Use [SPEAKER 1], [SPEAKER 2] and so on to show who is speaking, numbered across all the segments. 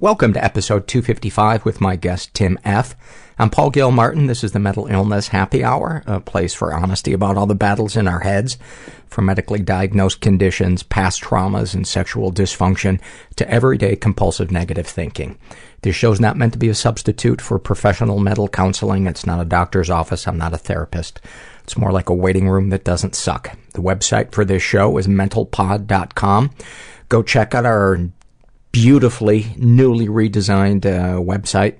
[SPEAKER 1] Welcome to episode 255 with my guest Tim F. I'm Paul Gilmartin. This is the Mental Illness Happy Hour, a place for honesty about all the battles in our heads, from medically diagnosed conditions, past traumas, and sexual dysfunction, to everyday compulsive negative thinking. This show's not meant to be a substitute for professional mental counseling. It's not a doctor's office. I'm not a therapist. It's more like a waiting room that doesn't suck. The website for this show is mentalpod.com. Go check out our beautifully, newly redesigned uh, website.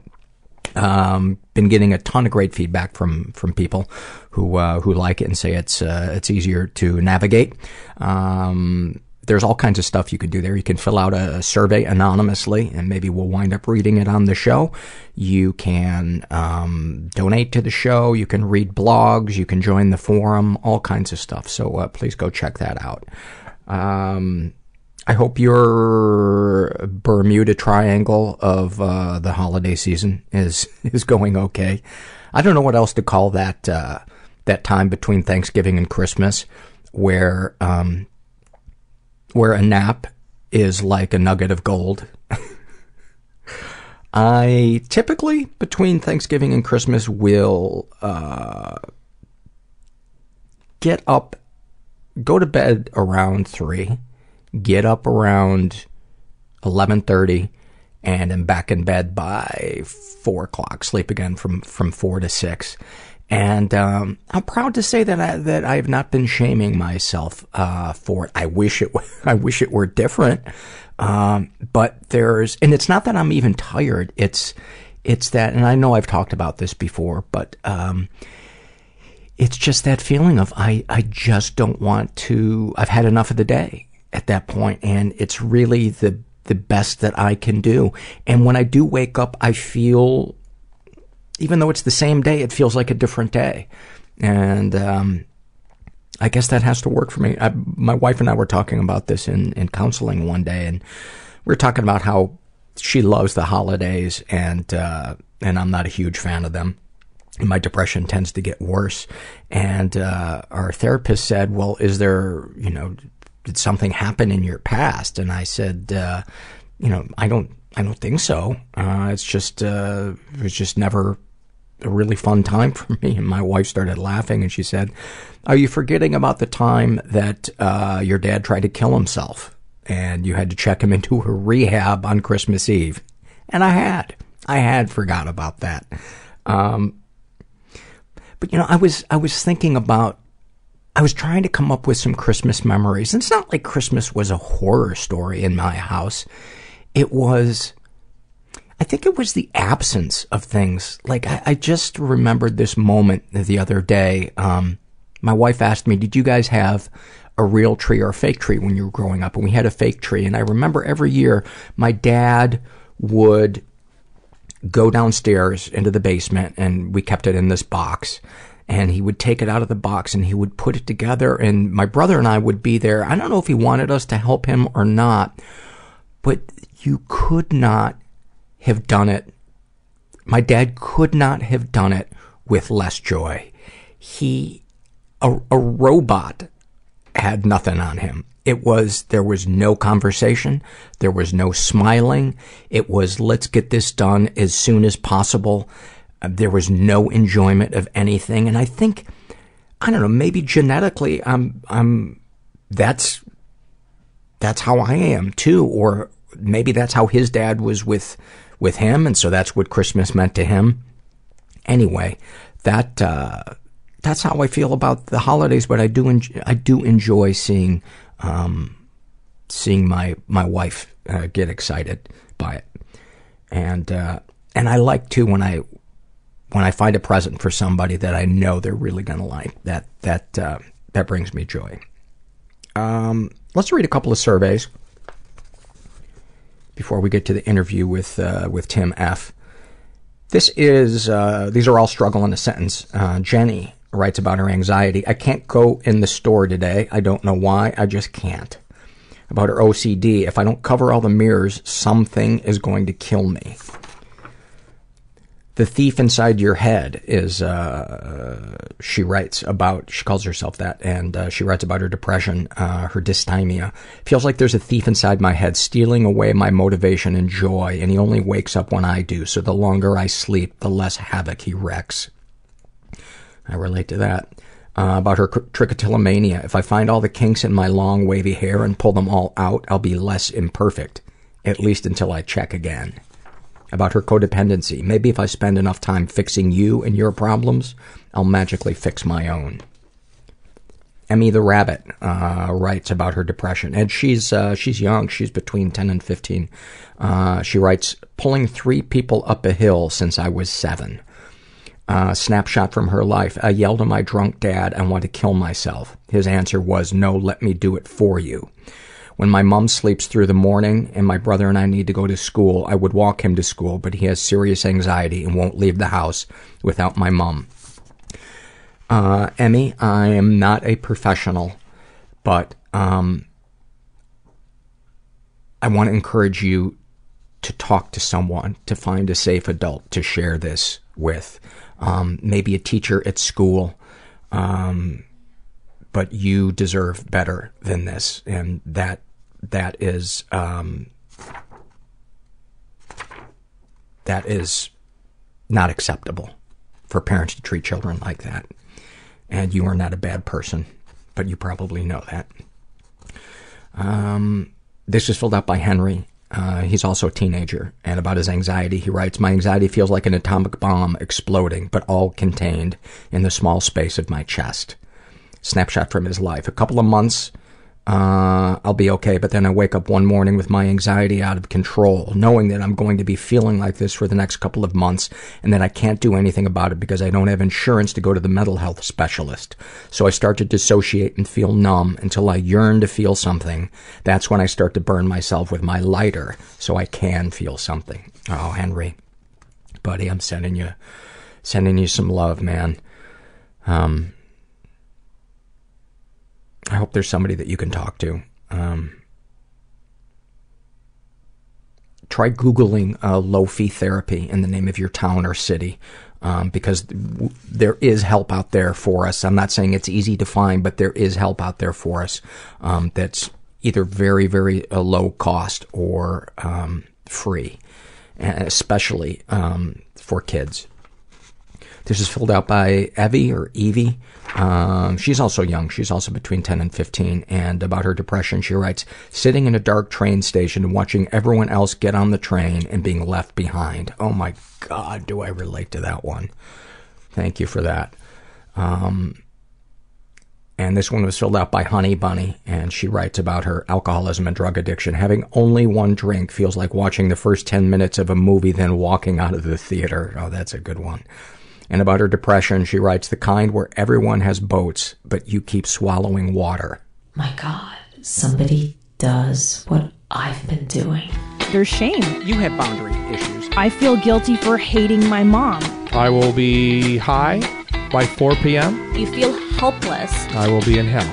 [SPEAKER 1] Um, been getting a ton of great feedback from from people who uh, who like it and say it's uh, it's easier to navigate. Um, there's all kinds of stuff you can do there. You can fill out a, survey anonymously, and maybe we'll wind up reading it on the show. You can um, donate to the show. You can read blogs. You can join the forum. All kinds of stuff. So uh, please go check that out. Um, I hope your Bermuda Triangle of uh, the holiday season is is going okay. I don't know what else to call that uh, that time between Thanksgiving and Christmas, where um, where a nap is like a nugget of gold. I typically between Thanksgiving and Christmas will uh, get up, go to bed around three get up around 11.30 and am back in bed by 4 o'clock, sleep again from, from 4 to 6. And um, I'm proud to say that I, that I have not been shaming myself uh, for it. I wish it I wish it were different, um, but there's and it's not that I'm even tired. It's it's that, and I know I've talked about this before, but um, it's just that feeling of I I just don't want to. I've had enough of the day, at that point and it's really the the best that I can do. And when I do wake up, I feel, even though it's the same day, it feels like a different day. And, um, I guess that has to work for me. I, my wife and I were talking about this in, in counseling one day and we were talking about how she loves the holidays and, uh, and I'm not a huge fan of them. My depression tends to get worse. And, uh, our therapist said, well, is there, you know, did something happen in your past? And I said, uh, you know, I don't, I don't think so. Uh, it's just, uh, it was just never a really fun time for me. And my wife started laughing and she said, are you forgetting about the time that, uh, your dad tried to kill himself and you had to check him into a rehab on Christmas Eve? And I had, I had forgot about that. Um, but you know, I was, I was thinking about I was trying to come up with some Christmas memories. And it's not like Christmas was a horror story in my house. It was, I think it was the absence of things. Like, I, I just remembered this moment the other day. Um, my wife asked me, Did you guys have a real tree or a fake tree when you were growing up? And we had a fake tree. And I remember every year my dad would go downstairs into the basement and we kept it in this box and he would take it out of the box and he would put it together and my brother and I would be there. I don't know if he wanted us to help him or not, but you could not have done it. My dad could not have done it with less joy. He, a, a robot had nothing on him. It was, there was no conversation. There was no smiling. It was, let's get this done as soon as possible. Uh, there was no enjoyment of anything. And I think, I don't know, maybe genetically, I'm, I'm, that's, that's how I am too. Or maybe that's how his dad was with, with him. And so that's what Christmas meant to him. Anyway, that, uh, that's how I feel about the holidays, but I do, en- I do enjoy seeing, um, seeing my, my wife, uh, get excited by it. And, uh, and I like too when I, when I find a present for somebody that I know they're really gonna like. That, that, uh, that brings me joy. Um, let's read a couple of surveys before we get to the interview with, uh, with Tim F. This is, uh, these are all struggle in a sentence. Uh, Jenny writes about her anxiety. I can't go in the store today. I don't know why. I just can't. About her OCD. If I don't cover all the mirrors, something is going to kill me. The thief inside your head is, uh, she writes about, she calls herself that, and uh, she writes about her depression, uh, her dysthymia. Feels like there's a thief inside my head stealing away my motivation and joy, and he only wakes up when I do, so the longer I sleep, the less havoc he wrecks. I relate to that. Uh, about her trichotillomania. If I find all the kinks in my long, wavy hair and pull them all out, I'll be less imperfect. At least until I check again. About her codependency. Maybe if I spend enough time fixing you and your problems, I'll magically fix my own. Emmy the Rabbit uh, writes about her depression, and she's uh, she's young. She's between ten and fifteen. Uh, she writes, "Pulling three people up a hill since I was seven. Uh, snapshot from her life. I yelled at my drunk dad I want to kill myself. His answer was, no, let me do it for you. When my mom sleeps through the morning and my brother and I need to go to school, I would walk him to school, but he has serious anxiety and won't leave the house without my mom. Uh, Emmy, I am not a professional, but, um, I want to encourage you to talk to someone, to find a safe adult to share this with um, maybe a teacher at school, um, but you deserve better than this, and that that is um, that is not acceptable for parents to treat children like that. And you are not a bad person, but you probably know that. Um, this is filled out by Henry. Uh, he's also a teenager. And about his anxiety, he writes, My anxiety feels like an atomic bomb exploding, but all contained in the small space of my chest. Snapshot from his life. A couple of months, uh, I'll be okay, but then I wake up one morning with my anxiety out of control, knowing that I'm going to be feeling like this for the next couple of months, and that I can't do anything about it because I don't have insurance to go to the mental health specialist. So I start to dissociate and feel numb until I yearn to feel something. That's when I start to burn myself with my lighter so I can feel something. Oh, Henry. Buddy, I'm sending you, sending you some love, man. Um, I hope there's somebody that you can talk to. Um, try Googling uh, low fee therapy in the name of your town or city. Um, because there is help out there for us. I'm not saying it's easy to find, but there is help out there for us um, that's either very, very uh, low cost or um, free, especially um, for kids. This is filled out by Evie or Evie. Um, she's also young. She's also between 10 and 15. And about her depression, she writes, sitting in a dark train station and watching everyone else get on the train and being left behind. Oh my God, do I relate to that one. Thank you for that. Um, and this one was filled out by Honey Bunny, and she writes about her alcoholism and drug addiction. Having only one drink feels like watching the first 10 minutes of a movie, then walking out of the theater. Oh, that's a good one. And about her depression, she writes, the kind where everyone has boats, but you keep swallowing water.
[SPEAKER 2] My God, somebody does what I've been doing.
[SPEAKER 3] There's shame.
[SPEAKER 1] You have boundary issues.
[SPEAKER 3] I feel guilty for hating my mom.
[SPEAKER 4] I will be high by 4 p.m.
[SPEAKER 5] You feel helpless.
[SPEAKER 4] I will be in hell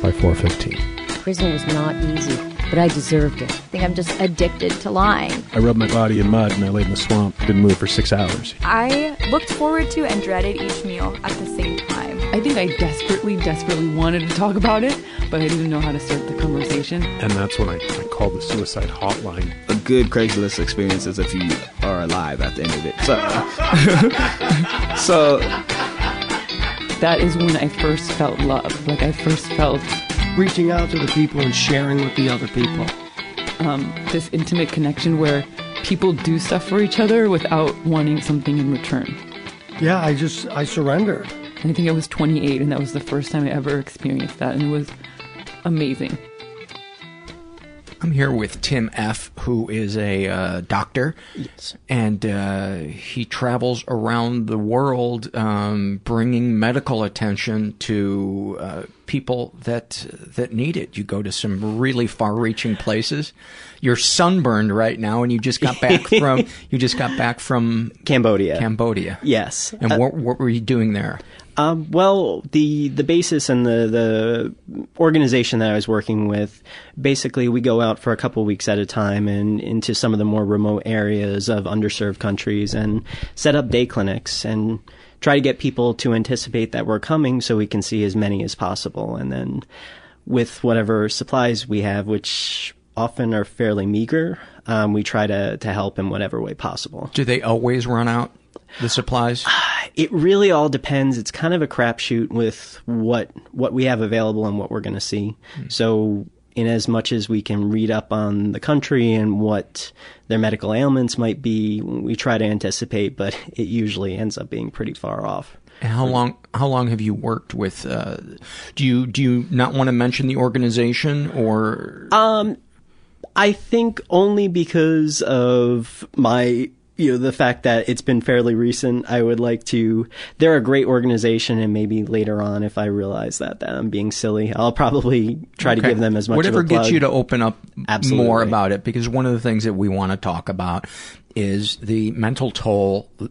[SPEAKER 4] by 4:15.
[SPEAKER 5] Prison was not easy. But I deserved it.
[SPEAKER 6] I think I'm just addicted to lying.
[SPEAKER 7] I rubbed my body in mud and I laid in the swamp. Didn't move for six hours.
[SPEAKER 8] I looked forward to and dreaded each meal at the same time.
[SPEAKER 9] I think I desperately, desperately wanted to talk about it, but I didn't know how to start the conversation.
[SPEAKER 7] And that's when I, I called the suicide hotline.
[SPEAKER 10] A good Craigslist experience is if you are alive at the end of it. So, so
[SPEAKER 9] that is when I first felt love. Like I first felt
[SPEAKER 11] reaching out to the people and sharing with the other people.
[SPEAKER 9] Um, this intimate connection where people do stuff for each other without wanting something in return.
[SPEAKER 11] Yeah, I just I surrendered.
[SPEAKER 9] I think I was 28, and that was the first time I ever experienced that, and it was amazing.
[SPEAKER 1] I'm here with Tim F., who is a uh, doctor.
[SPEAKER 11] Yes.
[SPEAKER 1] And uh, he travels around the world um, bringing medical attention to uh, people that that need it. You go to some really far-reaching places. You're sunburned right now, and you just got back from you just got back from
[SPEAKER 12] Cambodia.
[SPEAKER 1] Cambodia.
[SPEAKER 12] Yes.
[SPEAKER 1] And what what were you doing there?
[SPEAKER 12] Um, well, the the basis and the the organization that I was working with, basically, we go out for a couple weeks at a time and into some of the more remote areas of underserved countries and set up day clinics and try to get people to anticipate that we're coming so we can see as many as possible. And then, with whatever supplies we have, which often are fairly meager, um, we try to to help in whatever way possible.
[SPEAKER 1] Do they always run out? the supplies?
[SPEAKER 12] It really all depends. It's kind of a crapshoot with what what we have available and what we're going to see. Mm. So, in as much as we can read up on the country and what their medical ailments might be, we try to anticipate, but it usually ends up being pretty far off.
[SPEAKER 1] And how long? How long have you worked with? Uh, do you do you not want to mention the organization or?
[SPEAKER 12] Um, I think only because of my you know the fact that it's been fairly recent i would like to they're a great organization and maybe later on if i realize that that i'm being silly i'll probably try
[SPEAKER 1] okay.
[SPEAKER 12] to give them as much
[SPEAKER 1] whatever
[SPEAKER 12] gets
[SPEAKER 1] you to open up
[SPEAKER 12] Absolutely.
[SPEAKER 1] more about it because one of the things that we want to talk about is the mental toll uh,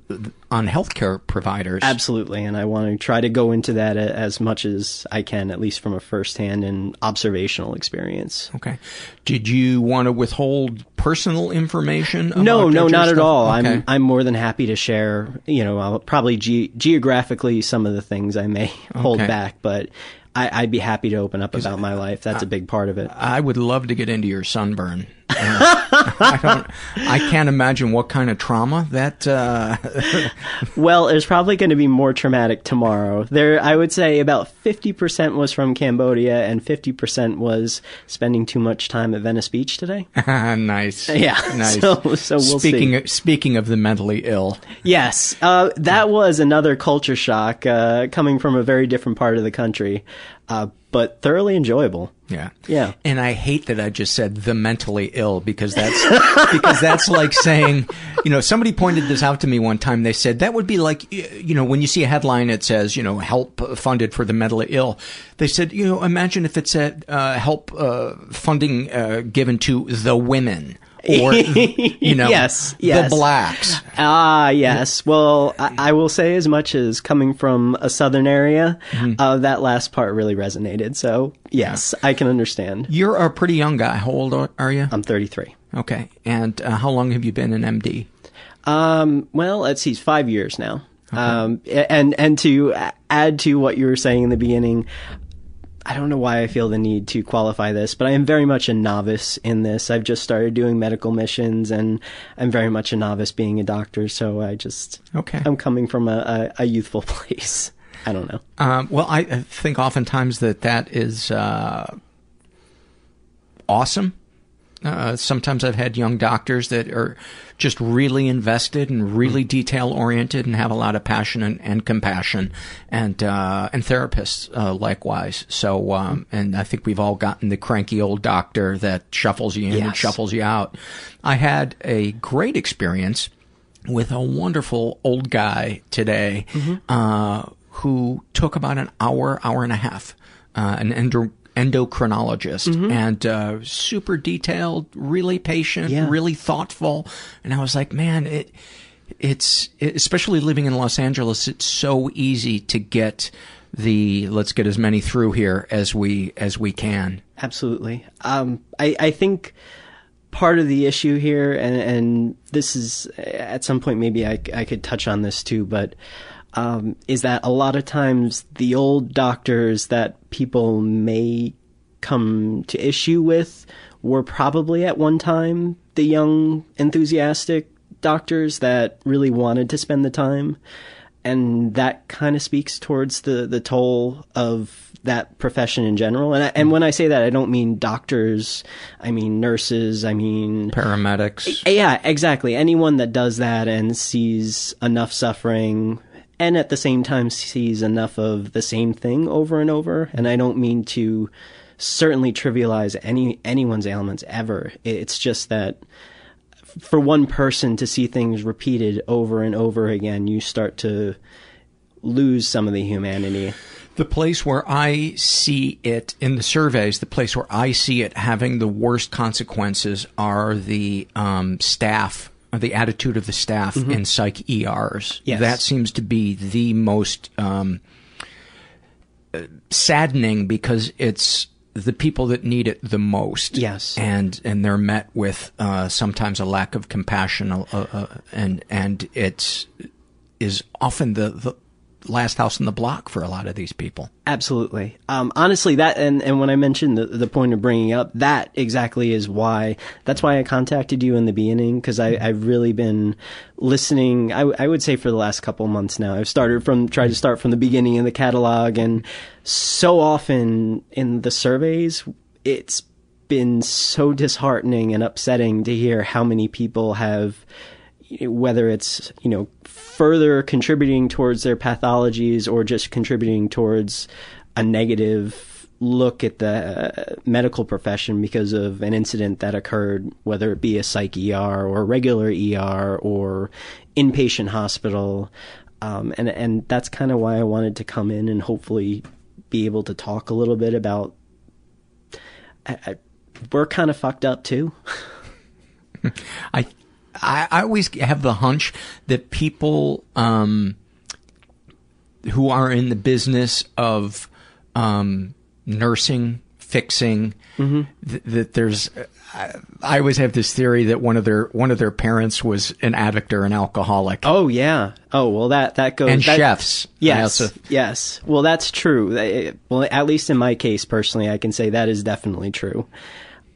[SPEAKER 1] on healthcare providers.
[SPEAKER 12] Absolutely, and I want to try to go into that uh, as much as I can, at least from a firsthand and observational experience.
[SPEAKER 1] Okay. Did you want to withhold personal information?
[SPEAKER 12] no, no, not
[SPEAKER 1] stuff?
[SPEAKER 12] at all.
[SPEAKER 1] Okay.
[SPEAKER 12] I'm I'm more than happy to share. You know, I'll probably ge- geographically some of the things I may hold
[SPEAKER 1] Okay.
[SPEAKER 12] back, but. I, I'd be happy to open up about my life. That's a big part of it.
[SPEAKER 1] I would love to get into your sunburn. I don't. I can't imagine what kind of trauma that. Uh,
[SPEAKER 12] Well, it's probably going to be more traumatic tomorrow. There, I would say about 50% was from Cambodia and 50% was spending too much time at Venice Beach today.
[SPEAKER 1] nice.
[SPEAKER 12] Yeah.
[SPEAKER 1] Nice.
[SPEAKER 12] So, so we'll
[SPEAKER 1] speaking
[SPEAKER 12] see.
[SPEAKER 1] Of, speaking of the mentally ill,
[SPEAKER 12] Yes, uh, that was another culture shock uh, coming from a very different part of the country, uh, but thoroughly enjoyable.
[SPEAKER 1] Yeah.
[SPEAKER 12] Yeah.
[SPEAKER 1] And I hate that I just said the mentally ill because that's because that's like saying, you know, somebody pointed this out to me one time. They said that would be like, you know, when you see a headline it says, you know, help funded for the mentally ill. They said, you know, imagine if it said uh, help uh, funding uh, given to the women or you know,
[SPEAKER 12] yes,
[SPEAKER 1] the
[SPEAKER 12] yes.
[SPEAKER 1] blacks.
[SPEAKER 12] Ah, yes. Well, I, I will say as much as coming from a southern area,
[SPEAKER 1] Mm-hmm.
[SPEAKER 12] uh, that last part really resonated. So, yes, I can understand.
[SPEAKER 1] You're a pretty young guy. How old are- you?
[SPEAKER 12] I'm 33.
[SPEAKER 1] Okay. And uh, how long have you been an MD?
[SPEAKER 12] Um, well, let's see, five years now. Um, and, and to add to what you were saying in the beginning, I don't know why I feel the need to qualify this, but I am very much a novice in this. I've just started doing medical missions and I'm very much a novice being a doctor. So I just,
[SPEAKER 1] Okay.
[SPEAKER 12] I'm coming from a, a, a youthful place. I don't know.
[SPEAKER 1] Um, well, I think oftentimes that that is uh, awesome. Uh, sometimes I've had young doctors that are just really invested and really detail oriented and have a lot of passion and, and compassion, and uh, and therapists uh, likewise. So, um, and I think we've all gotten the cranky old doctor that shuffles you in and shuffles you out. I had a great experience with a wonderful old guy today uh, who took about an hour, hour and a half, uh, an endo- endocrinologist, and uh, super detailed, really patient,
[SPEAKER 12] Yeah.
[SPEAKER 1] really thoughtful. And I was like, man, it. it's especially living in Los Angeles. It's so easy to get the let's get as many through here as we as we can.
[SPEAKER 12] Absolutely. Um, I I think part of the issue here, and and this is at some point maybe I I could touch on this too, but. Um, is that a lot of times the old doctors that people may come to issue with were probably at one time the young, enthusiastic doctors that really wanted to spend the time. And that kind of speaks towards the, the toll of that profession in general. And I, and when I say that, I don't mean doctors. I mean nurses. I mean
[SPEAKER 1] paramedics.
[SPEAKER 12] Yeah, exactly. Anyone that does that and sees enough suffering and at the same time sees enough of the same thing over and over. And I don't mean to certainly trivialize any anyone's ailments ever. It's just that for one person to see things repeated over and over again, you start to lose some of the humanity.
[SPEAKER 1] The place where I see it in the surveys, the place where I see it having the worst consequences are the um, staff the attitude of the staff mm-hmm. in psych ERs.
[SPEAKER 12] Yes.
[SPEAKER 1] That seems to be the most um, saddening because it's the people that need it the most.
[SPEAKER 12] Yes,
[SPEAKER 1] and and they're met with uh, sometimes a lack of compassion, uh, uh, and and it's is often the, the last house in the block for a lot of these people.
[SPEAKER 12] Absolutely. Um, honestly, that and, and when I mentioned the, the point of bringing up that exactly is why that's why I contacted you in the beginning because I I've really been listening. I, I would say for the last couple months now. I've started from tried to start from the beginning in the catalog, and so often in the surveys, it's been so disheartening and upsetting to hear how many people have whether it's you know further contributing towards their pathologies or just contributing towards a negative look at the uh, medical profession because of an incident that occurred, whether it be a psych ER or a regular ER or inpatient hospital. Um, and, and that's kind of why I wanted to come in and hopefully be able to talk a little bit about. I, I, we're kind of fucked up too.
[SPEAKER 1] I I, I always have the hunch that people um, who are in the business of um, nursing, fixing,
[SPEAKER 12] mm-hmm.
[SPEAKER 1] th- that there's. I, I always have this theory that one of their one of their parents was an addict or an alcoholic.
[SPEAKER 12] Oh yeah. Oh well, that that goes.
[SPEAKER 1] And
[SPEAKER 12] that,
[SPEAKER 1] chefs.
[SPEAKER 12] Yes. Also, yes. Well, that's true. Well, at least in my case, personally, I can say that is definitely true.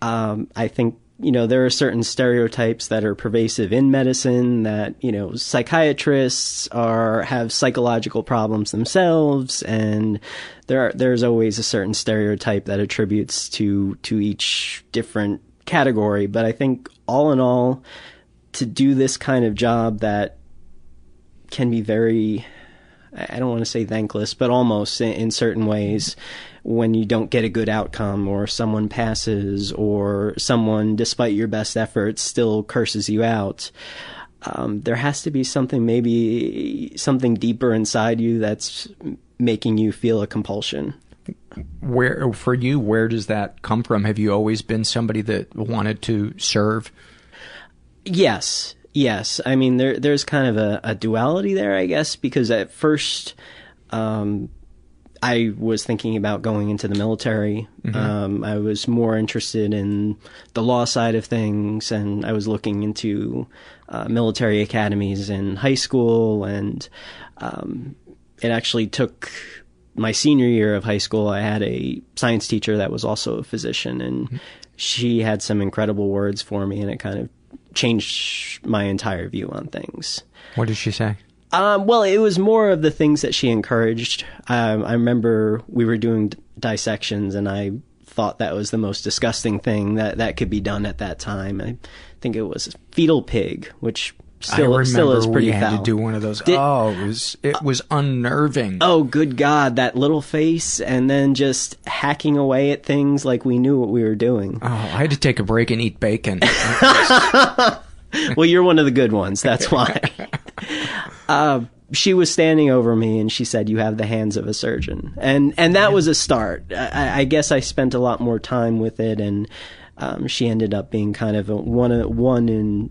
[SPEAKER 12] Um, I think you know, there are certain stereotypes that are pervasive in medicine that, you know, psychiatrists are, have psychological problems themselves and there are, there's always a certain stereotype that attributes to, to each different category. But I think all in all, to do this kind of job that can be very, I don't want to say thankless, but almost in, in certain ways, when you don't get a good outcome or someone passes or someone, despite your best efforts, still curses you out. Um, there has to be something, maybe something deeper inside you that's making you feel a compulsion.
[SPEAKER 1] Where, for you, where does that come from? Have you always been somebody that wanted to serve?
[SPEAKER 12] Yes, yes. I mean, there, there's kind of a, a duality there, I guess, because at first, um, I was thinking about going into the military. Mm-hmm. Um, I was more interested in the law side of things, and I was looking into uh, military academies in high school. And um, it actually took my senior year of high school. I had a science teacher that was also a physician, and mm-hmm. she had some incredible words for me, and it kind of changed my entire view on things.
[SPEAKER 1] What did she say?
[SPEAKER 12] Um, well, it was more of the things that she encouraged. Um, I remember we were doing d- dissections, and I thought that was the most disgusting thing that, that could be done at that time. I think it was fetal pig, which still, still is pretty
[SPEAKER 1] we had
[SPEAKER 12] foul.
[SPEAKER 1] to do one of those. Did, oh, it was it was unnerving.
[SPEAKER 12] Oh, good God, that little face, and then just hacking away at things like we knew what we were doing.
[SPEAKER 1] Oh, I had to take a break and eat bacon.
[SPEAKER 12] well, you're one of the good ones. That's why. Uh, she was standing over me and she said, "You have the hands of a surgeon," and and that was a start. I, I guess I spent a lot more time with it, and um, she ended up being kind of a, one one in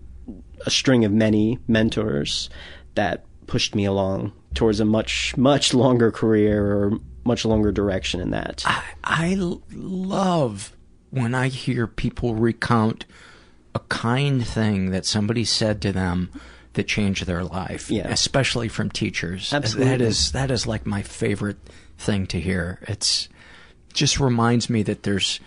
[SPEAKER 12] a string of many mentors that pushed me along towards a much much longer career or much longer direction in that.
[SPEAKER 1] I, I love when I hear people recount a kind thing that somebody said to them that changed their life,
[SPEAKER 12] yeah.
[SPEAKER 1] especially from teachers.
[SPEAKER 12] Absolutely.
[SPEAKER 1] That is that is like my favorite thing to hear. It's just reminds me that there's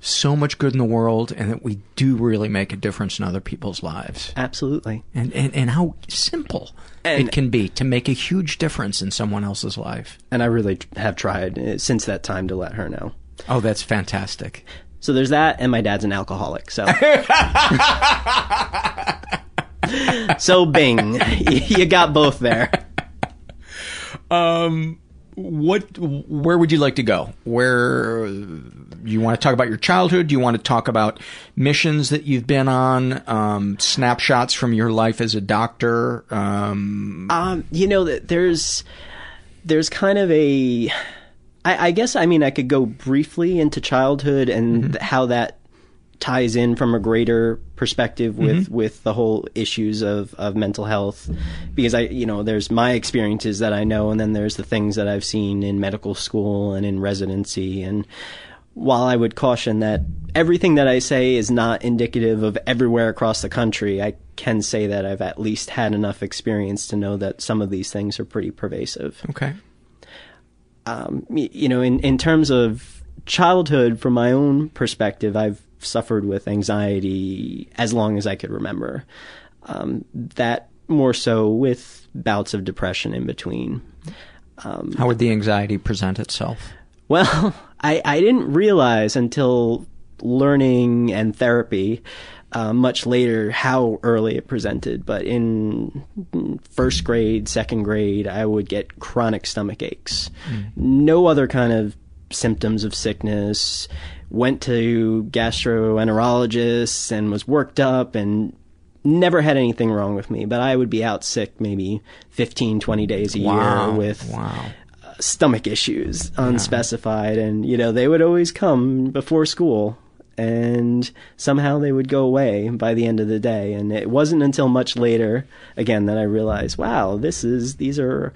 [SPEAKER 1] so much good in the world and that we do really make a difference in other people's lives.
[SPEAKER 12] Absolutely.
[SPEAKER 1] And and, and how simple
[SPEAKER 12] and,
[SPEAKER 1] it can be to make a huge difference in someone else's life.
[SPEAKER 12] And I really have tried uh, since that time to let her know.
[SPEAKER 1] Oh, that's fantastic.
[SPEAKER 12] So there's that, and my dad's an alcoholic. So, so Bing, you got both there.
[SPEAKER 1] Um, what? Where would you like to go? Where you want to talk about your childhood? Do you want to talk about missions that you've been on? Um, snapshots from your life as a doctor? Um,
[SPEAKER 12] um you know that there's there's kind of a I, I, guess I mean I could go briefly into childhood and mm-hmm. how that ties in from a greater perspective with mm-hmm. with the whole issues of of mental health because I you know there's my experiences that I know and then there's the things that I've seen in medical school and in residency and while I would caution that everything that I say is not indicative of everywhere across the country, I can say that I've at least had enough experience to know that some of these things are pretty pervasive.
[SPEAKER 1] Okay
[SPEAKER 12] um, you know, in, in terms of childhood, from my own perspective, I've suffered with anxiety as long as I could remember. Um, that more so with bouts of depression in between.
[SPEAKER 1] Um, How would the anxiety present itself?
[SPEAKER 12] Well, I, I didn't realize until learning and therapy uh, much later how early it presented, but in first grade, second grade, I would get chronic stomach aches. Mm. No other kind of symptoms of sickness. Went to gastroenterologists and was worked up and never had anything wrong with me, but I would be out sick maybe 15, 20 days a
[SPEAKER 1] wow.
[SPEAKER 12] year with
[SPEAKER 1] wow.
[SPEAKER 12] stomach issues, unspecified. Yeah. And, you know, they would always come before school and somehow they would go away by the end of the day. And it wasn't until much later, again, that I realized, wow, this is these are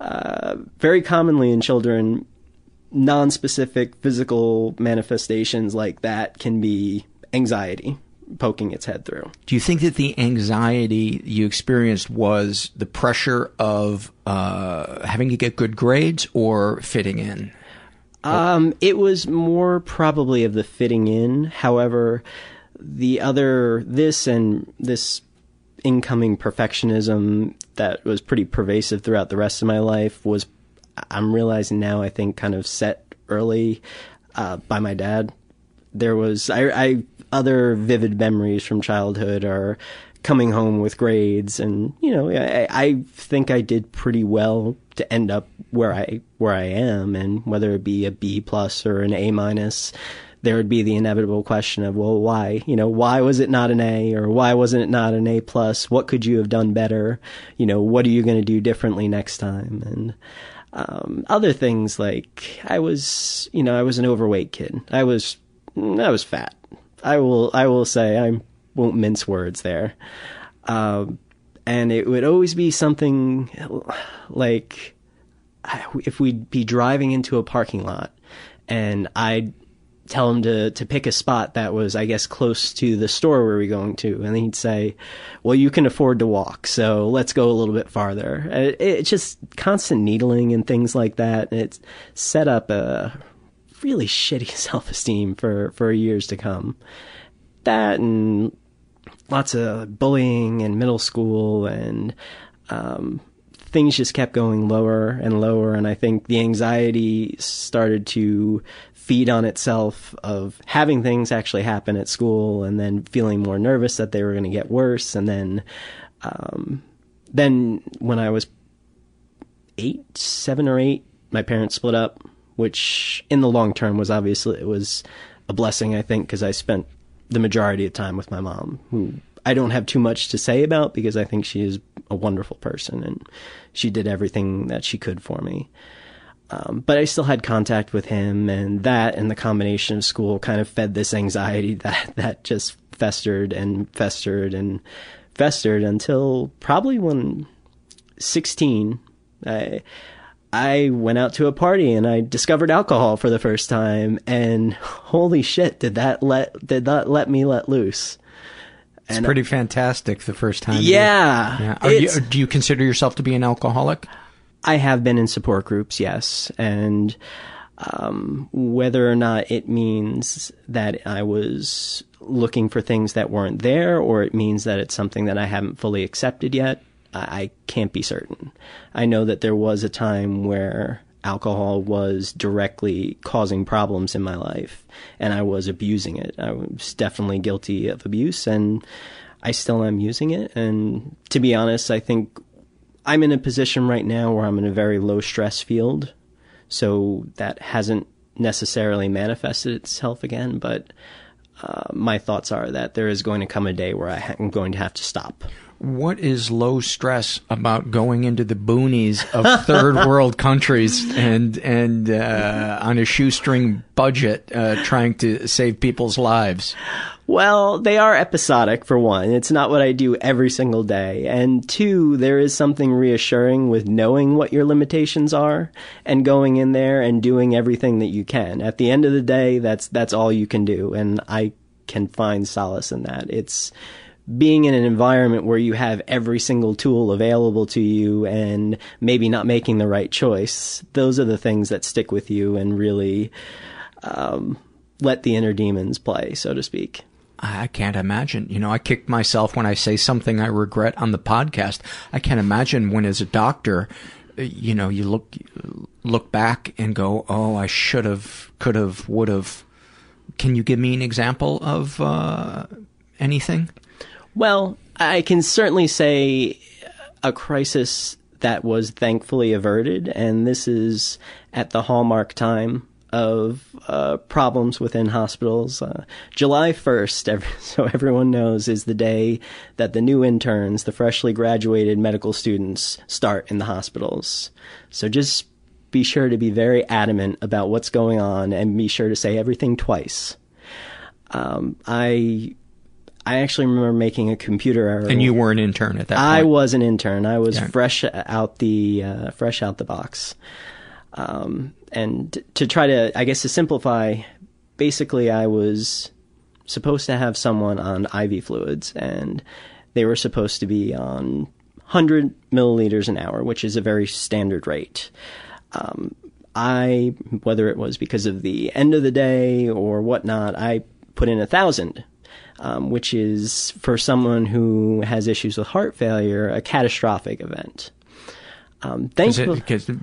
[SPEAKER 12] uh, very commonly in children non-specific physical manifestations like that can be anxiety poking its head through.
[SPEAKER 1] Do you think that the anxiety you experienced was the pressure of uh, having to get good grades or fitting in?
[SPEAKER 12] Um, it was more probably of the fitting in. However, the other, this and this incoming perfectionism that was pretty pervasive throughout the rest of my life was, I'm realizing now, I think, kind of set early uh, by my dad. There was, I, I, other vivid memories from childhood are coming home with grades and you know I, I think I did pretty well to end up where I where I am. And whether it be a B plus or an A minus there would be the inevitable question of well why? You know why was it not an A or why wasn't it not an A plus? What could you have done better? You know what are you going to do differently next time? And um, other things like I was you know I was an overweight kid I was I was fat I will I will say I'm won't mince words there. Um, and it would always be something like if we'd be driving into a parking lot and I'd tell him to, to pick a spot that was, I guess, close to the store where we were going to. And he'd say, well, you can afford to walk, so let's go a little bit farther. It, it's just constant needling and things like that. And it's set up a really shitty self esteem for, for years to come. That and lots of bullying in middle school and um, things just kept going lower and lower and i think the anxiety started to feed on itself of having things actually happen at school and then feeling more nervous that they were going to get worse and then um, then when i was eight seven or eight my parents split up which in the long term was obviously it was a blessing i think because i spent the majority of time with my mom, who I don't have too much to say about because I think she is a wonderful person and she did everything that she could for me. Um, but I still had contact with him, and that and the combination of school kind of fed this anxiety that that just festered and festered. And festered until probably when 16. I, I went out to a party and I discovered alcohol for the first time, and holy shit, did that let did that let me let loose?
[SPEAKER 1] It's
[SPEAKER 12] And-
[SPEAKER 1] pretty fantastic the first time. you-
[SPEAKER 12] Yeah,
[SPEAKER 1] yeah. Are you, do you consider yourself to be an alcoholic?
[SPEAKER 12] I have been in support groups, yes, and um, whether or not it means that I was looking for things that weren't there, or it means that it's something that I haven't fully accepted yet, I, I can't be certain. I know that there was a time where alcohol was directly causing problems in my life, and I was abusing it. I was definitely guilty of abuse, and I still am using it. And to be honest, I think I'm in a position right now where I'm in a very low stress field. So that hasn't necessarily manifested itself again, but uh, my thoughts are that there is going to come a day where I I'm going to have to stop.
[SPEAKER 1] What is low stress about going into the boonies of third world countries and and uh, on a shoestring budget uh, trying to save people's lives?
[SPEAKER 12] Well, they are episodic for one. It's not what I do every single day. And two, there is something reassuring with knowing what your limitations are and going in there and doing everything that you can. At the end of the day, that's that's all you can do and I can find solace in that. It's being in an environment where you have every single tool available to you and maybe not making the right choice. Those are the things that stick with you and really um, let the inner demons play, so to speak.
[SPEAKER 1] I can't imagine. You know, I kick myself when I say something I regret on the podcast. I can't imagine when, as a doctor, you know, you look look back and go, "Oh, I should have, could have, would have." Can you give me an example of uh, anything?
[SPEAKER 12] Well, I can certainly say a crisis that was thankfully averted, and this is at the hallmark time of uh, problems within hospitals. Uh, July 1st, every, so everyone knows, is the day that the new interns, the freshly graduated medical students, start in the hospitals. So just be sure to be very adamant about what's going on and be sure to say everything twice. Um, I I actually remember making a computer error.
[SPEAKER 1] And you were an intern at that point.
[SPEAKER 12] I was an intern. I was
[SPEAKER 1] Yeah.
[SPEAKER 12] fresh out the uh, fresh out the box. Um, and to try to, I guess, to simplify, basically, I was supposed to have someone on IV fluids, and they were supposed to be on 100 milliliters an hour, which is a very standard rate. Um, I, whether it was because of the end of the day or whatnot, I put in a thousand, um, which is for someone who has issues with heart failure, a catastrophic event. Um,
[SPEAKER 1] Is it because it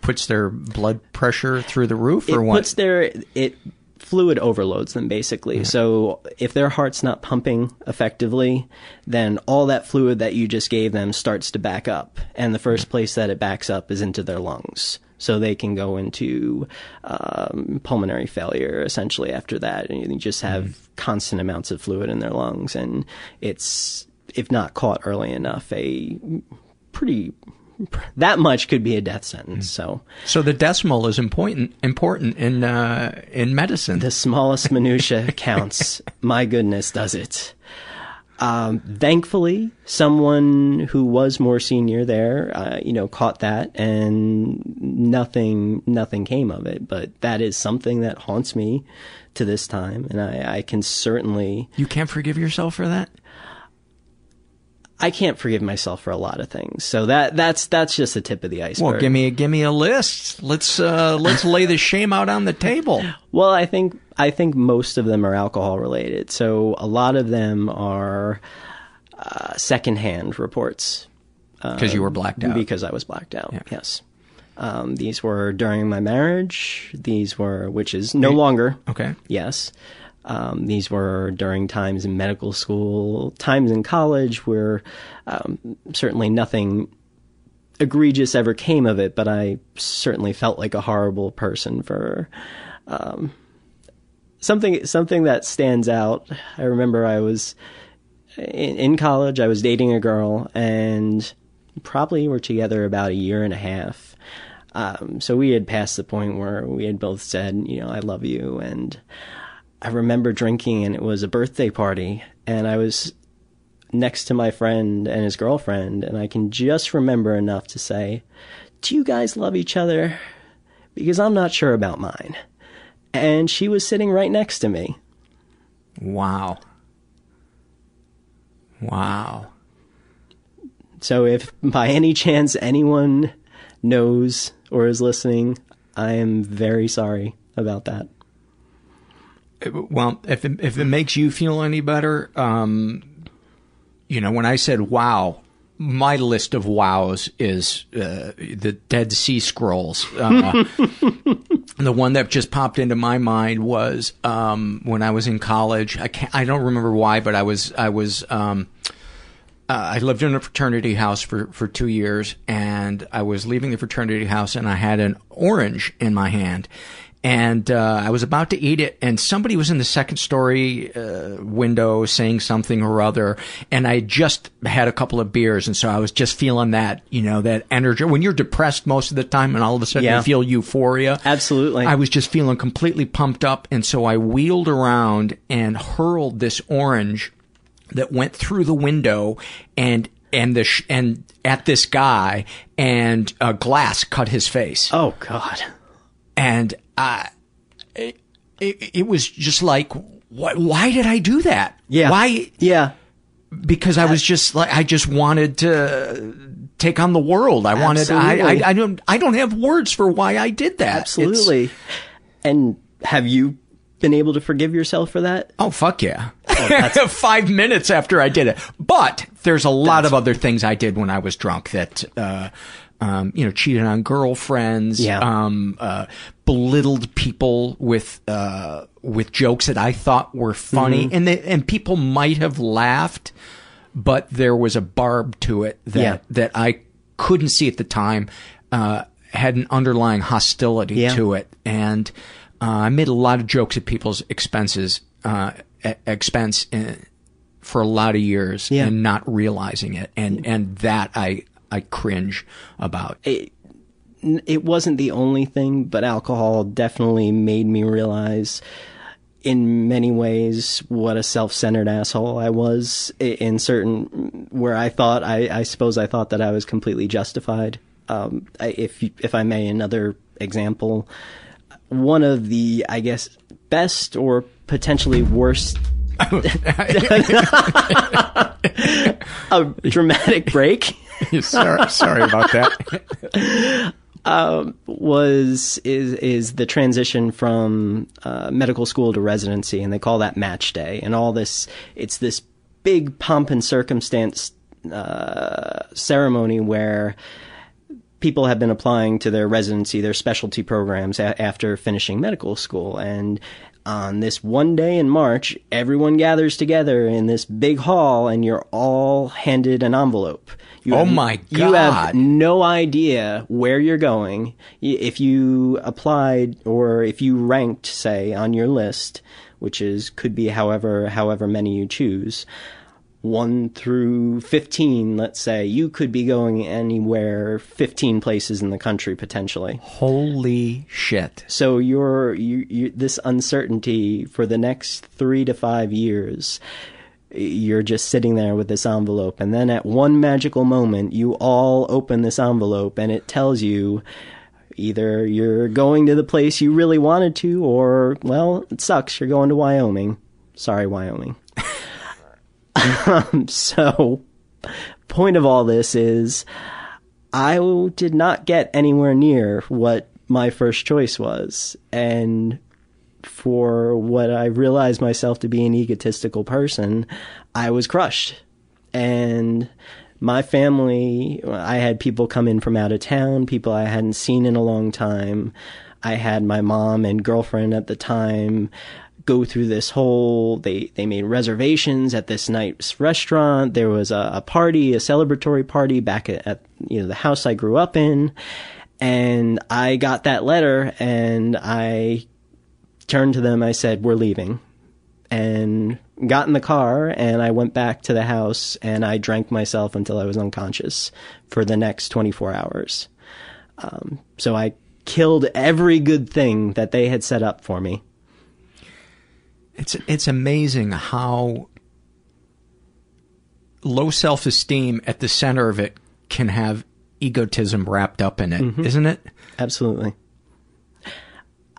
[SPEAKER 1] puts their blood pressure through the roof,
[SPEAKER 12] it
[SPEAKER 1] or what?
[SPEAKER 12] puts their it fluid overloads them basically. So if their heart's not pumping effectively, then all that fluid that you just gave them starts to back up, and the first place that it backs up is into their lungs. So they can go into um, pulmonary failure essentially after that, and you just have constant amounts of fluid in their lungs, and it's if not caught early enough, a pretty that much could be a death sentence. So
[SPEAKER 1] so the decimal is important important in uh, in medicine.
[SPEAKER 12] The smallest minutia counts. My goodness, does it? Um, thankfully, someone who was more senior there, uh, you know, caught that, and nothing, nothing came of it. But that is something that haunts me to this time, and I, I can certainly,
[SPEAKER 1] You can't forgive yourself for that.
[SPEAKER 12] I can't forgive myself for a lot of things. So that that's that's just the tip of the iceberg.
[SPEAKER 1] Well, give me a, give me a list. Let's uh, let's lay the shame out on the table.
[SPEAKER 12] Well, I think I think most of them are alcohol related. So a lot of them are uh, secondhand reports.
[SPEAKER 1] 'Cause you were blacked out.
[SPEAKER 12] Because I was blacked out. Yes. Um, these were during my marriage. These were, which is no longer.
[SPEAKER 1] Okay.
[SPEAKER 12] Yes. Um, these were during times in medical school, times in college where um, certainly nothing egregious ever came of it, but I certainly felt like a horrible person for um, something. Something that stands out. I remember I was in, in college. I was dating a girl, and probably we were together about a year and a half. Um, so we had passed the point where we had both said, you know, I love you, and I remember drinking, and it was a birthday party, and I was next to my friend and his girlfriend, and I can just remember enough to say, Do you guys love each other? Because I'm not sure about mine. And she was sitting right next to me.
[SPEAKER 1] Wow. Wow.
[SPEAKER 12] So if by any chance anyone knows or is listening, I am very sorry about that.
[SPEAKER 1] Well, if it, if it makes you feel any better, um, you know, when I said wow, my list of wows is uh, the Dead Sea Scrolls. Uh, the one that just popped into my mind was um, when I was in college. I can't, I don't remember why, but I was I was um, uh, I lived in a fraternity house for for two years, and I was leaving the fraternity house, and I had an orange in my hand, and uh, I was about to eat it, and somebody was in the second story uh, window saying something or other, and I just had a couple of beers, and so I was just feeling that, you know, that energy. When you're depressed most of the time, and all of a sudden
[SPEAKER 12] Yeah.
[SPEAKER 1] you feel euphoria,
[SPEAKER 12] Absolutely.
[SPEAKER 1] I was just feeling completely pumped up, and so I wheeled around and hurled this orange that went through the window and and the sh- and at this guy, and a glass cut his face
[SPEAKER 12] Oh, God.
[SPEAKER 1] and uh, it, it, was just like, what? Why did I do that?
[SPEAKER 12] Yeah.
[SPEAKER 1] Why?
[SPEAKER 12] Yeah.
[SPEAKER 1] Because I was just like, I just wanted to take on the world. I wanted. I, I, I don't. I don't have words for why I did that. It's-
[SPEAKER 12] Absolutely. And have you been able to forgive yourself for that?
[SPEAKER 1] oh fuck yeah! Five minutes after I did it, but there's a lot of other things I did when I was drunk that. Uh, um, you know, cheated on girlfriends,
[SPEAKER 12] Yeah.
[SPEAKER 1] um, uh, belittled people with, uh, with jokes that I thought were funny
[SPEAKER 12] Mhm.
[SPEAKER 1] and they, and people might have laughed, but there was a barb to it that,
[SPEAKER 12] Yeah.
[SPEAKER 1] that I couldn't see at the time, uh, had an underlying hostility
[SPEAKER 12] Yeah.
[SPEAKER 1] to it. And, uh, I made a lot of jokes at people's expenses, uh, expense, uh, for a lot of years
[SPEAKER 12] Yeah.
[SPEAKER 1] and not realizing it. And, and that I, I cringe about.
[SPEAKER 12] It, it wasn't the only thing, but alcohol definitely made me realize in many ways what a self-centered asshole I was in certain where I thought I, I suppose I thought that I was completely justified. Um, if if I may, another example, one of the I guess best or potentially worst a dramatic break.
[SPEAKER 1] sorry, sorry about that.
[SPEAKER 12] Um, was is is the transition from uh, medical school to residency, and they call that match day, and all this. It's this big pomp and circumstance uh, ceremony where people have been applying to their residency, their specialty programs a- after finishing medical school. And on this one day in March, everyone gathers together in this big hall and you're all handed an envelope. You
[SPEAKER 1] Oh
[SPEAKER 12] have-
[SPEAKER 1] my God.
[SPEAKER 12] You have no idea where you're going. If you applied or if you ranked, say, on your list, which is could be however however many you choose, one through fifteen, let's say, you could be going anywhere fifteen places in the country potentially.
[SPEAKER 1] Holy shit.
[SPEAKER 12] So you're you, you this uncertainty for the next three to five years. You're just sitting there with this envelope, and then at one magical moment, you all open this envelope, and it tells you either you're going to the place you really wanted to, or well, it sucks. You're going to Wyoming. Sorry, Wyoming. um, so, point of all this is, I did not get anywhere near what my first choice was, and for what I realized myself to be an egotistical person, I was crushed. And my family, I had people come in from out of town, people I hadn't seen in a long time. I had my mom and girlfriend at the time go through this whole they they made reservations at this nice restaurant. There was a, a party a celebratory party back at, at you know the house i grew up in. And i got that letter and i turned to them. I said we're leaving. And got in the car and i went back to the house and i drank myself until i was unconscious for the next 24 hours. Um, so i killed every good thing that they had set up for me
[SPEAKER 1] It's it's amazing how low self esteem at the center of it can have egotism wrapped up in it,
[SPEAKER 12] Mhm.
[SPEAKER 1] not it?
[SPEAKER 12] Absolutely.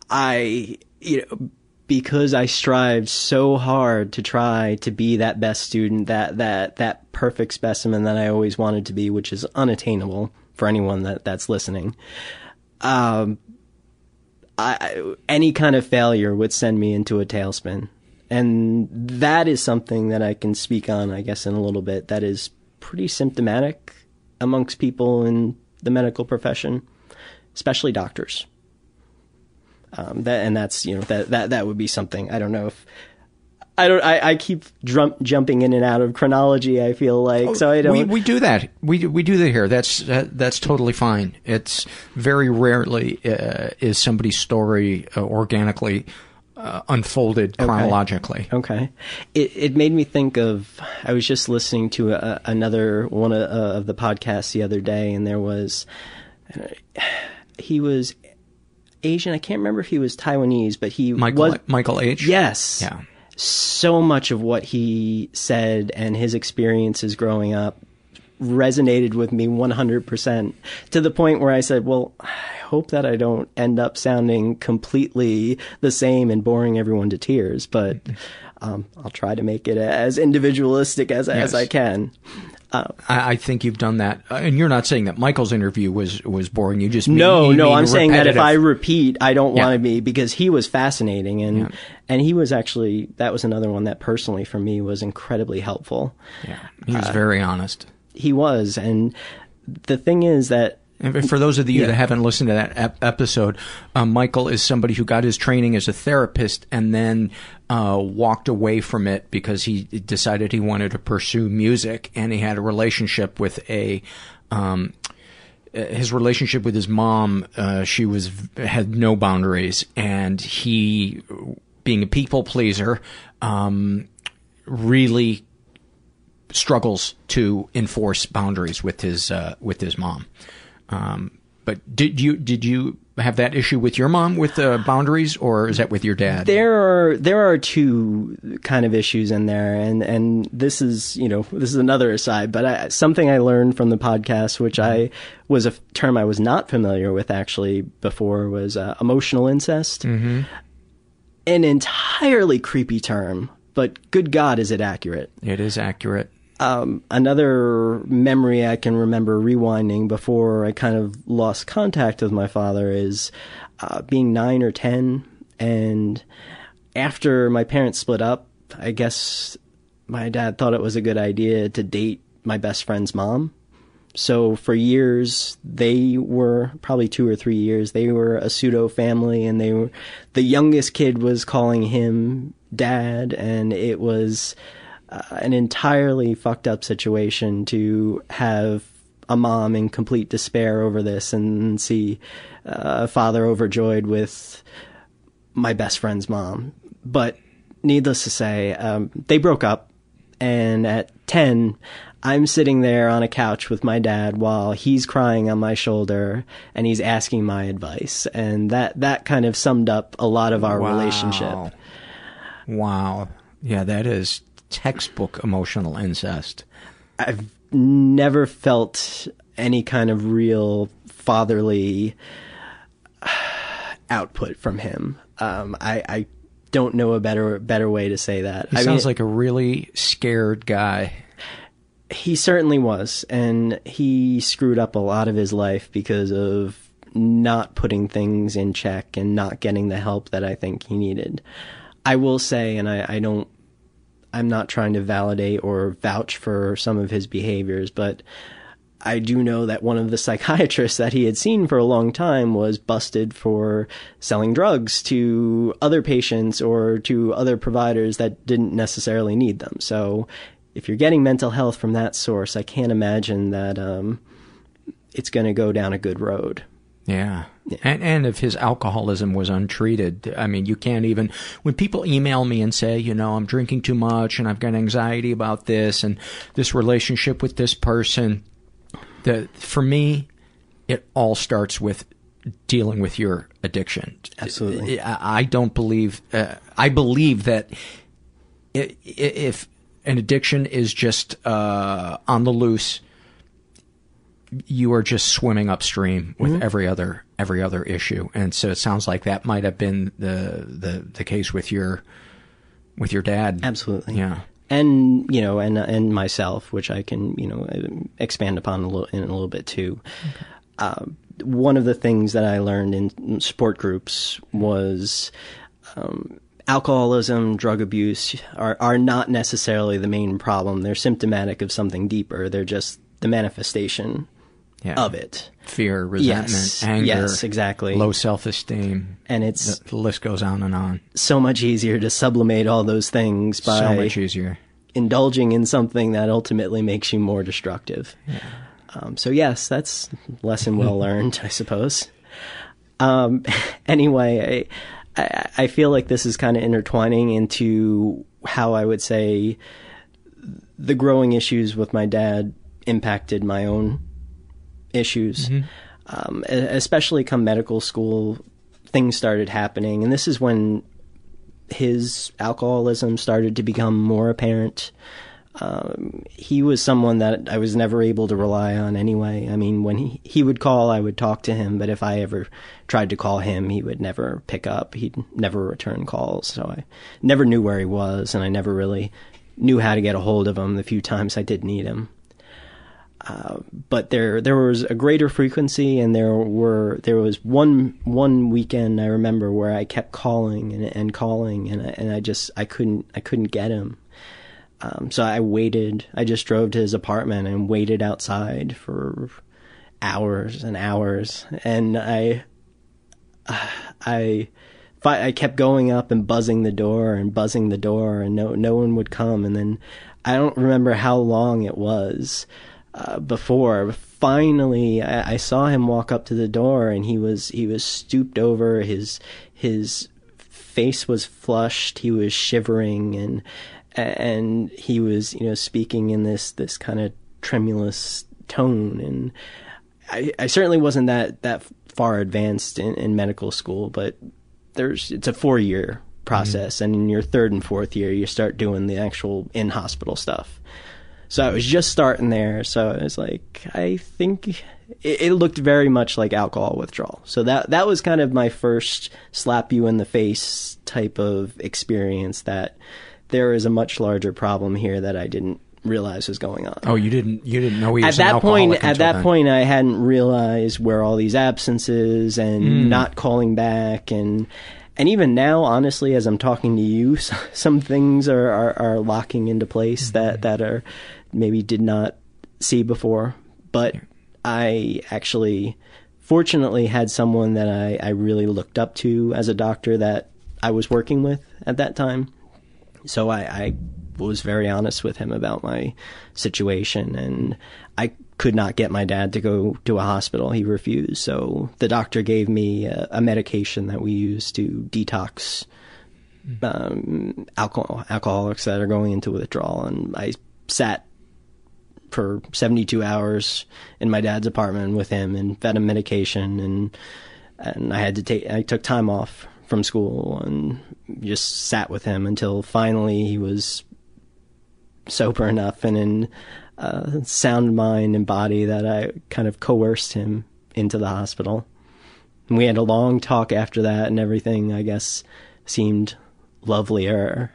[SPEAKER 12] I, you know, because I strived so hard to try to be that best student, that that that perfect specimen that I always wanted to be, which is unattainable for anyone that that's listening. Um, I- any kind of failure would send me into a tailspin, and that is something that I can speak on, I guess, in a little bit. That is pretty symptomatic amongst people in the medical profession, especially doctors. Um, that and that's you know that that that would be something. I don't know if I don't. I, I keep drum, jumping in and out of chronology. I feel like so I don't.
[SPEAKER 1] We, we do that. We we do that here. That's that, that's totally fine. It's very rarely uh, is somebody's story uh, organically uh, unfolded
[SPEAKER 12] Okay.
[SPEAKER 1] chronologically.
[SPEAKER 12] Okay. It it made me think of I was just listening to a, another one of, uh, of the podcasts the other day, and there was uh, he was Asian. I can't remember if he was Taiwanese, but he
[SPEAKER 1] Michael
[SPEAKER 12] was
[SPEAKER 1] Michael H.
[SPEAKER 12] Yes.
[SPEAKER 1] Yeah.
[SPEAKER 12] So much of what he said and his experiences growing up resonated with me 100% to the point where I said, well, I hope that I don't end up sounding completely the same and boring everyone to tears, but um, I'll try to make it as individualistic as, as I can. Uh,
[SPEAKER 1] I, I think you've done that, uh, and you're not saying that Michael's interview was was boring. You just mean,
[SPEAKER 12] no,
[SPEAKER 1] you
[SPEAKER 12] no. I'm saying that if I repeat, I don't
[SPEAKER 1] Yeah.
[SPEAKER 12] want to be because he was fascinating and
[SPEAKER 1] Yeah.
[SPEAKER 12] and he was actually that was another one that personally for me was incredibly helpful.
[SPEAKER 1] yeah, he was
[SPEAKER 12] uh,
[SPEAKER 1] very honest.
[SPEAKER 12] He was, and the thing is that
[SPEAKER 1] And for those of you
[SPEAKER 12] Yeah.
[SPEAKER 1] that haven't listened to that ep- episode, uh, Michael is somebody who got his training as a therapist and then uh, walked away from it because he decided he wanted to pursue music, and he had a relationship with a. Um, his relationship with his mom, uh, she was had no boundaries, and he, being a people pleaser, um, really struggles to enforce boundaries with his uh, with his mom. Um, but did you did you have that issue with your mom with uh, boundaries, or is that with your dad?
[SPEAKER 12] there are there are two kind of issues in there, and and this is you know this is another aside, but I, something I learned from the podcast, which I was a term I was not familiar with actually before, was uh, emotional incest.
[SPEAKER 1] Mm-hmm.
[SPEAKER 12] An entirely creepy term, but good God, is it accurate?
[SPEAKER 1] It is accurate.
[SPEAKER 12] Um, another memory I can remember rewinding before I kind of lost contact with my father is uh, being nine or ten, and after my parents split up, I guess my dad thought it was a good idea to date my best friend's mom. So for years, they were probably two or three years. They were a pseudo family, and they were the youngest kid was calling him dad, and it was uh, an entirely fucked up situation to have a mom in complete despair over this, and see uh, a father overjoyed with my best friend's mom. But needless to say, um, they broke up, and at 10, I'm sitting there on a couch with my dad while he's crying on my shoulder and he's asking my advice. And that, that kind of summed up a lot of our
[SPEAKER 1] Wow.
[SPEAKER 12] relationship.
[SPEAKER 1] Wow. Yeah, that is textbook emotional incest.
[SPEAKER 12] I've never felt any kind of real fatherly output from him. Um, I, I don't know a better better way to say that.
[SPEAKER 1] He
[SPEAKER 12] I
[SPEAKER 1] sounds
[SPEAKER 12] mean,
[SPEAKER 1] like a really scared guy.
[SPEAKER 12] he certainly was, and he screwed up a lot of his life because of not putting things in check and not getting the help that I think he needed. I will say, and I, I don't, I'm not trying to validate or vouch for some of his behaviors, but I do know that one of the psychiatrists that he had seen for a long time was busted for selling drugs to other patients or to other providers that didn't necessarily need them. So if you're getting mental health from that source, I can't imagine that um, it's going to go down a good road.
[SPEAKER 1] Yeah. And, and if his alcoholism was untreated, I mean, you can't even, when people email me and say, you know, I'm drinking too much and I've got anxiety about this and this relationship with this person, the, for me, it all starts with dealing with your addiction.
[SPEAKER 12] Absolutely.
[SPEAKER 1] I, I don't believe, uh, I believe that if, an addiction is just uh, on the loose, you are just swimming upstream with
[SPEAKER 12] Mhm.
[SPEAKER 1] every other every other issue, and so it sounds like that might have been the the the case with your with your dad.
[SPEAKER 12] Absolutely.
[SPEAKER 1] Yeah.
[SPEAKER 12] and you know, and and myself, which I can you know expand upon a little in a little bit too. Uh, one of the things that I learned in support groups was um, alcoholism, drug abuse are are not necessarily the main problem. They're symptomatic of something deeper. They're just the manifestation
[SPEAKER 1] Yeah.
[SPEAKER 12] of it.
[SPEAKER 1] Fear, resentment,
[SPEAKER 12] Yes.
[SPEAKER 1] anger,
[SPEAKER 12] Yes, exactly.
[SPEAKER 1] low self esteem,
[SPEAKER 12] and it's
[SPEAKER 1] the, the list goes on and on.
[SPEAKER 12] so much easier to sublimate all those things by
[SPEAKER 1] So much easier.
[SPEAKER 12] indulging in something that ultimately makes you more destructive. Um, so yes, that's lesson well learned, I suppose. Um, anyway, I, I, I feel like this is kind of intertwining into how I would say the growing issues with my dad impacted my own issues. Um, e- especially come medical school, things started happening, and this is when his alcoholism started to become more apparent. Um, he was someone that I was never able to rely on anyway. I mean, when he, he would call, I would talk to him, but if I ever tried to call him, he would never pick up. He'd never return calls. So I never knew where he was, and I never really knew how to get a hold of him the few times I did need him. But there there was a greater frequency, and there were there was one one weekend I remember where I kept calling and and calling, and I, and I just I couldn't I couldn't get him. Um, so I waited. I just drove to his apartment and waited outside for hours and hours, and I I I kept going up and buzzing the door and buzzing the door, and no no one would come. And then I don't remember how long it was uh, before finally I, I saw him walk up to the door, and he was he was stooped over. His his face was flushed. He was shivering, and and he was you know speaking in this this kind of tremulous tone and I, I certainly wasn't that that far advanced in, in medical school, but there's it's a four year process, and in your third and fourth year, you start doing the actual in hospital stuff. So I was just starting there, so I was like, I think it, it looked very much like alcohol withdrawal. So that that was kind of my first slap you in the face type of experience. That there is a much larger problem here that I didn't realize was going on
[SPEAKER 1] Oh, you didn't you didn't know he was
[SPEAKER 12] at that point at that
[SPEAKER 1] then.
[SPEAKER 12] point i hadn't realized where all these absences and
[SPEAKER 1] Mm.
[SPEAKER 12] not calling back and and even now honestly as i'm talking to you some things are are, are locking into place
[SPEAKER 1] Mm-hmm.
[SPEAKER 12] that that are maybe did not see before. But i actually fortunately had someone that i i really looked up to as a doctor that i was working with at that time. So I, I was very honest with him about my situation, and I could not get my dad to go to a hospital. He refused. So the doctor gave me a, a medication that we use to detox um, alcohol alcoholics that are going into withdrawal, and I sat for 72 hours in my dad's apartment with him and fed him medication and and I had to take I took time off from school and just sat with him until finally he was sober enough and in uh, sound mind and body that I kind of coerced him into the hospital. And we had a long talk after that, and everything I guess seemed lovelier.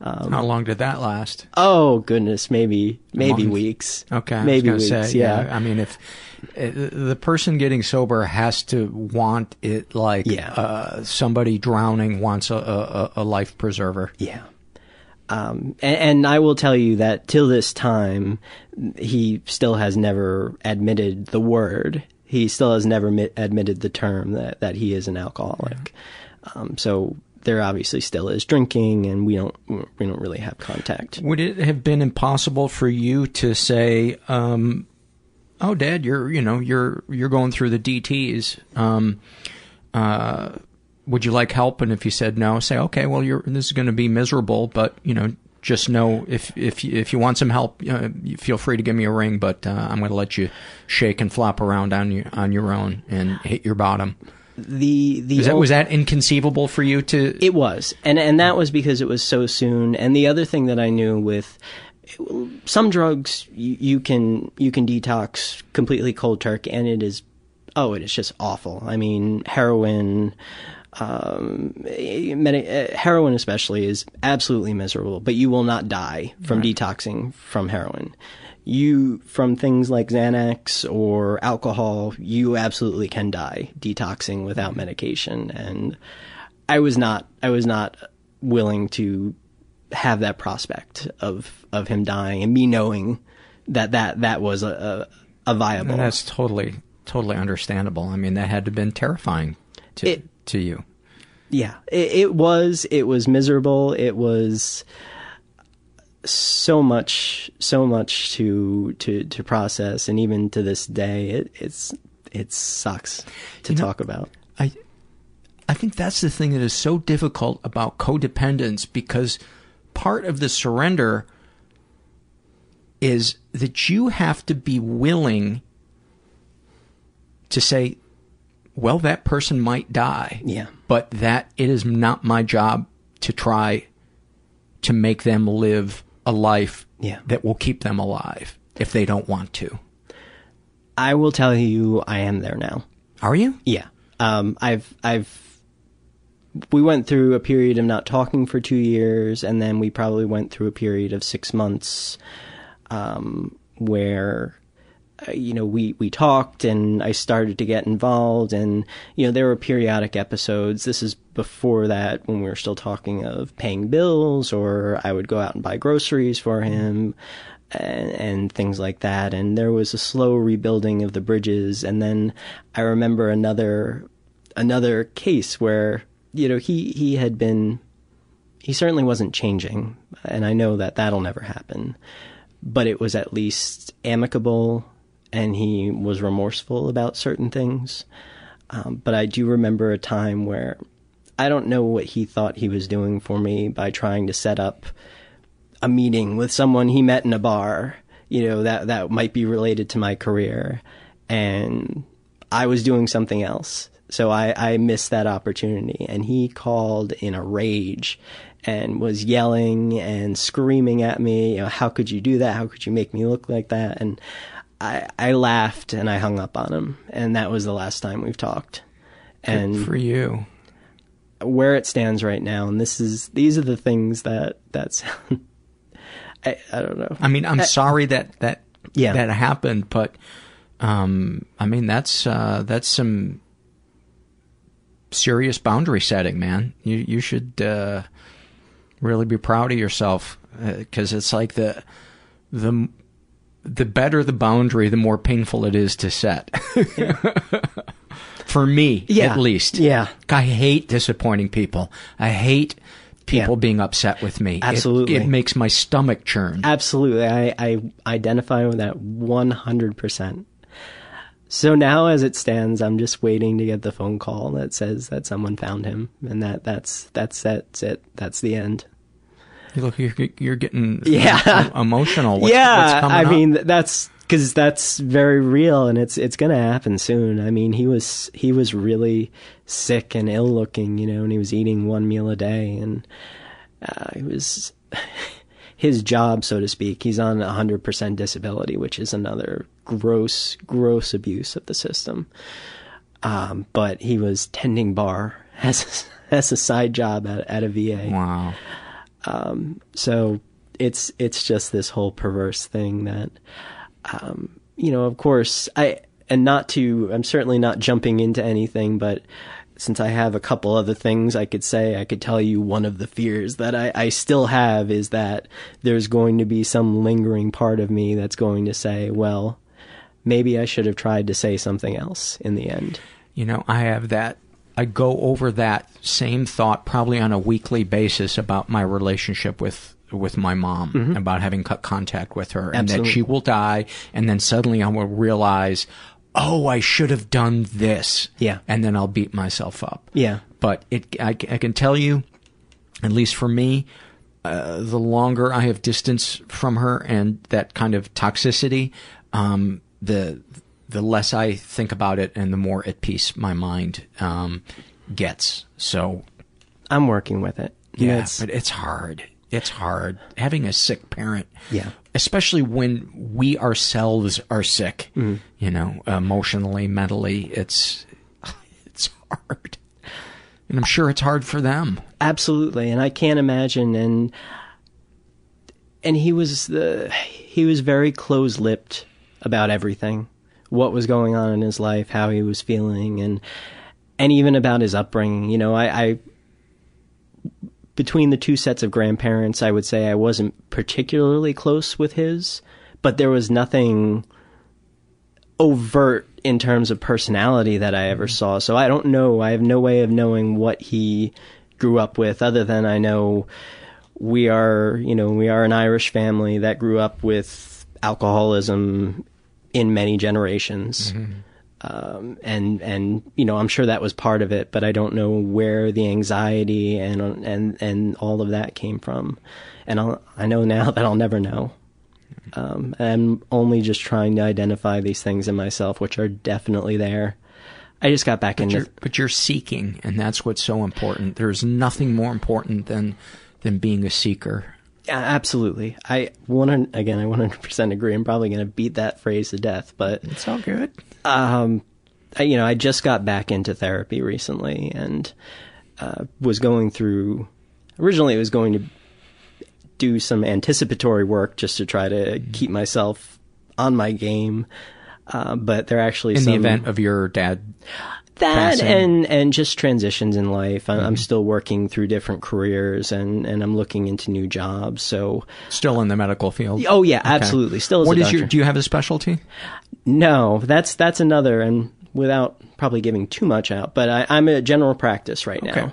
[SPEAKER 12] Um,
[SPEAKER 1] How long did that last?
[SPEAKER 12] Oh goodness, maybe maybe
[SPEAKER 1] month?
[SPEAKER 12] weeks.
[SPEAKER 1] Okay,
[SPEAKER 12] maybe weeks.
[SPEAKER 1] say,
[SPEAKER 12] yeah.
[SPEAKER 1] I mean, if uh, the person getting sober has to want it like
[SPEAKER 12] Yeah.
[SPEAKER 1] uh, somebody drowning wants a, a, a life preserver.
[SPEAKER 12] Yeah. Um, and, and I will tell you that till this time, he still has never admitted the word. He still has never mi- admitted the term that, that he is an alcoholic. Um, so there obviously still is drinking, and we don't we don't really have contact.
[SPEAKER 1] Would it have been impossible for you to say, um, "Oh, Dad, you're you know you're you're going through the DTS. Um, uh, would you like help?" And if you said no, say, "Okay, well, you're this is going to be miserable, but you know." Just know if if you- if you want some help, uh, you feel free to give me a ring. But uh, I'm going to let you shake and flop around on your on your own and hit your bottom.
[SPEAKER 12] the the
[SPEAKER 1] Was that, was that inconceivable for you to?
[SPEAKER 12] It was, and and that was because it was so soon. And the other thing that I knew with some drugs, you, you can you can detox completely cold turkey, and it is oh, it is just awful. I mean, heroin. Um, medi- uh, heroin especially is absolutely miserable, but you will not die from
[SPEAKER 1] Right.
[SPEAKER 12] detoxing from heroin. You from things like Xanax or alcohol, you absolutely can die detoxing without medication. And I was not, I was not willing to have that prospect of of him dying and me knowing that that that was a a, a viable.
[SPEAKER 1] And that's totally, totally understandable. I mean, that had to have been terrifying to to you.
[SPEAKER 12] Yeah, it, it was. It was miserable. It was so much, so much to to to process, and even to this day, it it's it sucks to
[SPEAKER 1] You know,
[SPEAKER 12] talk about.
[SPEAKER 1] I I think that's the thing that is so difficult about codependence because part of the surrender is that you have to be willing to say, well, that person might die.
[SPEAKER 12] Yeah.
[SPEAKER 1] But that it is not my job to try to make them live a life
[SPEAKER 12] Yeah.
[SPEAKER 1] that will keep them alive if they don't want to.
[SPEAKER 12] I will tell you, I am there now.
[SPEAKER 1] Are you?
[SPEAKER 12] Yeah. Um, I've, I've, we went through a period of not talking for two years, and then we probably went through a period of six months, um, where, Uh, you know, we, we talked and I started to get involved and, you know, there were periodic episodes. This is before that when we were still talking of paying bills or I would go out and buy groceries for him and, and things like that. And there was a slow rebuilding of the bridges. And then I remember another, another case where, you know, he, he had been, he certainly wasn't changing. And I know that that'll never happen, but it was at least amicable and he was remorseful about certain things. Um, but I do remember a time where I don't know what he thought he was doing for me by trying to set up a meeting with someone he met in a bar, you know, that, that might be related to my career. And I was doing something else. So I, I missed that opportunity. And he called in a rage and was yelling and screaming at me, you know, how could you do that? How could you make me look like that? And I, I laughed and I hung up on him. And that was the last time we've talked. And
[SPEAKER 1] Good for you.
[SPEAKER 12] where it stands right now, and this is these are the things that that sound. I, I don't know.
[SPEAKER 1] I mean, I'm
[SPEAKER 12] I-
[SPEAKER 1] sorry that that
[SPEAKER 12] Yeah.
[SPEAKER 1] that happened, but um, I mean that's uh, that's some serious boundary setting, man. You you should uh, really be proud of yourself because it's like the the the better the boundary, the more painful it is to set. For me,
[SPEAKER 12] Yeah.
[SPEAKER 1] at least.
[SPEAKER 12] Yeah.
[SPEAKER 1] I hate disappointing people. I hate people being upset with me. It-
[SPEAKER 12] Absolutely.
[SPEAKER 1] it makes my stomach churn.
[SPEAKER 12] Absolutely. I, I identify with that 100%. So now as it stands, I'm just waiting to get the phone call that says that someone found him and that that's, that's, that's it. That's the end.
[SPEAKER 1] You Look, you're, you're getting
[SPEAKER 12] Yeah.
[SPEAKER 1] emotional. What's,
[SPEAKER 12] yeah.
[SPEAKER 1] what's coming
[SPEAKER 12] I
[SPEAKER 1] up?
[SPEAKER 12] mean, that's, cause that's very real and it's, it's going to happen soon. I mean, he was, he was really sick and ill looking, you know, and he was eating one meal a day and, uh, it was, his job, so to speak. He's on 100% disability, which is another gross, gross abuse of the system. Um, but he was tending bar as as a side job at at a VA.
[SPEAKER 1] Wow.
[SPEAKER 12] Um, so it's it's just this whole perverse thing that, um, you know, of course, I and not to. I'm certainly not jumping into anything, but since I have a couple other things I could say, I could tell you one of the fears that I, I still have is that there's going to be some lingering part of me that's going to say, well, maybe I should have tried to say something else in the end.
[SPEAKER 1] You know, I have that. I go over that same thought probably on a weekly basis about my relationship with with my mom,
[SPEAKER 12] Mhm.
[SPEAKER 1] about having cut contact with her, and that she will die, and then suddenly I will realize, oh, I should have done this.
[SPEAKER 12] Yeah.
[SPEAKER 1] and then I'll beat myself up.
[SPEAKER 12] Yeah.
[SPEAKER 1] But it, I, I can tell you, at least for me, uh, the longer I have distance from her and that kind of toxicity, um, the the less I think about it, and the more at peace my mind um, gets. So
[SPEAKER 12] I'm working with it.
[SPEAKER 1] yeah,
[SPEAKER 12] It's-
[SPEAKER 1] but it's hard. It's hard having a sick parent.
[SPEAKER 12] Yeah.
[SPEAKER 1] especially when we ourselves are sick.
[SPEAKER 12] Mhm.
[SPEAKER 1] You know, emotionally, mentally, it's it's hard, and I'm sure it's hard for them.
[SPEAKER 12] Absolutely, and I can't imagine. And and he was the he was very close lipped about everything, what was going on in his life, how he was feeling, and and even about his upbringing. You know, I, I between the two sets of grandparents, I would say I wasn't particularly close with his, but there was nothing overt in terms of personality that I ever mm-hmm. saw. So I don't know. I have no way of knowing what he grew up with other than I know we are, you know, we are an Irish family that grew up with alcoholism in many generations. Um, and and you know I'm sure that was part of it, but I don't know where the anxiety and and and all of that came from, and I'll, I know now that I'll never know. Um, I'm only just trying to identify these things in myself, which are definitely there. I just got back
[SPEAKER 1] But
[SPEAKER 12] into
[SPEAKER 1] you're, but you're seeking, and that's what's so important. There's nothing more important than than being a seeker.
[SPEAKER 12] Yeah, absolutely. I one again. I 100 percent agree. I'm probably going to beat that phrase to death, but
[SPEAKER 1] it's all good.
[SPEAKER 12] Um, I, you know, I just got back into therapy recently, and uh, was going through. Originally, it was going to do some anticipatory work just to try to keep myself on my game. Uh, but there are actually
[SPEAKER 1] In
[SPEAKER 12] some,
[SPEAKER 1] the event of your dad
[SPEAKER 12] that and and just transitions in life. I'm
[SPEAKER 1] Mhm.
[SPEAKER 12] still working through different careers and and I'm looking into new jobs. So
[SPEAKER 1] still in the medical field.
[SPEAKER 12] Oh yeah,
[SPEAKER 1] Okay.
[SPEAKER 12] absolutely. Still
[SPEAKER 1] What
[SPEAKER 12] a
[SPEAKER 1] is your? Do you have a specialty?
[SPEAKER 12] No, that's that's another, and without probably giving too much out, but I, I'm a general practice right now.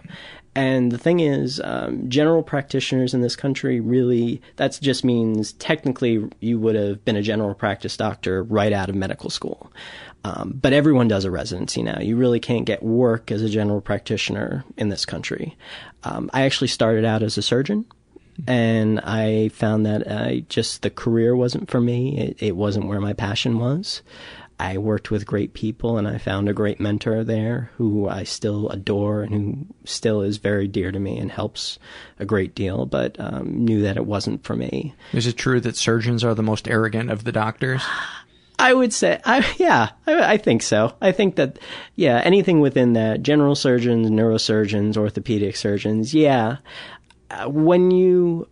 [SPEAKER 12] And the thing is, um, general practitioners in this country really, that just means technically you would have been a general practice doctor right out of medical school. Um, but everyone does a residency now. You really can't get work as a general practitioner in this country. Um, I actually started out as a surgeon and I found that I just the career wasn't for me. It, it wasn't where my passion was. I worked with great people, and I found a great mentor there who I still adore and who still is very dear to me and helps a great deal. But um, knew that it wasn't for me.
[SPEAKER 1] Is it true that surgeons are the most arrogant of the doctors?
[SPEAKER 12] I would say, I, yeah, I, I think so. I think that, yeah, anything within that, general surgeons, neurosurgeons, orthopedic surgeons, yeah. Uh, when you,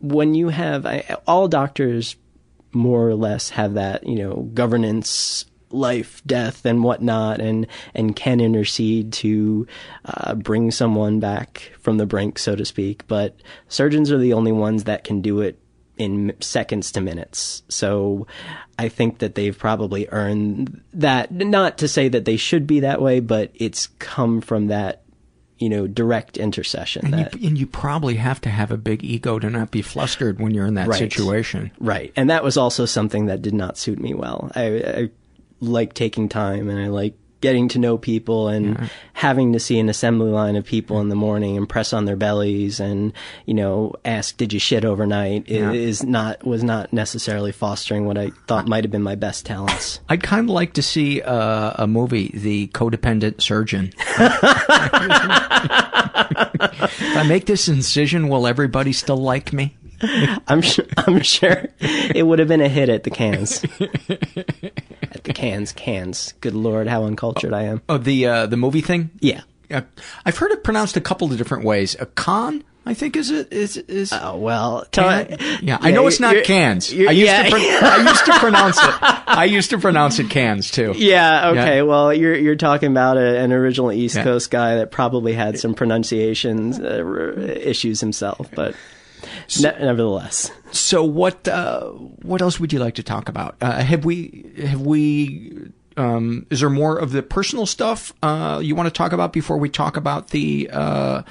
[SPEAKER 12] when you have, I, all doctors more or less have that, you know, governance, life, death, and whatnot, and, and can intercede to uh, bring someone back from the brink, so to speak. But surgeons are the only ones that can do it in seconds to minutes. So I think that they've probably earned that. Not to say that they should be that way, but it's come from that, you know, direct intercession.
[SPEAKER 1] And
[SPEAKER 12] that,
[SPEAKER 1] you, and you probably have to have a big ego to not be flustered when you're in that
[SPEAKER 12] Right.
[SPEAKER 1] situation.
[SPEAKER 12] Right. And that was also something that did not suit me well. I, I like taking time and I like getting to know people and having to see an assembly line of people in the morning and press on their bellies and, you know, ask, did you shit overnight?
[SPEAKER 1] Yeah.
[SPEAKER 12] is not, was not necessarily fostering what I thought might have been my best talents.
[SPEAKER 1] I'd kind of like to see uh, a movie, The Codependent Surgeon. if I make this incision, will everybody still like me?
[SPEAKER 12] I'm sure, I'm sure it would have been a hit at the cans. at the cans, cans. Good lord, how uncultured I am.
[SPEAKER 1] Oh, the uh, the movie thing.
[SPEAKER 12] Yeah,
[SPEAKER 1] uh, I've heard it pronounced a couple of different ways. A con, I think, is it is is.
[SPEAKER 12] Oh well,
[SPEAKER 1] Can- yeah, I know it's not cans. I used
[SPEAKER 12] yeah.
[SPEAKER 1] to pro- I used to pronounce it. I used to pronounce it cans too.
[SPEAKER 12] Yeah. Okay.
[SPEAKER 1] Yeah.
[SPEAKER 12] Well, you're you're talking about a, an original East
[SPEAKER 1] Yeah.
[SPEAKER 12] Coast guy that probably had some pronunciation uh, issues himself, but ne- nevertheless.
[SPEAKER 1] So what uh, what else would you like to talk about? Uh, have we have we um, is there more of the personal stuff uh, you want to talk about before we talk about the uh,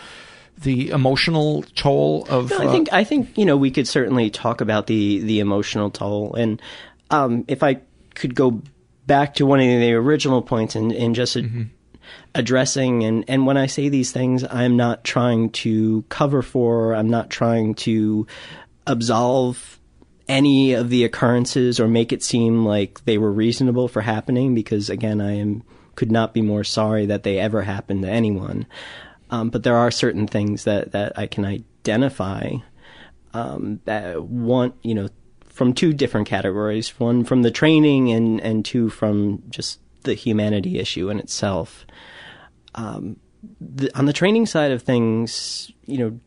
[SPEAKER 1] the emotional toll of?
[SPEAKER 12] No, I
[SPEAKER 1] uh,
[SPEAKER 12] think I think you know we could certainly talk about the the emotional toll, and um, if I could go back to one of the original points and and just a, addressing and and when I say these things, I'm not trying to cover for, I'm not trying to absolve any of the occurrences or make it seem like they were reasonable for happening because again I am could not be more sorry that they ever happened to anyone. Um, but there are certain things that, that I can identify um, that want, you know, from two different categories. One from the training and, and two from just the humanity issue in itself. Um, the, on the training side of things, you know,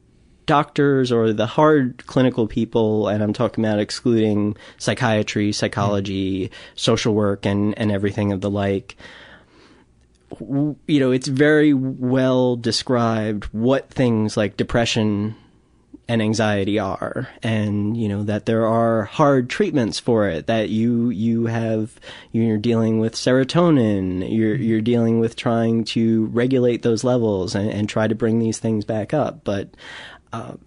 [SPEAKER 12] doctors or the hard clinical people, and I'm talking about excluding psychiatry, psychology, social work, and, and everything of the like you know, it's very well described what things like depression and anxiety are and you know that there are hard treatments for it that you you have you're dealing with serotonin you're you're dealing with trying to regulate those levels and, and try to bring these things back up. But um,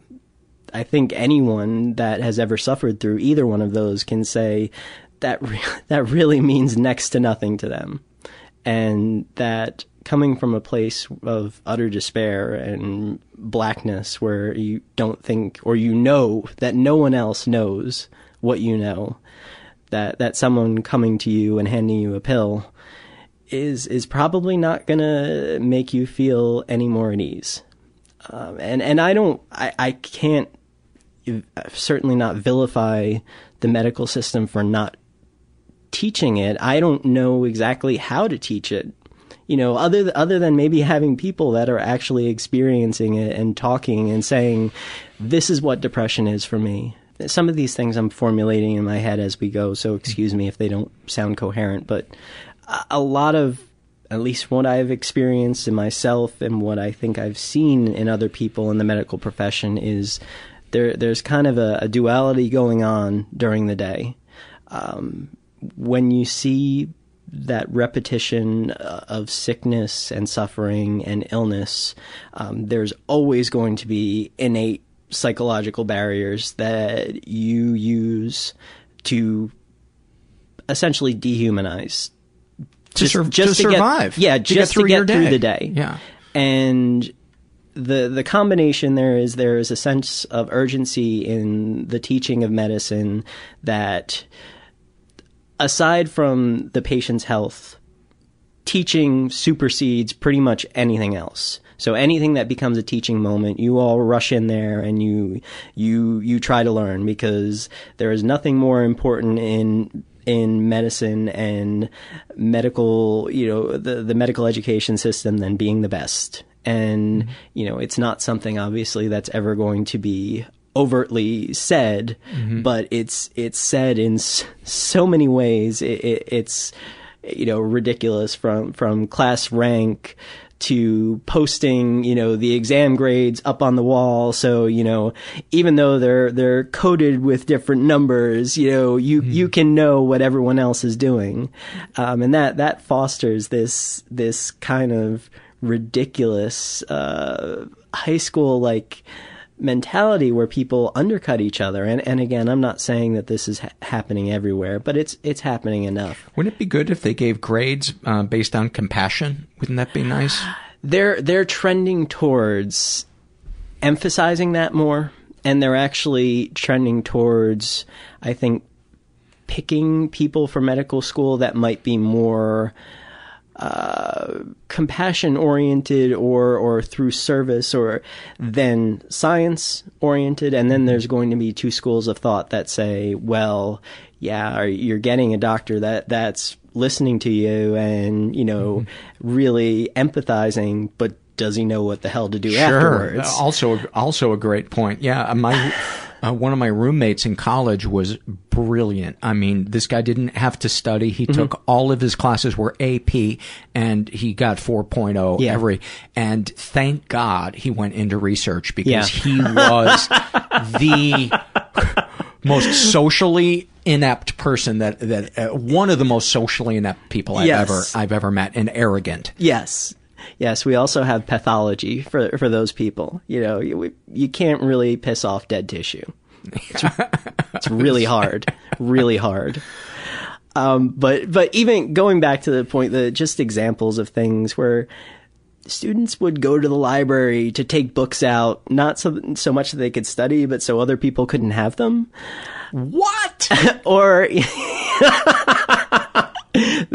[SPEAKER 12] I think anyone that has ever suffered through either one of those can say that re- that really means next to nothing to them. And that coming from a place of utter despair and blackness where you don't think or you know that no one else knows what you know that that someone coming to you and handing you a pill is is probably not going to make you feel any more at ease um, and and I don't I, I can't certainly not vilify the medical system for not teaching it, I don't know exactly how to teach it. You know, other other than maybe having people that are actually experiencing it and talking and saying, "This is what depression is for me." Some of these things I'm formulating in my head as we go, so excuse me if they don't sound coherent. But a lot of at least what I've experienced in myself and what I think I've seen in other people in the medical profession is there. There's kind of a, a duality going on during the day. Um, when you see that repetition uh, of sickness and suffering and illness, um, there's always going to be innate psychological barriers that you use to essentially dehumanize.
[SPEAKER 1] Just, to, sur- just to, to survive.
[SPEAKER 12] Get, yeah,
[SPEAKER 1] to
[SPEAKER 12] just
[SPEAKER 1] get
[SPEAKER 12] to get
[SPEAKER 1] through
[SPEAKER 12] the day.
[SPEAKER 1] Yeah.
[SPEAKER 12] And the the combination there is there is a sense of urgency in the teaching of medicine that aside from the patient's health, teaching supersedes pretty much anything else. So anything that becomes a teaching moment, you all rush in there and you you you try to learn because there is nothing more important in in medicine and medical, you know, the the medical education system than being the best. And mm-hmm. you know, it's not something obviously that's ever going to be overtly said, mm-hmm. but it's it's said in so many ways. It, it, it's you know ridiculous from from class rank to posting, you know, the exam grades up on the wall. So, you know, even though they're they're coded with different numbers, you know, you mm. you can know what everyone else is doing, um, and that that fosters this this kind of ridiculous uh, high school like mentality where people undercut each other. And, and again, I'm not saying that this is ha- happening everywhere, but it's it's happening enough.
[SPEAKER 1] Wouldn't it be good if they gave grades uh, based on compassion? Wouldn't that be nice?
[SPEAKER 12] they're they're trending towards emphasizing that more, and they're actually trending towards, I think, picking people for medical school that might be more uh, compassion oriented or or through service or then science oriented and then there's going to be two schools of thought that say well yeah you're getting a doctor that that's listening to you and you know mm-hmm. really empathizing but does he know what the hell to do
[SPEAKER 1] sure.
[SPEAKER 12] afterwards
[SPEAKER 1] also also a great point yeah my uh, one of my roommates in college was brilliant. I mean, this guy didn't have to study. He mm-hmm. took all of his classes were AP and he got 4.0 yeah. every. And thank God he went into research because yeah. he was the most socially inept person that that uh, one of the most socially inept people I've yes. ever I've ever met and arrogant.
[SPEAKER 12] Yes. Yes, we also have pathology for for those people. You know, you, you can't really piss off dead tissue. It's, it's really hard, really hard. Um, but but even going back to the point that just examples of things where students would go to the library to take books out, not so so much that they could study, but so other people couldn't have them.
[SPEAKER 1] What?
[SPEAKER 12] or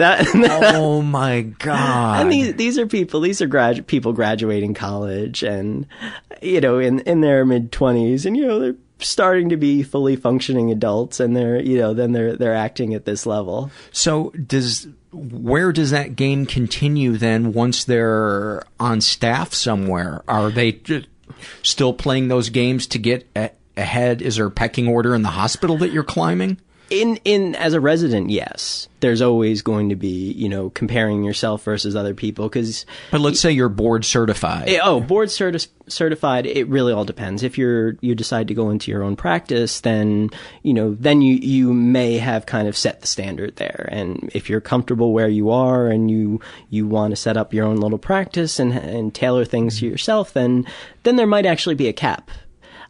[SPEAKER 12] that
[SPEAKER 1] oh my god.
[SPEAKER 12] and these these are people these are grad people graduating college and you know in in their mid 20s and you know they're starting to be fully functioning adults and they're you know then they're they're acting at this level.
[SPEAKER 1] So does where does that game continue then once they're on staff somewhere? Are they still playing those games to get a- ahead? Is there a pecking order in the hospital that you're climbing
[SPEAKER 12] in in as a resident, yes, there's always going to be you know comparing yourself versus other people because.
[SPEAKER 1] But let's say you're board certified.
[SPEAKER 12] It, oh, board certi- certified. It really all depends. If you're you decide to go into your own practice, then you know then you you may have kind of set the standard there. And if you're comfortable where you are and you you want to set up your own little practice and and tailor things to yourself, then then there might actually be a cap.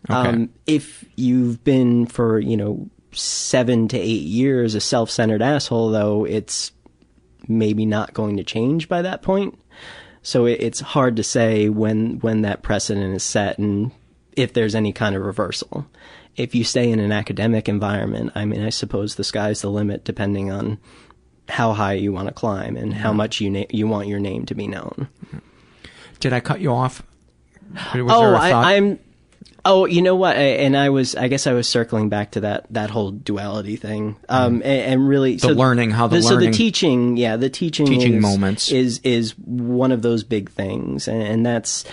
[SPEAKER 1] Okay.
[SPEAKER 12] Um, if you've been for you know seven to eight years a self centered asshole, though, it's maybe not going to change by that point. So it, it's hard to say when when that precedent is set and if there's any kind of reversal. If you stay in an academic environment, I mean, I suppose the sky's the limit, depending on how high you want to climb and how mm-hmm. much you na- you want your name to be known.
[SPEAKER 1] Did I cut you off?
[SPEAKER 12] Oh, Was oh, I, I'm Oh, you know what? I, and I was, I guess I was circling back to that, that whole duality thing. Um, and, and, really,
[SPEAKER 1] the so learning, how the,
[SPEAKER 12] the
[SPEAKER 1] learning,
[SPEAKER 12] so the teaching, yeah, the teaching,
[SPEAKER 1] teaching
[SPEAKER 12] is,
[SPEAKER 1] moments
[SPEAKER 12] is, is one of those big things. And, and that's,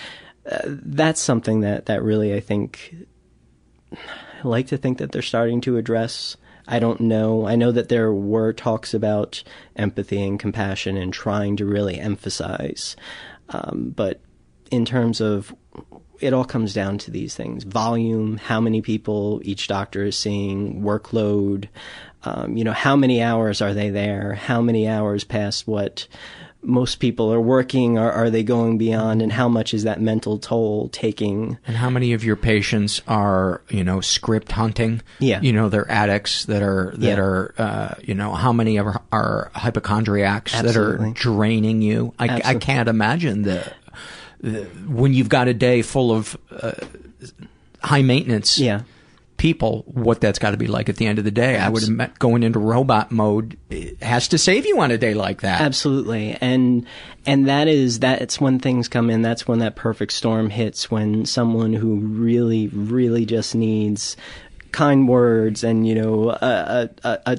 [SPEAKER 12] uh, that's something that, that really, I think, I like to think that they're starting to address. I don't know. I know that there were talks about empathy and compassion and trying to really emphasize. Um, but in terms of it all comes down to these things. Volume, how many people each doctor is seeing, workload, um, you know, how many hours are they there, how many hours past what most people are working? Or are they going beyond? And how much is that mental toll taking?
[SPEAKER 1] And how many of your patients are you know script hunting?
[SPEAKER 12] Yeah.
[SPEAKER 1] You know they're addicts that are that
[SPEAKER 12] yeah.
[SPEAKER 1] are uh, you know how many of are, are hypochondriacs
[SPEAKER 12] Absolutely.
[SPEAKER 1] that are draining you? I, I can't imagine the when you've got a day full of uh, high maintenance
[SPEAKER 12] yeah.
[SPEAKER 1] people, what that's got to be like at the end of the day. Absolutely. I would admit going into robot mode has to save you on a day like that.
[SPEAKER 12] Absolutely, and and that is that's when things come in. That's when that perfect storm hits. When someone who really, really just needs kind words and you know a, a, a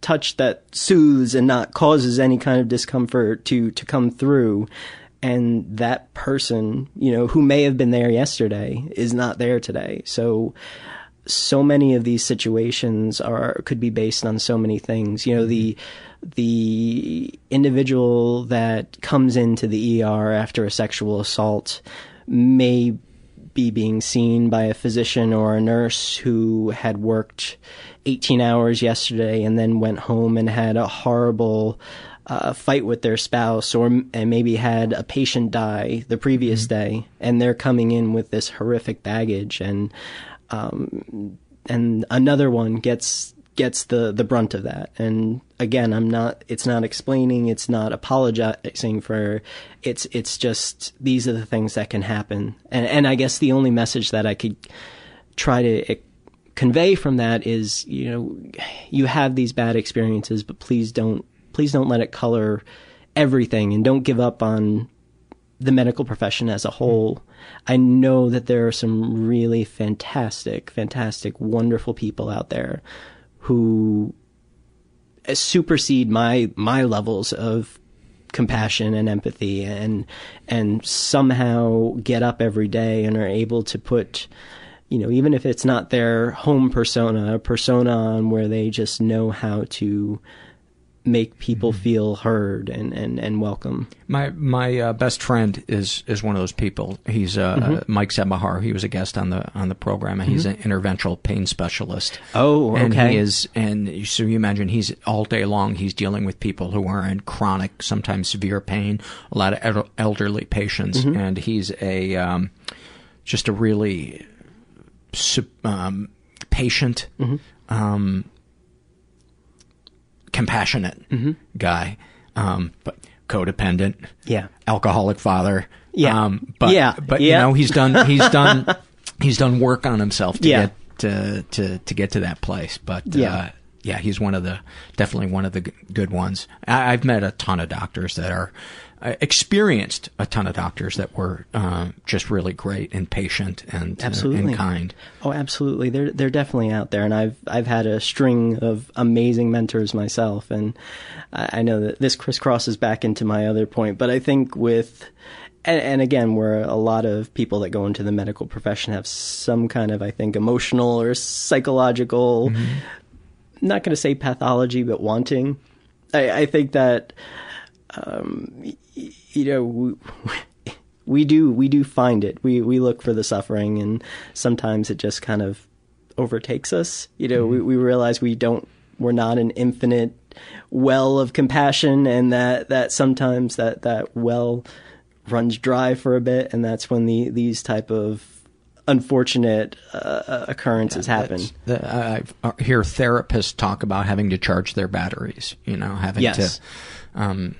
[SPEAKER 12] touch that soothes and not causes any kind of discomfort to to come through and that person, you know, who may have been there yesterday is not there today. So, so many of these situations are could be based on so many things. You know, the the individual that comes into the ER after a sexual assault may be being seen by a physician or a nurse who had worked 18 hours yesterday and then went home and had a horrible uh, fight with their spouse or and maybe had a patient die the previous mm-hmm. day and they're coming in with this horrific baggage and um, and another one gets gets the the brunt of that and again I'm not it's not explaining it's not apologizing for it's it's just these are the things that can happen and and I guess the only message that I could try to convey from that is you know you have these bad experiences but please don't please don't let it color everything and don't give up on the medical profession as a whole. I know that there are some really fantastic, fantastic, wonderful people out there who supersede my my levels of compassion and empathy and and somehow get up every day and are able to put you know even if it's not their home persona a persona on where they just know how to make people mm-hmm. feel heard and, and, and welcome.
[SPEAKER 1] My my uh, best friend is is one of those people. He's uh, mm-hmm. Mike Sebahar. He was a guest on the on the program. And he's mm-hmm. an interventional pain specialist.
[SPEAKER 12] Oh, okay.
[SPEAKER 1] And he is, and so you imagine he's all day long. He's dealing with people who are in chronic, sometimes severe pain. A lot of elderly patients, mm-hmm. and he's a um, just a really um, patient. Mm-hmm. Um, compassionate
[SPEAKER 12] mm-hmm.
[SPEAKER 1] guy. Um, but codependent,
[SPEAKER 12] Yeah.
[SPEAKER 1] alcoholic father.
[SPEAKER 12] Yeah.
[SPEAKER 1] Um, but
[SPEAKER 12] Yeah.
[SPEAKER 1] but you know he's done he's done he's done work on himself to
[SPEAKER 12] Yeah.
[SPEAKER 1] get to, to to get to that place. But
[SPEAKER 12] Yeah.
[SPEAKER 1] uh, yeah, he's one of the definitely one of the good ones. I, I've met a ton of doctors that are uh, experienced a ton of doctors that were uh, just really great and patient and uh,
[SPEAKER 12] Absolutely.
[SPEAKER 1] and kind.
[SPEAKER 12] Oh, absolutely. They're they're definitely out there, and I've I've had a string of amazing mentors myself, and I, I know that this crisscrosses back into my other point, but I think with and, and again, where a lot of people that go into the medical profession have some kind of, I think, emotional or psychological, not going to say pathology, but wanting. I, I think that, um, you know, we, we do we do find it. We we look for the suffering, and sometimes it just kind of overtakes us. You know, we we realize we don't we're not an infinite well of compassion, and that that sometimes that that well runs dry for a bit, and that's when the these type of unfortunate uh, occurrences happen.
[SPEAKER 1] The, I I hear therapists talk about having to charge their batteries. You know, having
[SPEAKER 12] Yes.
[SPEAKER 1] to um,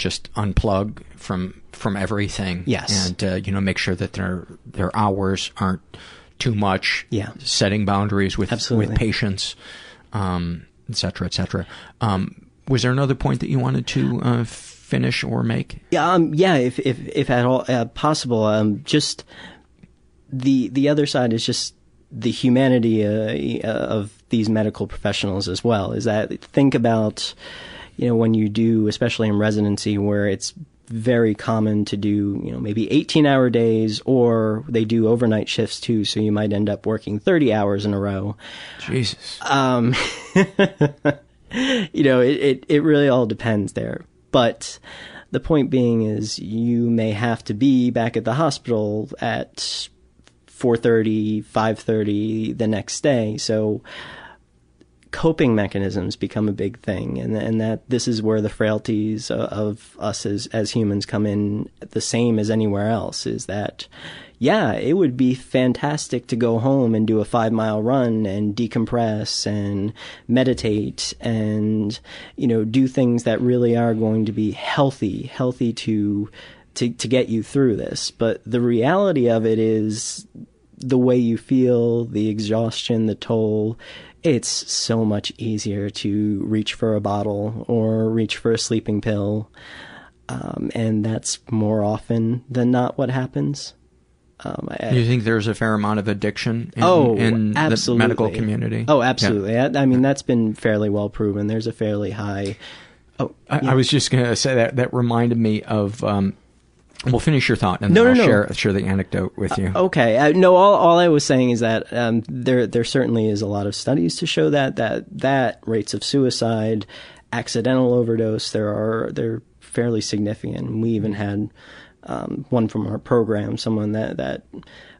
[SPEAKER 1] just unplug from from everything.
[SPEAKER 12] Yes.
[SPEAKER 1] and uh, you know, make sure that their their hours aren't too much.
[SPEAKER 12] Yeah.
[SPEAKER 1] setting boundaries with
[SPEAKER 12] Absolutely.
[SPEAKER 1] with patients, um, et cetera, et cetera. Um, was there another point that you wanted to uh, finish or make?
[SPEAKER 12] Yeah, um, yeah. If if if at all uh, possible, um, just the the other side is just the humanity uh, of these medical professionals as well. Is that think about you know when you do, especially in residency, where it's very common to do you know maybe 18 hour days or they do overnight shifts too so you might end up working 30 hours in a row
[SPEAKER 1] Jesus.
[SPEAKER 12] um, you know, it, it, it really all depends there. But the point being is you may have to be back at the hospital at 4.30, 5.30 the next day. So coping mechanisms become a big thing. And, and that this is where the frailties of, of us as, as humans come in the same as anywhere else is that yeah, it would be fantastic to go home and do a five mile run and decompress and meditate and, you know, do things that really are going to be healthy, healthy to, to, to get you through this. But the reality of it is the way you feel, the exhaustion, the toll, it's so much easier to reach for a bottle or reach for a sleeping pill. Um, and that's more often than not what happens. Um, I,
[SPEAKER 1] you think there's a fair amount of addiction in,
[SPEAKER 12] oh,
[SPEAKER 1] in
[SPEAKER 12] absolutely.
[SPEAKER 1] the medical community?
[SPEAKER 12] Oh, absolutely. I, I mean, that's been fairly well proven. There's a fairly high. Oh,
[SPEAKER 1] I,
[SPEAKER 12] yeah.
[SPEAKER 1] I was just going to say that that reminded me of. Um, we'll finish your thought and
[SPEAKER 12] No,
[SPEAKER 1] then
[SPEAKER 12] no,
[SPEAKER 1] I'll
[SPEAKER 12] no.
[SPEAKER 1] share share the anecdote with you.
[SPEAKER 12] Okay. Uh, no, all, all I was saying is that um, there there certainly is a lot of studies to show that that that rates of suicide, accidental overdose, there are they're fairly significant. We even had um, one from our program, someone that that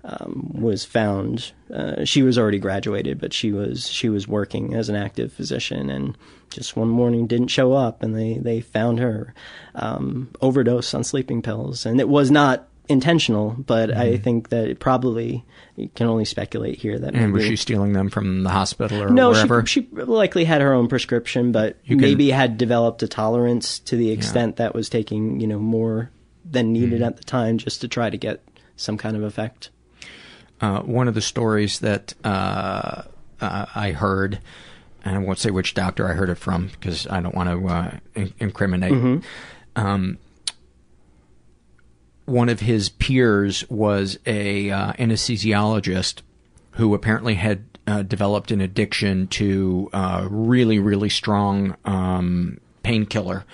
[SPEAKER 12] um, was found. Uh, she was already graduated, but she was she was working as an active physician, and just one morning didn't show up, and they they found her um, overdose on sleeping pills, and it was not intentional, but I think that it probably you can only speculate here that
[SPEAKER 1] and was she stealing them from the hospital or
[SPEAKER 12] no,
[SPEAKER 1] wherever?
[SPEAKER 12] she, she likely had her own prescription, but
[SPEAKER 1] You can-
[SPEAKER 12] maybe had developed a tolerance to the extent that was taking you know more than needed
[SPEAKER 1] Mm-hmm.
[SPEAKER 12] at the time just to try to get some kind of effect.
[SPEAKER 1] Uh, one of the stories that uh, uh, I heard, and I won't say which doctor I heard it from because I don't want to uh, in- incriminate.
[SPEAKER 12] Mhm.
[SPEAKER 1] Um, one of his peers was a uh, anesthesiologist who apparently had uh, developed an addiction to uh, really, really strong um, painkiller.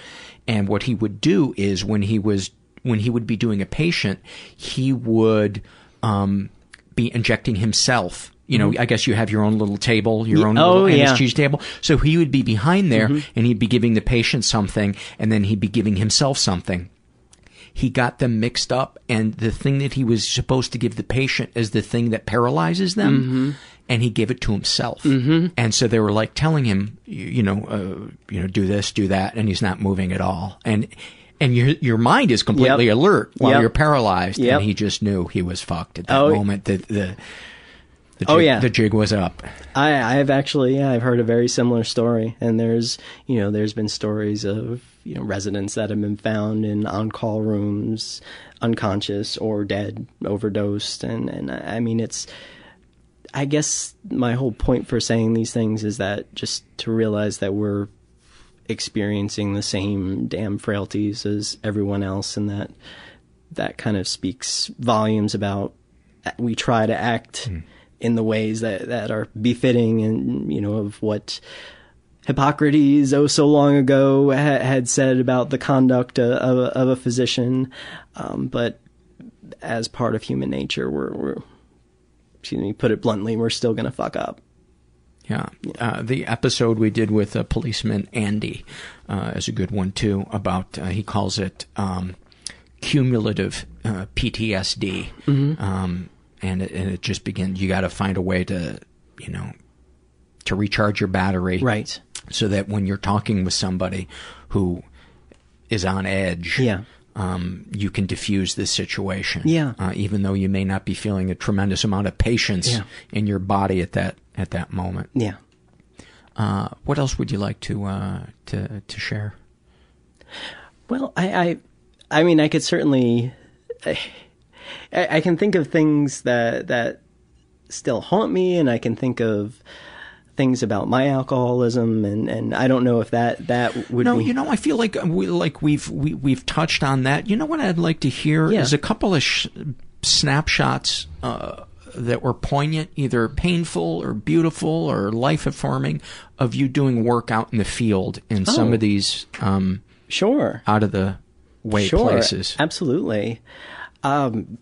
[SPEAKER 1] And what he would do is when he was when he would be doing a patient, he would um, be injecting himself. You know,
[SPEAKER 12] Mhm.
[SPEAKER 1] I guess you have your own little table, your own
[SPEAKER 12] oh,
[SPEAKER 1] little
[SPEAKER 12] yeah.
[SPEAKER 1] anesthesia table. So he would be behind there
[SPEAKER 12] Mhm.
[SPEAKER 1] and he'd be giving the patient something and then he'd be giving himself something. He got them mixed up and the thing that he was supposed to give the patient is the thing that paralyzes them.
[SPEAKER 12] Mhm.
[SPEAKER 1] And he gave it to himself.
[SPEAKER 12] Mhm.
[SPEAKER 1] And so they were like telling him, you, you know, uh, you know, do this, do that, and he's not moving at all. And and your your mind is completely
[SPEAKER 12] Yep.
[SPEAKER 1] alert while
[SPEAKER 12] Yep.
[SPEAKER 1] you're paralyzed.
[SPEAKER 12] Yep.
[SPEAKER 1] And he just knew he was fucked at that
[SPEAKER 12] Oh.
[SPEAKER 1] moment. The the The
[SPEAKER 12] Oh,
[SPEAKER 1] jig-
[SPEAKER 12] yeah.
[SPEAKER 1] the jig was up.
[SPEAKER 12] I, I've actually, yeah, I've heard a very similar story, and there's, you know, there's been stories of, you know, residents that have been found in on-call rooms, unconscious or dead, overdosed, and and I mean, it's, I guess my whole point for saying these things is that just to realize that we're experiencing the same damn frailties as everyone else, and that that kind of speaks volumes about we try to act in the ways that, that are befitting and you know of what Hippocrates oh so long ago ha- had said about the conduct of, of, a- of a physician, um, but as part of human nature, we're, we're excuse me, put it bluntly, we're still gonna fuck up.
[SPEAKER 1] Yeah. Uh, the episode we did with uh, policeman Andy uh, is a good one too. About uh, he calls it um, cumulative uh, PTSD,
[SPEAKER 12] Mhm.
[SPEAKER 1] um, and it, and it just begins. You got to find a way to, you know, to recharge your battery,
[SPEAKER 12] right?
[SPEAKER 1] So that when you're talking with somebody who is on edge,
[SPEAKER 12] Yeah.
[SPEAKER 1] Um, you can diffuse this situation.
[SPEAKER 12] Yeah.
[SPEAKER 1] Uh, even though you may not be feeling a tremendous amount of patience
[SPEAKER 12] Yeah.
[SPEAKER 1] in your body at that at that moment.
[SPEAKER 12] Yeah.
[SPEAKER 1] Uh, what else would you like to uh, to to share?
[SPEAKER 12] Well, I, I, I mean, I could certainly, I, I can think of things that that still haunt me, and I can think of things about my alcoholism, and, and I don't know if that that would.
[SPEAKER 1] no,
[SPEAKER 12] be,
[SPEAKER 1] you know, I feel like we like we've we, we've touched on that. You know what I'd like to hear
[SPEAKER 12] Yeah.
[SPEAKER 1] is a couple of sh- snapshots uh, that were poignant, either painful or beautiful or life affirming, of you doing work out in the field in some
[SPEAKER 12] Oh.
[SPEAKER 1] of these um,
[SPEAKER 12] sure
[SPEAKER 1] out of the way
[SPEAKER 12] sure,
[SPEAKER 1] places.
[SPEAKER 12] Absolutely. Um,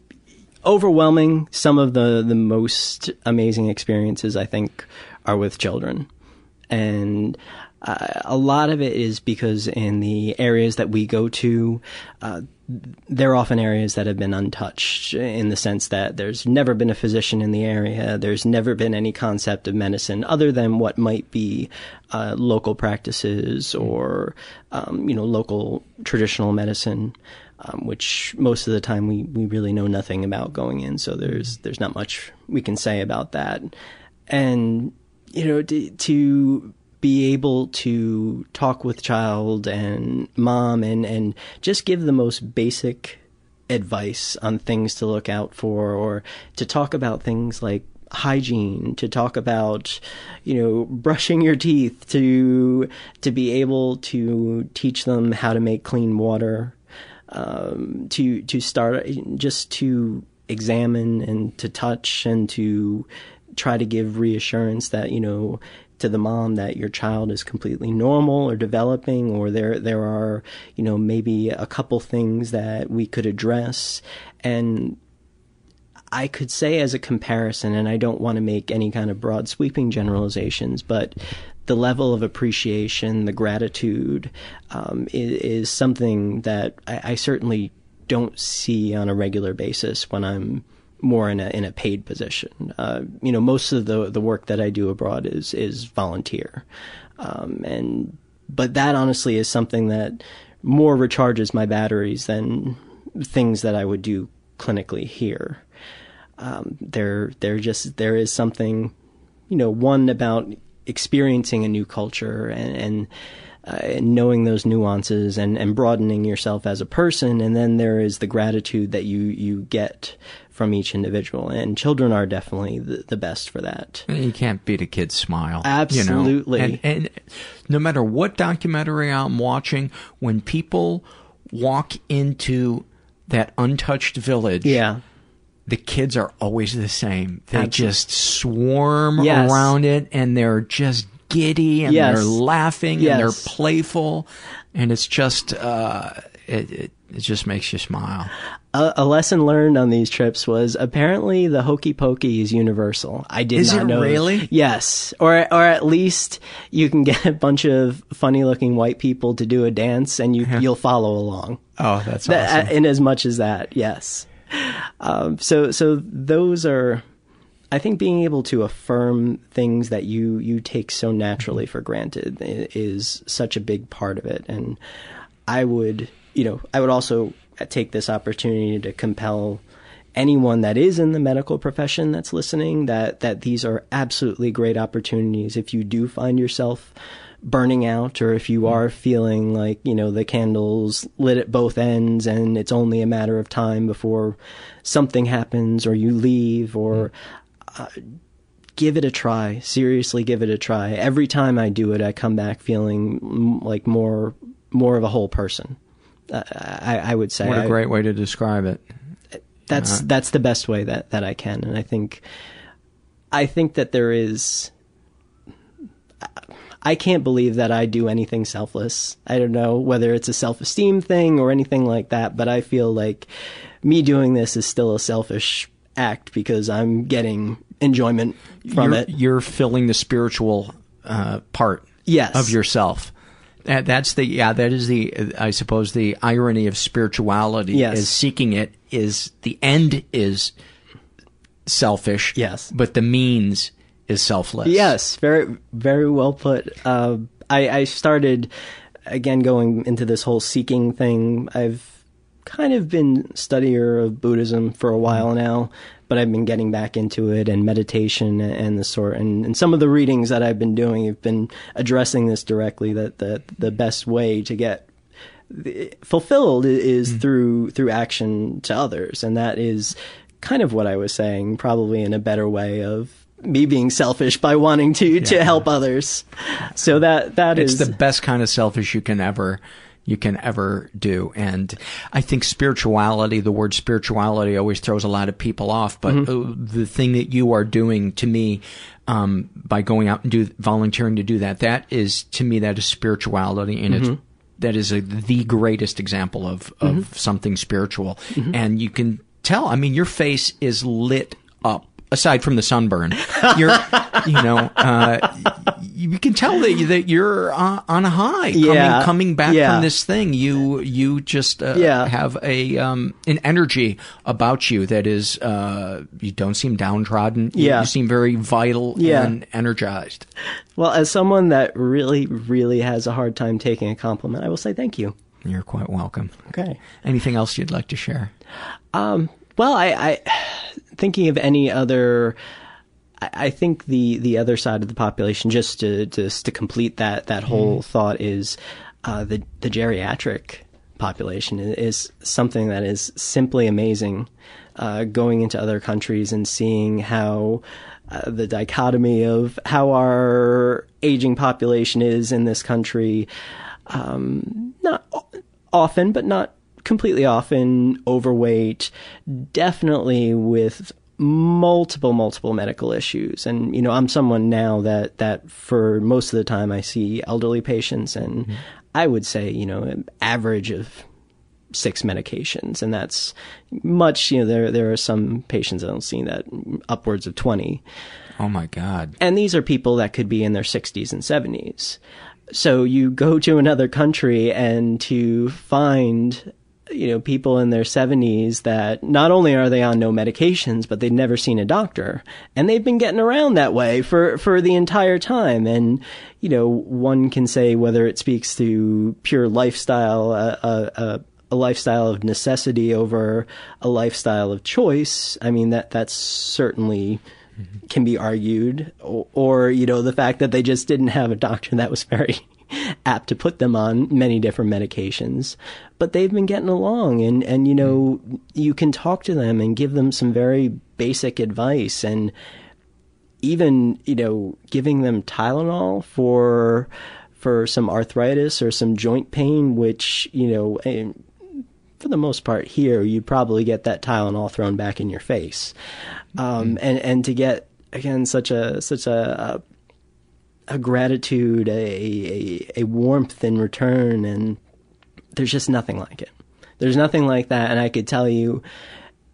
[SPEAKER 12] overwhelming. Some of the the most amazing experiences I think are with children, and uh, a lot of it is because in the areas that we go to. Uh, they're often areas that have been untouched in the sense that there's never been a physician in the area. There's never been any concept of medicine other than what might be uh, local practices or, um, you know, local traditional medicine, um, which most of the time we, we really know nothing about going in. So there's there's not much we can say about that. And you know, to, to be able to talk with child and mom and, and just give the most basic advice on things to look out for or to talk about things like hygiene to talk about you know brushing your teeth to to be able to teach them how to make clean water um, to to start just to examine and to touch and to try to give reassurance that you know to the mom that your child is completely normal or developing or there there are you know maybe a couple things that we could address. And I could say as a comparison and I don't want to make any kind of broad sweeping generalizations but the level of appreciation the gratitude um, is, is something that I, I certainly don't see on a regular basis when I'm more in a in a paid position. Uh, you know, most of the the work that I do abroad is is volunteer, um, and but that honestly is something that more recharges my batteries than things that I would do clinically here. Um, there there just there is something, you know, one about experiencing a new culture and. and uh, knowing those nuances and, and broadening yourself as a person, and then there is the gratitude that you, you get from each individual, and children are definitely the, the best for that.
[SPEAKER 1] You can't beat a kid's smile.
[SPEAKER 12] Absolutely.
[SPEAKER 1] You know? and, and no matter what documentary I'm watching, when people walk into that untouched village,
[SPEAKER 12] yeah.
[SPEAKER 1] the kids are always the same. They
[SPEAKER 12] Absolutely.
[SPEAKER 1] just swarm
[SPEAKER 12] Yes.
[SPEAKER 1] around it and they're just giddy and
[SPEAKER 12] Yes.
[SPEAKER 1] they're laughing
[SPEAKER 12] Yes.
[SPEAKER 1] and they're playful. And it's just, uh, it, it, it just makes you smile.
[SPEAKER 12] A, a lesson learned on these trips was apparently the hokey pokey is universal. I did
[SPEAKER 1] Is
[SPEAKER 12] not
[SPEAKER 1] it
[SPEAKER 12] know.
[SPEAKER 1] really?
[SPEAKER 12] Yes, or or at least you can get a bunch of funny looking white people to do a dance, and you you'll follow along.
[SPEAKER 1] Oh, that's
[SPEAKER 12] That-
[SPEAKER 1] awesome.
[SPEAKER 12] In as much as that, yes. Um, so so those are. I think being able to affirm things that you, you take so naturally for granted is such a big part of it. And I would, you know, I would also take this opportunity to compel anyone that is in the medical profession that's listening that that these are absolutely great opportunities if you do find yourself burning out or if you are feeling like you know the candles lit at both ends and it's only a matter of time before something happens or you leave or uh, give it a try seriously give it a try every time i do it i come back feeling m- like more more of a whole person uh, I, I would say
[SPEAKER 1] What a great way to describe it.
[SPEAKER 12] that's
[SPEAKER 1] Uh,
[SPEAKER 12] that's the best way that that I can, and I think I think that there is. I can't believe that I do anything selfless. I don't know whether it's a self esteem thing or anything like that, but I feel like me doing this is still a selfish act because I'm getting enjoyment from
[SPEAKER 1] you're,
[SPEAKER 12] it.
[SPEAKER 1] You're filling the spiritual uh, part
[SPEAKER 12] Yes.
[SPEAKER 1] of yourself. That, that's the yeah. That is the I suppose the irony of spirituality
[SPEAKER 12] Yes.
[SPEAKER 1] is seeking it is the end is selfish.
[SPEAKER 12] Yes.
[SPEAKER 1] but the means is selfless.
[SPEAKER 12] Yes, very very well put. Uh, I, I started again going into this whole seeking thing. I've kind of been studier of Buddhism for a while now, but I've been getting back into it and meditation and the sort. And, and some of the readings that I've been doing have been addressing this directly. That the the best way to get fulfilled is mm. through through action to others, and that is kind of what I was saying, probably in a better way of me being selfish by wanting to to help others. So that that
[SPEAKER 1] it's
[SPEAKER 12] is
[SPEAKER 1] the best kind of selfish you can ever you can ever do and i think spirituality the word spirituality always throws a lot of people off but
[SPEAKER 12] Mm-hmm.
[SPEAKER 1] the thing that you are doing to me um, by going out and do volunteering to do that that is to me that is spirituality and it's
[SPEAKER 12] Mhm.
[SPEAKER 1] that is a, the greatest example of, of
[SPEAKER 12] Mhm.
[SPEAKER 1] something spiritual
[SPEAKER 12] Mhm.
[SPEAKER 1] and you can tell i mean your face is lit up aside from the sunburn you're you know uh, you can tell that, you, that you're uh, on a high coming,
[SPEAKER 12] Yeah.
[SPEAKER 1] coming back
[SPEAKER 12] Yeah.
[SPEAKER 1] from this thing you you just uh,
[SPEAKER 12] Yeah.
[SPEAKER 1] have a um, an energy about you that is uh, you don't seem downtrodden You-
[SPEAKER 12] Yeah.
[SPEAKER 1] you seem very vital
[SPEAKER 12] Yeah.
[SPEAKER 1] and energized
[SPEAKER 12] well as someone that really really has a hard time taking a compliment. I will say thank you.
[SPEAKER 1] you're quite welcome
[SPEAKER 12] Okay.
[SPEAKER 1] anything else you'd like to share
[SPEAKER 12] Um, well, I, I thinking of any other. I think the the other side of the population, just to just to complete that that whole thought, is uh, the the geriatric population is something that is simply amazing. Uh, going into other countries and seeing how uh, the dichotomy of how our aging population is in this country, um, not often, but not completely often, overweight, definitely with multiple multiple medical issues. And you know I'm someone now that that for most of the time I see elderly patients and mm-hmm. I would say you know an average of six medications. And that's much you know there there are some patients I don't see that upwards of 20
[SPEAKER 1] oh my god.
[SPEAKER 12] And these are people that could be in their 60s and 70s. So you go to another country and to find, you know, people in their 70s that not only are they on no medications, but they've never seen a doctor. And they've been getting around that way for, for the entire time. And, you know, one can say whether it speaks to pure lifestyle, uh, uh, uh, a lifestyle of necessity over a lifestyle of choice. I mean, that, that's certainly can be argued, or, or you know the fact that they just didn't have a doctor that was very apt to put them on many different medications, but they've been getting along, and and you know you can talk to them and give them some very basic advice, and even you know giving them Tylenol for for some arthritis or some joint pain, which you know. for the most part here, you'd probably get that Tylenol thrown back in your face, um, and and to get again such a such a a, a gratitude, a, a a warmth in return, and there's just nothing like it. There's nothing like that, and I could tell you,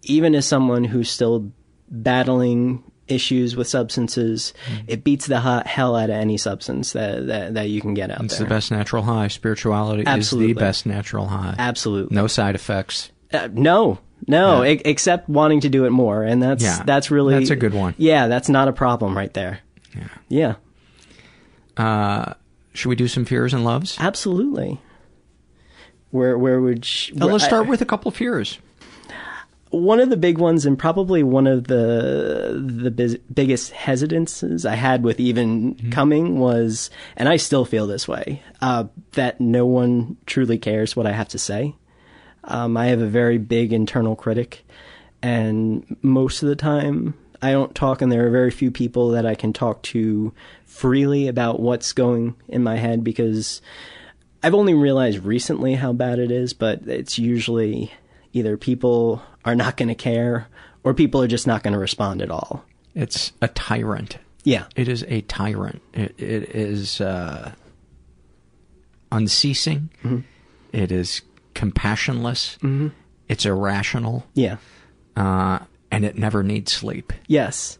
[SPEAKER 12] even as someone who's still battling issues with substances, it beats the hot hell out of any substance that that, that you can get out
[SPEAKER 1] it's
[SPEAKER 12] there.
[SPEAKER 1] the best natural high spirituality
[SPEAKER 12] Absolutely.
[SPEAKER 1] is the best natural high
[SPEAKER 12] Absolutely.
[SPEAKER 1] no side effects
[SPEAKER 12] Uh, no, no, e- except wanting to do it more, and that's
[SPEAKER 1] Yeah,
[SPEAKER 12] that's really
[SPEAKER 1] that's a good one.
[SPEAKER 12] Yeah, that's not a problem right there. Yeah, yeah,
[SPEAKER 1] uh, should we do some fears and loves
[SPEAKER 12] absolutely. Where where would sh-
[SPEAKER 1] Uh,
[SPEAKER 12] where-
[SPEAKER 1] let's
[SPEAKER 12] I-
[SPEAKER 1] start with a couple of fears
[SPEAKER 12] one of the big ones, and probably one of the the biz- biggest hesitances I had with even coming was, and I still feel this way, uh, that no one truly cares what I have to say. Um, I have a very big internal critic, and most of the time I don't talk, and there are very few people that I can talk to freely about what's going in my head because I've only realized recently how bad it is, but it's usually either people are not going to care or people are just not going to respond at all.
[SPEAKER 1] It's a tyrant.
[SPEAKER 12] Yeah.
[SPEAKER 1] It is a tyrant. It, it is uh, unceasing.
[SPEAKER 12] Mhm.
[SPEAKER 1] It is compassionless.
[SPEAKER 12] Mhm.
[SPEAKER 1] It's irrational.
[SPEAKER 12] Yeah.
[SPEAKER 1] Uh, and it never needs sleep.
[SPEAKER 12] Yes.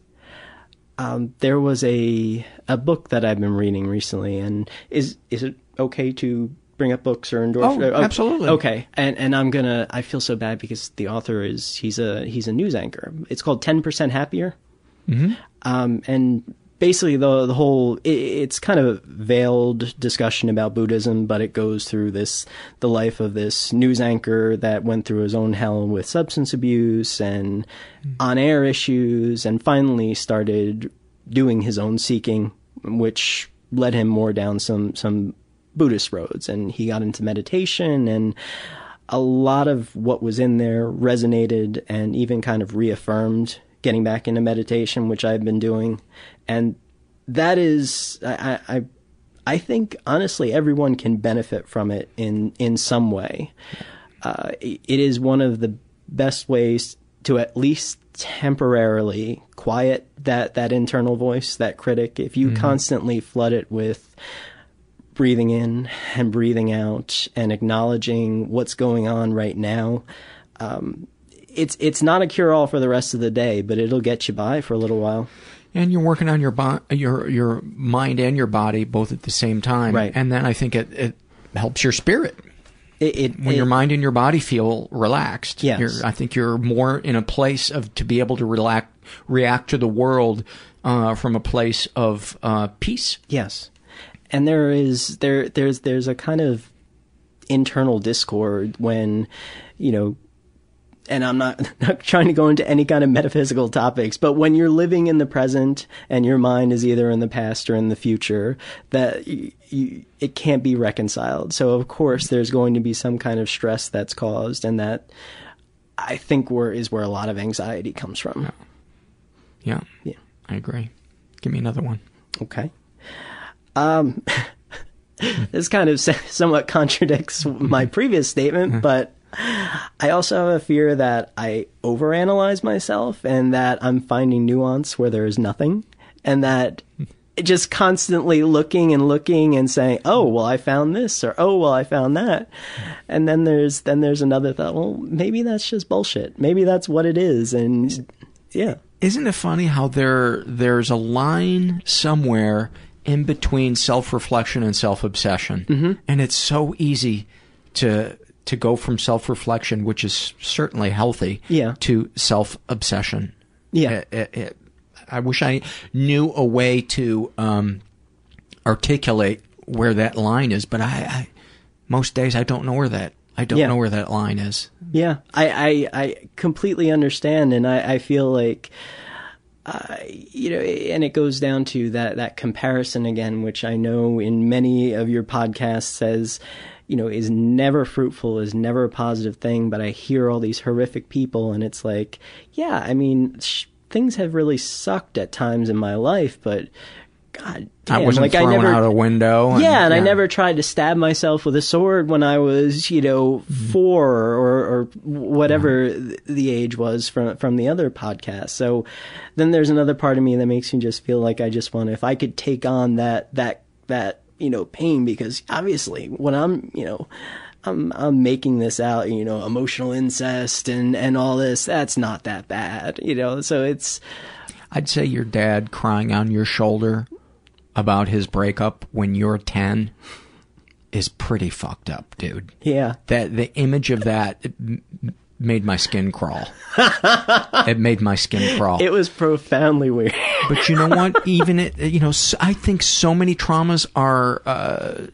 [SPEAKER 12] Um, there was a a book that I've been reading recently, and is is it okay to bring up books or endorse?
[SPEAKER 1] Oh, absolutely.
[SPEAKER 12] Okay, and and I'm gonna. I feel so bad because the author is he's a he's a news anchor. It's called Ten Percent Happier.
[SPEAKER 1] Mm-hmm.
[SPEAKER 12] Um, and basically the the whole it, it's kind of a veiled discussion about Buddhism, but it goes through this the life of this news anchor that went through his own hell with substance abuse and hmm. on air issues, and finally started doing his own seeking, which led him more down some some Buddhist roads, and he got into meditation and. A lot of what was in there resonated and even kind of reaffirmed getting back into meditation, which I've been doing, and that is, I, I, I think honestly, everyone can benefit from it in in some way. Uh, it is one of the best ways to at least temporarily quiet that that internal voice, that critic. If you
[SPEAKER 1] Mhm.
[SPEAKER 12] constantly flood it with breathing in and breathing out and acknowledging what's going on right now. Um, it's it's not a cure all for the rest of the day, but it'll get you by for a little while.
[SPEAKER 1] And you're working on your bo- your your mind and your body both at the same time.
[SPEAKER 12] Right.
[SPEAKER 1] And then I think it, it helps your spirit.
[SPEAKER 12] It, it
[SPEAKER 1] when
[SPEAKER 12] it-
[SPEAKER 1] your mind and your body feel relaxed.
[SPEAKER 12] Yes.
[SPEAKER 1] I think you're more in a place of to be able to relax, react to the world uh, from a place of uh, peace.
[SPEAKER 12] Yes, and there is there there's there's a kind of internal discord when you know and I'm not, not trying to go into any kind of metaphysical topics, but when you're living in the present and your mind is either in the past or in the future, that you, you, it can't be reconciled. So of course there's going to be some kind of stress that's caused, and that I think where is where a lot of anxiety comes from.
[SPEAKER 1] Yeah.
[SPEAKER 12] Yeah.
[SPEAKER 1] I agree. Give me another one.
[SPEAKER 12] Okay. Um, this kind of somewhat contradicts my previous statement, but I also have a fear that I overanalyze myself and that I'm finding nuance where there is nothing, and that just constantly looking and looking and saying, "Oh, well, I found this," or "Oh, well, I found that," and then there's then there's another thought. Well, maybe that's just bullshit. Maybe that's what it is, and yeah.
[SPEAKER 1] Isn't it funny how there there's a line somewhere in between self reflection and self obsession,
[SPEAKER 12] Mhm.
[SPEAKER 1] and it's so easy to to go from self reflection, which is certainly healthy,
[SPEAKER 12] Yeah.
[SPEAKER 1] to self obsession.
[SPEAKER 12] Yeah.
[SPEAKER 1] It- it- it- I wish I knew a way to um, articulate where that line is, but I, I most days I don't know where that I don't
[SPEAKER 12] Yeah.
[SPEAKER 1] know where that line is.
[SPEAKER 12] Yeah, I, I, I completely understand, and I, I feel like, uh, you know, and it goes down to that, that comparison again, which I know in many of your podcasts says, you know, is never fruitful, is never a positive thing, but I hear all these horrific people, and it's like, yeah, I mean, sh- things have really sucked at times in my life, but God
[SPEAKER 1] I
[SPEAKER 12] damn,
[SPEAKER 1] wasn't
[SPEAKER 12] like
[SPEAKER 1] thrown
[SPEAKER 12] I never,
[SPEAKER 1] out a window. and-
[SPEAKER 12] yeah, and I never tried to stab myself with a sword when I was, you know, mm-hmm. four or, or whatever th- the age was from from the other podcast. So then there's another part of me that makes me just feel like I just want to, if I could take on that that that you know pain, because obviously when I'm, you know. I'm I'm making this out, you know, emotional incest and and all this. That's not that bad, you know. So it's
[SPEAKER 1] I'd say your dad crying on your shoulder about his breakup when you're 10 is pretty fucked up, dude.
[SPEAKER 12] yeah,
[SPEAKER 1] That the image of that made my skin crawl. it made my skin crawl.
[SPEAKER 12] it was profoundly weird.
[SPEAKER 1] but you know what? Even it, you know, I think so many traumas are uh,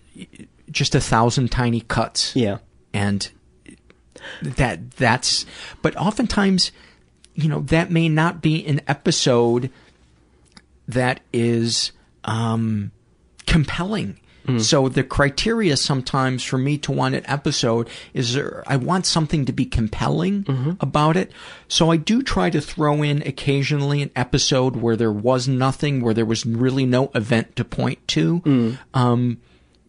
[SPEAKER 1] just a thousand tiny cuts.
[SPEAKER 12] Yeah.
[SPEAKER 1] And that that's but oftentimes you know that may not be an episode that is um compelling so the criteria sometimes for me to want an episode is there, I want something to be compelling about it. So I do try to throw in occasionally an episode where there was nothing, where there was really no event to point to. Um,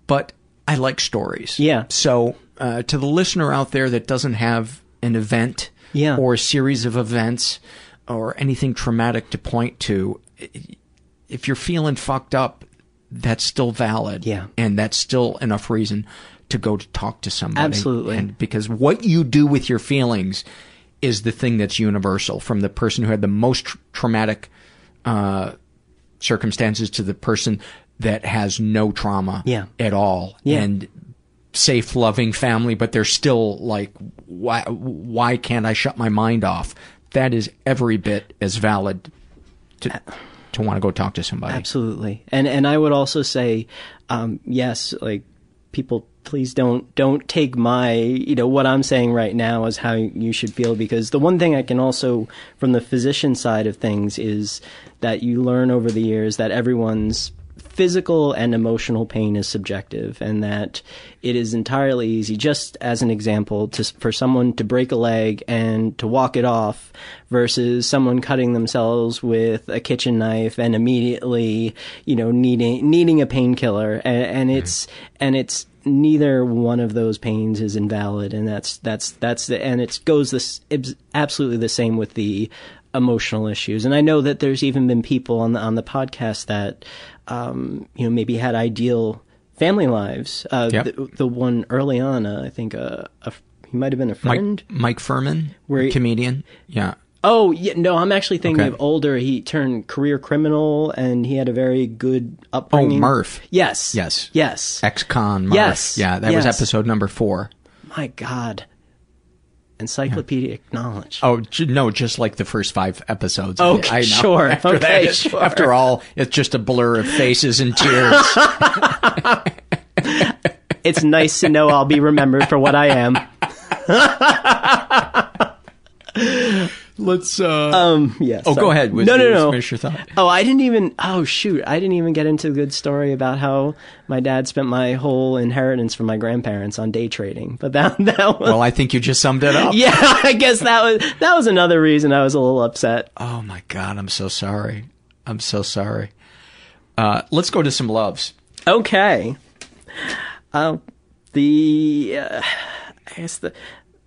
[SPEAKER 1] but I like stories.
[SPEAKER 12] Yeah.
[SPEAKER 1] So uh, to the listener out there that doesn't have an event
[SPEAKER 12] Yeah.
[SPEAKER 1] or a series of events or anything traumatic to point to, if you're feeling fucked up, that's still valid.
[SPEAKER 12] Yeah.
[SPEAKER 1] And that's still enough reason to go to talk to somebody.
[SPEAKER 12] Absolutely.
[SPEAKER 1] And because what you do with your feelings is the thing that's universal from the person who had the most tr- traumatic uh, circumstances to the person that has no trauma
[SPEAKER 12] Yeah.
[SPEAKER 1] at all.
[SPEAKER 12] Yeah.
[SPEAKER 1] And safe, loving family, but they're still like, why, why can't I shut my mind off? That is every bit as valid to, to want to go talk to somebody.
[SPEAKER 12] Absolutely. And and I would also say, um, yes, like people please don't don't take my you know what I'm saying right now as how you should feel because the one thing I can also from the physician side of things is that you learn over the years that everyone's physical and emotional pain is subjective and that it is entirely easy just as an example to for someone to break a leg and to walk it off versus someone cutting themselves with a kitchen knife and immediately you know needing needing a painkiller. And, and it's and it's neither one of those pains is invalid and that's that's that's the and it goes this absolutely the same with the emotional issues. And i know that there's even been people on the on the podcast that um you know maybe had ideal family lives uh
[SPEAKER 1] Yep.
[SPEAKER 12] the, the one early on uh, i think uh, a, he might have been a friend
[SPEAKER 1] Mike, Mike Furman,
[SPEAKER 12] Where he-
[SPEAKER 1] comedian. Yeah.
[SPEAKER 12] Oh yeah, no, I'm actually thinking
[SPEAKER 1] Okay.
[SPEAKER 12] of older. He turned career criminal, and he had a very good upbringing. Oh.
[SPEAKER 1] Murph.
[SPEAKER 12] Yes.
[SPEAKER 1] Yes.
[SPEAKER 12] Yes.
[SPEAKER 1] Ex-con Murph.
[SPEAKER 12] Yes.
[SPEAKER 1] Yeah, that was episode number four.
[SPEAKER 12] My God. Encyclopedic knowledge.
[SPEAKER 1] Oh j- no, just like the first five episodes.
[SPEAKER 12] Okay,
[SPEAKER 1] I know.
[SPEAKER 12] sure.
[SPEAKER 1] After
[SPEAKER 12] Okay,
[SPEAKER 1] that,
[SPEAKER 12] sure.
[SPEAKER 1] After all, it's just a blur of faces and tears.
[SPEAKER 12] It's nice to know I'll be remembered for what I am.
[SPEAKER 1] Let's. uh
[SPEAKER 12] Um. Yes.
[SPEAKER 1] Oh, go ahead.
[SPEAKER 12] No, no, no.
[SPEAKER 1] finish your thought.
[SPEAKER 12] Oh, I didn't even. Oh, shoot! I didn't even get into the good story about how my dad spent my whole inheritance from my grandparents on day trading. But that that was.
[SPEAKER 1] Well, I think you just summed it up.
[SPEAKER 12] yeah, I guess that was that was another reason I was a little upset.
[SPEAKER 1] Oh my God, I'm so sorry. I'm so sorry. Uh, let's go to some loves.
[SPEAKER 12] Okay. Um, the uh, I guess the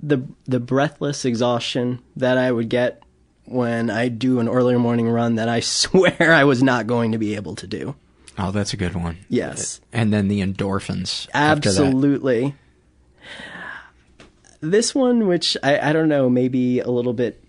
[SPEAKER 12] the the breathless exhaustion that I would get when I do an earlier morning run that I swear I was not going to be able to do.
[SPEAKER 1] Oh, that's a good one.
[SPEAKER 12] Yes.
[SPEAKER 1] And then the endorphins.
[SPEAKER 12] Absolutely. This one, which I, I don't know, maybe a little bit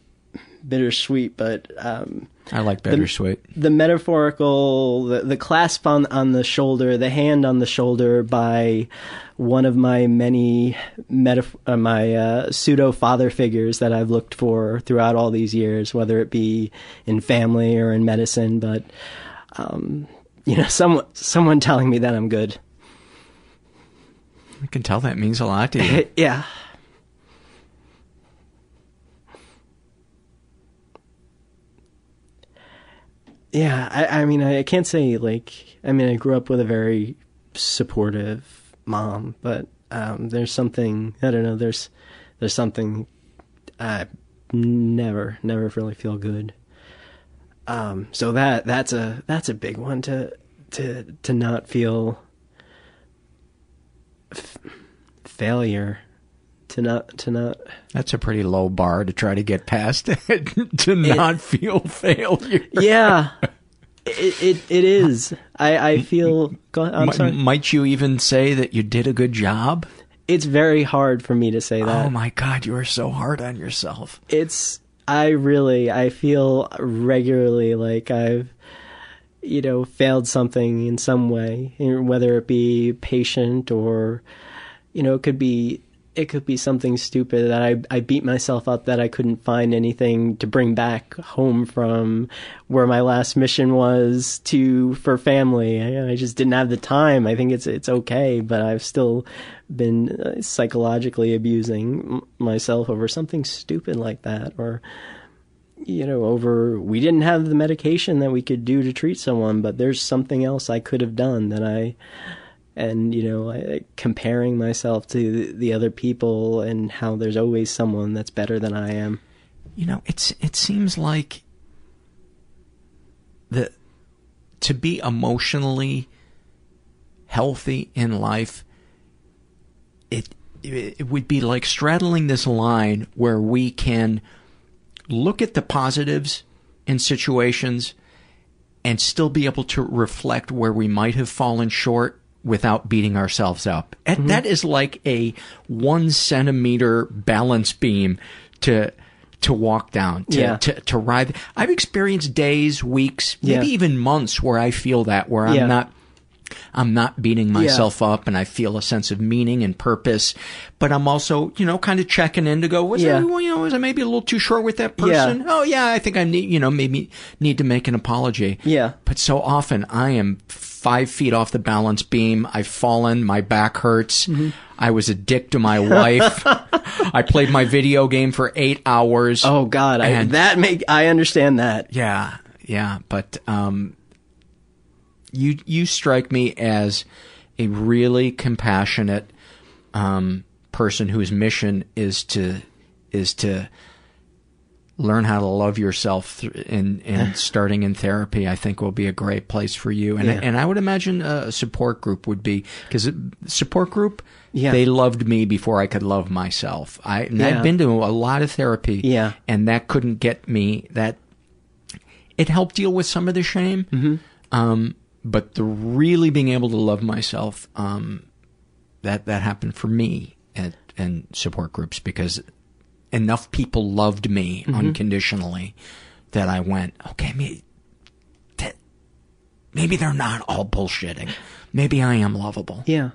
[SPEAKER 12] bittersweet, but um,
[SPEAKER 1] I like
[SPEAKER 12] the-
[SPEAKER 1] bittersweet.
[SPEAKER 12] The, metaphorical, the, the clasp on, on the shoulder, the hand on the shoulder by one of my many metaf- uh, my uh, pseudo father figures that I've looked for throughout all these years, whether it be in family or in medicine. But um, you know, someone someone telling me that I'm good.
[SPEAKER 1] I can tell that means a lot to you.
[SPEAKER 12] yeah. Yeah, I, I mean, I, can't say like. I mean, I grew up with a very supportive mom, but um, there's something I don't know. There's there's something I never never really feel good. Um, so that that's a that's a big one to to to not feel f- failure to not to not
[SPEAKER 1] That's a pretty low bar to try to get past it, to not feel failure.
[SPEAKER 12] yeah it it, it is i i feel go, i'm sorry
[SPEAKER 1] Might you even say that you did a good job?
[SPEAKER 12] it's very hard for me to say that
[SPEAKER 1] Oh my God, you are so hard on yourself.
[SPEAKER 12] it's i really i feel regularly like i've you know failed something in some way whether it be patient or you know it could be it could be something stupid that I, I beat myself up that I couldn't find anything to bring back home from where my last mission was to for family. I, I just didn't have the time. I think it's it's okay, but I've still been uh, psychologically abusing myself over something stupid like that, or you know, over we didn't have the medication that we could do to treat someone, but there's something else I could have done that I and you know comparing myself to the other people and how there's always someone that's better than I am.
[SPEAKER 1] You know, it's it seems like the to be emotionally healthy in life it it would be like straddling this line where we can look at the positives in situations and still be able to reflect where we might have fallen short without beating ourselves up. Mm-hmm. That is like a one centimeter balance beam to to walk down, to,
[SPEAKER 12] yeah.
[SPEAKER 1] to, to ride. I've experienced days, weeks, maybe
[SPEAKER 12] Yeah.
[SPEAKER 1] even months where I feel that, where I'm
[SPEAKER 12] Yeah.
[SPEAKER 1] not I'm not beating myself up and I feel a sense of meaning and purpose, but I'm also, you know, kind of checking in to go, was
[SPEAKER 12] Yeah.
[SPEAKER 1] I, well, you know, was I maybe a little too short with that person?
[SPEAKER 12] Yeah.
[SPEAKER 1] Oh yeah, I think I need, you know, maybe need to make an apology.
[SPEAKER 12] Yeah.
[SPEAKER 1] But so often I am five feet off the balance beam. I've fallen. My back hurts.
[SPEAKER 12] Mm-hmm.
[SPEAKER 1] I was a dick to my wife. I played my video game for eight hours.
[SPEAKER 12] Oh God, I, that make I understand that.
[SPEAKER 1] Yeah, yeah, but um, you you strike me as a really compassionate um, person whose mission is to is to learn how to love yourself th- and and starting in therapy I think will be a great place for you and
[SPEAKER 12] Yeah.
[SPEAKER 1] and I would imagine a support group would be because support group
[SPEAKER 12] Yeah.
[SPEAKER 1] they loved me before I could love myself I and
[SPEAKER 12] Yeah.
[SPEAKER 1] I've been to a lot of therapy
[SPEAKER 12] Yeah.
[SPEAKER 1] and that couldn't get me that it helped deal with some of the shame
[SPEAKER 12] Mm-hmm.
[SPEAKER 1] um, but the really being able to love myself um, that that happened for me at and support groups because enough people loved me
[SPEAKER 12] Mm-hmm.
[SPEAKER 1] unconditionally that I went okay maybe that, maybe they're not all bullshitting maybe I am lovable
[SPEAKER 12] Yeah.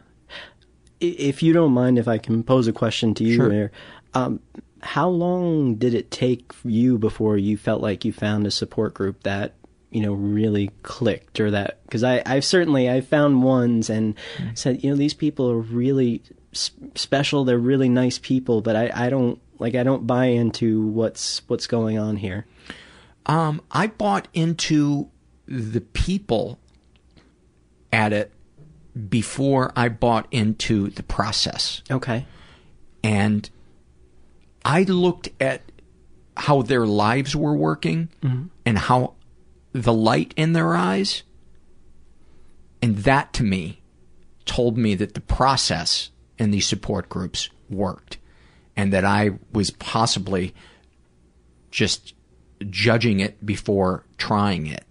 [SPEAKER 12] If you don't mind, if I can pose a question to you,
[SPEAKER 1] Sure.
[SPEAKER 12] Mayor, um, how long did it take you before you felt like you found a support group that you know really clicked, or that? Because I, I've certainly I found ones and said, you know, these people are really s- special. They're really nice people, but I, I don't like I don't buy into what's what's going on here.
[SPEAKER 1] Um, I bought into the people at it before I bought into the process.
[SPEAKER 12] Okay.
[SPEAKER 1] And I looked at how their lives were working and how the light in their eyes. And that to me told me that the process in these support groups worked and that I was possibly just judging it before trying it.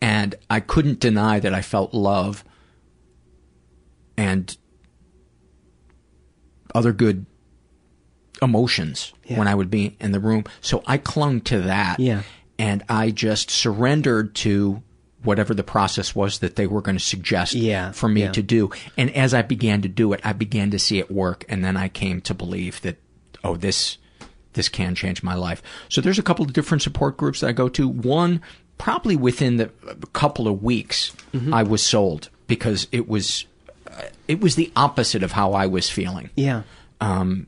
[SPEAKER 1] And I couldn't deny that I felt love and other good emotions
[SPEAKER 12] Yeah.
[SPEAKER 1] when I would be in the room. So I clung to that.
[SPEAKER 12] Yeah.
[SPEAKER 1] And I just surrendered to whatever the process was that they were going to suggest
[SPEAKER 12] Yeah,
[SPEAKER 1] for me
[SPEAKER 12] yeah.
[SPEAKER 1] to do. And as I began to do it, I began to see it work. And then I came to believe that, oh, this, this can change my life. So there's a couple of different support groups that I go to. One, probably within the a couple of weeks,
[SPEAKER 12] Mm-hmm.
[SPEAKER 1] I was sold because it was, it was the opposite of how I was feeling.
[SPEAKER 12] Yeah.
[SPEAKER 1] Um,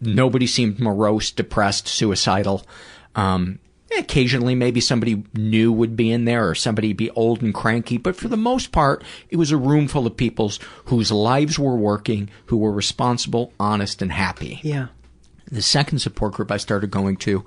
[SPEAKER 1] nobody seemed morose, depressed, suicidal. Um, occasionally, maybe somebody new would be in there or somebody be old and cranky, but for the most part, it was a room full of people whose lives were working, who were responsible, honest, and happy.
[SPEAKER 12] Yeah.
[SPEAKER 1] The second support group I started going to,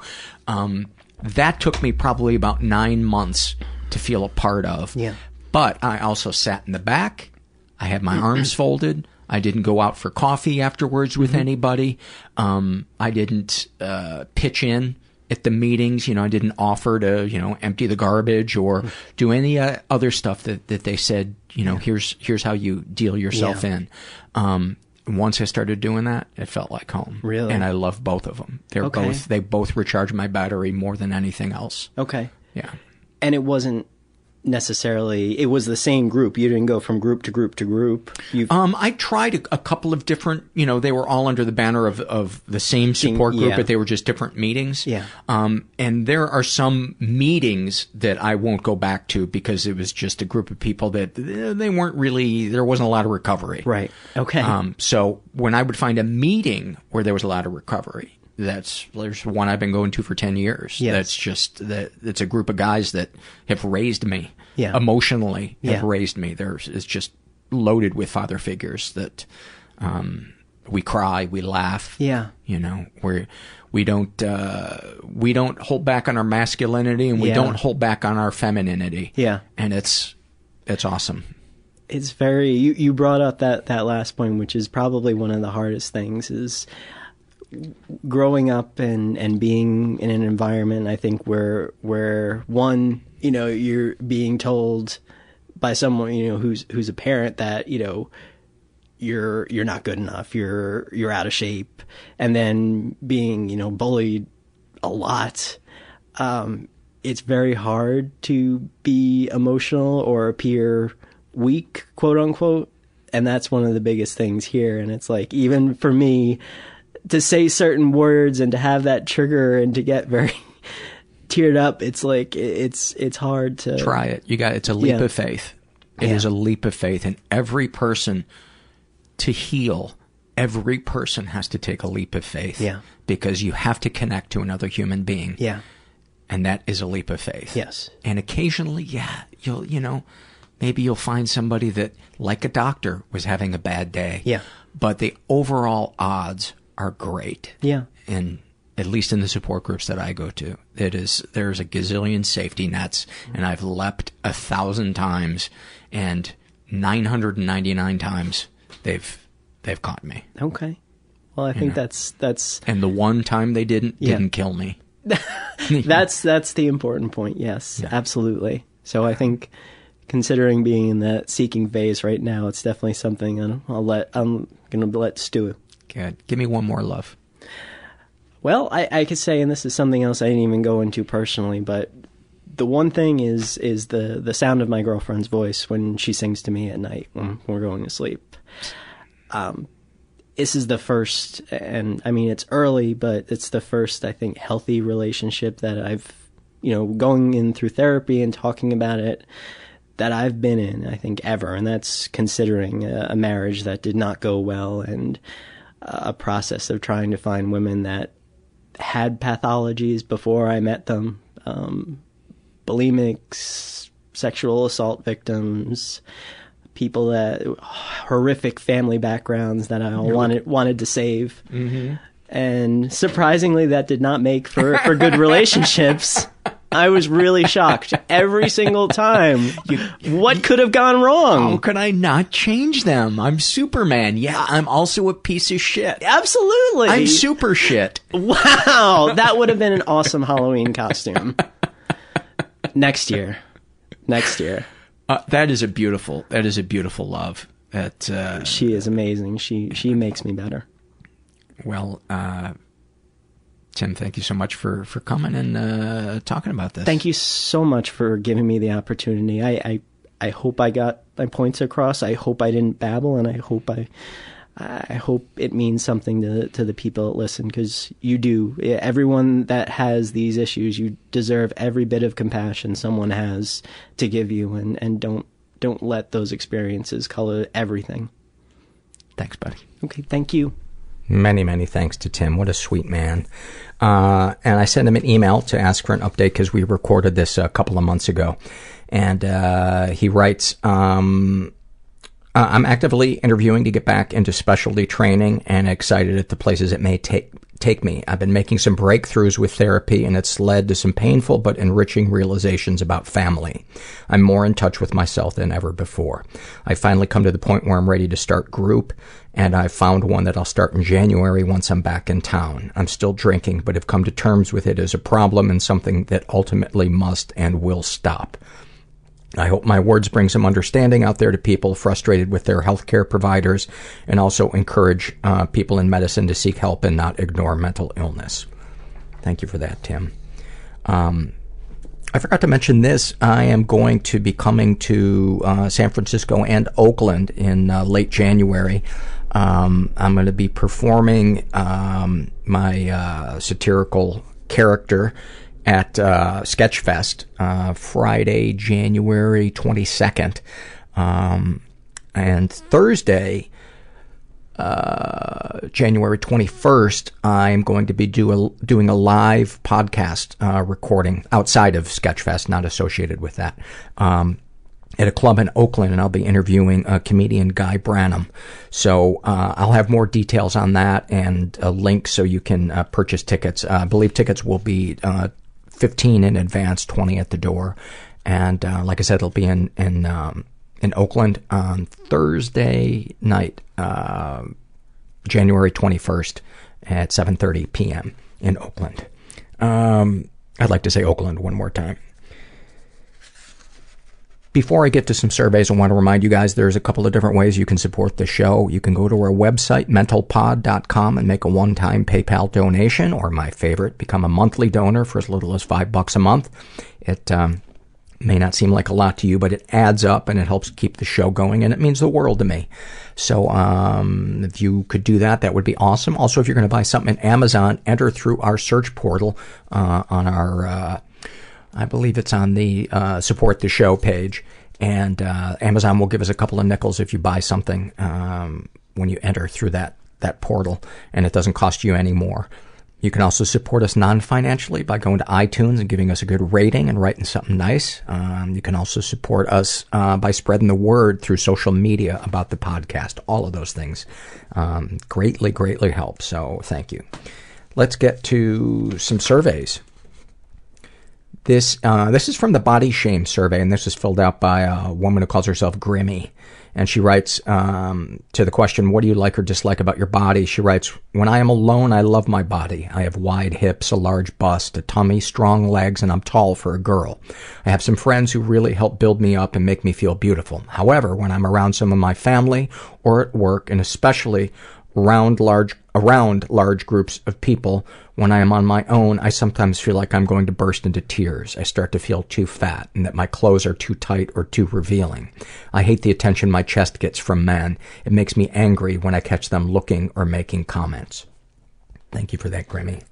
[SPEAKER 1] um, that took me probably about nine months to feel a part of.
[SPEAKER 12] Yeah.
[SPEAKER 1] But I also sat in the back. I had my arms folded. I didn't go out for coffee afterwards with anybody. Um, I didn't uh, pitch in at the meetings. You know, I didn't offer to you know empty the garbage or do any uh, other stuff that, that they said. You know, here's here's how you deal yourself
[SPEAKER 12] Yeah.
[SPEAKER 1] in. Um, once I started doing that, it felt like home.
[SPEAKER 12] Really?
[SPEAKER 1] and I love both of them. They're
[SPEAKER 12] Okay.
[SPEAKER 1] both they both recharge my battery more than anything else.
[SPEAKER 12] Okay.
[SPEAKER 1] Yeah.
[SPEAKER 12] And it wasn't necessarily. It was the same group. You didn't go from group to group to group. You
[SPEAKER 1] Um, I tried a, a couple of different, you know, they were all under the banner of, of the same support group,
[SPEAKER 12] yeah.
[SPEAKER 1] but they were just different meetings.
[SPEAKER 12] Yeah.
[SPEAKER 1] Um, and there are some meetings that I won't go back to because it was just a group of people that they weren't really, there wasn't a lot of recovery.
[SPEAKER 12] Right. Okay.
[SPEAKER 1] Um, so when I would find a meeting where there was a lot of recovery, that's there's one I've been going to for ten years.
[SPEAKER 12] Yes.
[SPEAKER 1] That's just that it's a group of guys that have raised me.
[SPEAKER 12] Yeah.
[SPEAKER 1] Emotionally have
[SPEAKER 12] Yeah.
[SPEAKER 1] raised me. There's it's just loaded with father figures that um, we cry, we laugh.
[SPEAKER 12] Yeah.
[SPEAKER 1] You know, we we don't uh, we don't hold back on our masculinity and we
[SPEAKER 12] Yeah.
[SPEAKER 1] don't hold back on our femininity.
[SPEAKER 12] Yeah.
[SPEAKER 1] And it's it's awesome.
[SPEAKER 12] it's very you, you brought up that that last point which is probably one of the hardest things is growing up and and being in an environment i think where where one you know you're being told by someone you know who's who's a parent that you know you're you're not good enough you're you're out of shape and then being you know bullied a lot um it's very hard to be emotional or appear weak, quote unquote. And that's one of the biggest things here. And it's like, even for me, to say certain words and to have that trigger and to get very teared up, it's like, it's, it's hard to
[SPEAKER 1] Try it. You got it's a leap
[SPEAKER 12] Yeah.
[SPEAKER 1] of faith. It is
[SPEAKER 12] Yeah.
[SPEAKER 1] a leap of faith and every person to heal every person has to take a leap of faith.
[SPEAKER 12] Yeah.
[SPEAKER 1] Because you have to connect to another human being.
[SPEAKER 12] Yeah.
[SPEAKER 1] And that is a leap of faith.
[SPEAKER 12] Yes.
[SPEAKER 1] And occasionally, yeah, you'll, you know, maybe you'll find somebody that, like a doctor, was having a bad day.
[SPEAKER 12] Yeah.
[SPEAKER 1] But the overall odds are great.
[SPEAKER 12] Yeah.
[SPEAKER 1] And at least in the support groups that I go to, it is, there's a gazillion safety nets and I've leapt a thousand times and 999 times they've, they've caught me.
[SPEAKER 12] Okay. Well, I think that's, that's,
[SPEAKER 1] And the one time they didn't,
[SPEAKER 12] Yeah.
[SPEAKER 1] didn't kill me.
[SPEAKER 12] that's that's the important point. Yes, absolutely. So I think considering being in that seeking phase right now, it's definitely something I'll, I'll let I'm gonna let stew.
[SPEAKER 1] Good. Give me one more love.
[SPEAKER 12] Well, I, I could say, and this is something else I didn't even go into personally, but the one thing is is the the sound of my girlfriend's voice when she sings to me at night when we're going to sleep. Um, this is the first, and I mean it's early, but it's the first I think healthy relationship that I've, you know, going in through therapy and talking about it that I've been in, I think ever, and that's considering a, a marriage that did not go well and a process of trying to find women that had pathologies before I met them, um, bulimics, sexual assault victims, people that horrific family backgrounds that I wanted wanted to save.
[SPEAKER 1] Mm-hmm.
[SPEAKER 12] And surprisingly, that did not make for for good relationships. I was really shocked every single time. what could have gone wrong?
[SPEAKER 1] How could I not change them? I'm Superman. Yeah, I'm also a piece of shit.
[SPEAKER 12] Absolutely.
[SPEAKER 1] I'm super shit.
[SPEAKER 12] Wow, that would have been an awesome Halloween costume. Next year. Next year.
[SPEAKER 1] Uh, that is a beautiful. That is a beautiful love. That uh,
[SPEAKER 12] she is amazing. She she makes me better.
[SPEAKER 1] Well, uh, Tim, thank you so much for for coming and uh, talking about this.
[SPEAKER 12] Thank you so much for giving me the opportunity. I, I I hope I got my points across. I hope I didn't babble, and I hope I I hope it means something to to the people that listen because you do. Everyone that has these issues, you deserve every bit of compassion someone has to give you, and and don't don't let those experiences color everything.
[SPEAKER 1] Thanks, buddy.
[SPEAKER 12] Okay, thank you.
[SPEAKER 1] Many, many thanks to Tim. What a sweet man. Uh, and I sent him an email to ask for an update because we recorded this a couple of months ago. And uh, he writes, um, Uh, I'm actively interviewing to get back into specialty training and excited at the places it may take take me. I've been making some breakthroughs with therapy and it's led to some painful but enriching realizations about family. I'm more in touch with myself than ever before. I finally come to the point where I'm ready to start group and I found one that I'll start in January once I'm back in town. I'm still drinking but have come to terms with it as a problem and something that ultimately must and will stop. I hope my words bring some understanding out there to people frustrated with their healthcare providers and also encourage uh, people in medicine to seek help and not ignore mental illness. Thank you for that, Tim. Um, I forgot to mention this. I am going to be coming to uh, San Francisco and Oakland in uh, late January. Um, I'm going to be performing um, my uh, satirical character at uh, Sketchfest uh, Friday, January 22nd. Um, and Thursday, uh, January 21st, I'm going to be do a, doing a live podcast uh, recording outside of Sketchfest, not associated with that, um, at a club in Oakland, and I'll be interviewing uh, comedian Guy Branum. So uh, I'll have more details on that and a link so you can uh, purchase tickets. Uh, I believe tickets will be 15 in advance, 20 at the door. And uh, like I said, it'll be in in um, in Oakland on Thursday night, uh, January 21st at 7:30 p.m. in Oakland. Um, I'd like to say Oakland one more time. Before I get to some surveys, I want to remind you guys there's a couple of different ways you can support the show. You can go to our website, mentalpod.com, and make a one-time PayPal donation, or my favorite, become a monthly donor for as little as five bucks a month. It um, may not seem like a lot to you, but it adds up and it helps keep the show going, and it means the world to me. So um, if you could do that, that would be awesome. Also, if you're going to buy something at Amazon, enter through our search portal uh, on our, uh, I believe it's on the uh, support the show page, and uh, Amazon will give us a couple of nickels if you buy something um, when you enter through that that portal, and it doesn't cost you any more. You can also support us non-financially by going to iTunes and giving us a good rating and writing something nice. Um, you can also support us uh, by spreading the word through social media about the podcast. All of those things um, greatly, greatly help. So thank you. Let's get to some surveys. This uh, this is from the Body Shame survey, and this is filled out by a woman who calls herself Grimmy. And she writes um, to the question, What do you like or dislike about your body? She writes, When I am alone, I love my body. I have wide hips, a large bust, a tummy, strong legs, and I'm tall for a girl. I have some friends who really help build me up and make me feel beautiful. However, when I'm around some of my family or at work, and especially around large around large groups of people when i am on my own i sometimes feel like i'm going to burst into tears. I start to feel too fat and that my clothes are too tight or too revealing. I hate the attention my chest gets from men. It makes me angry when i catch them looking or making comments. Thank you for that grimmy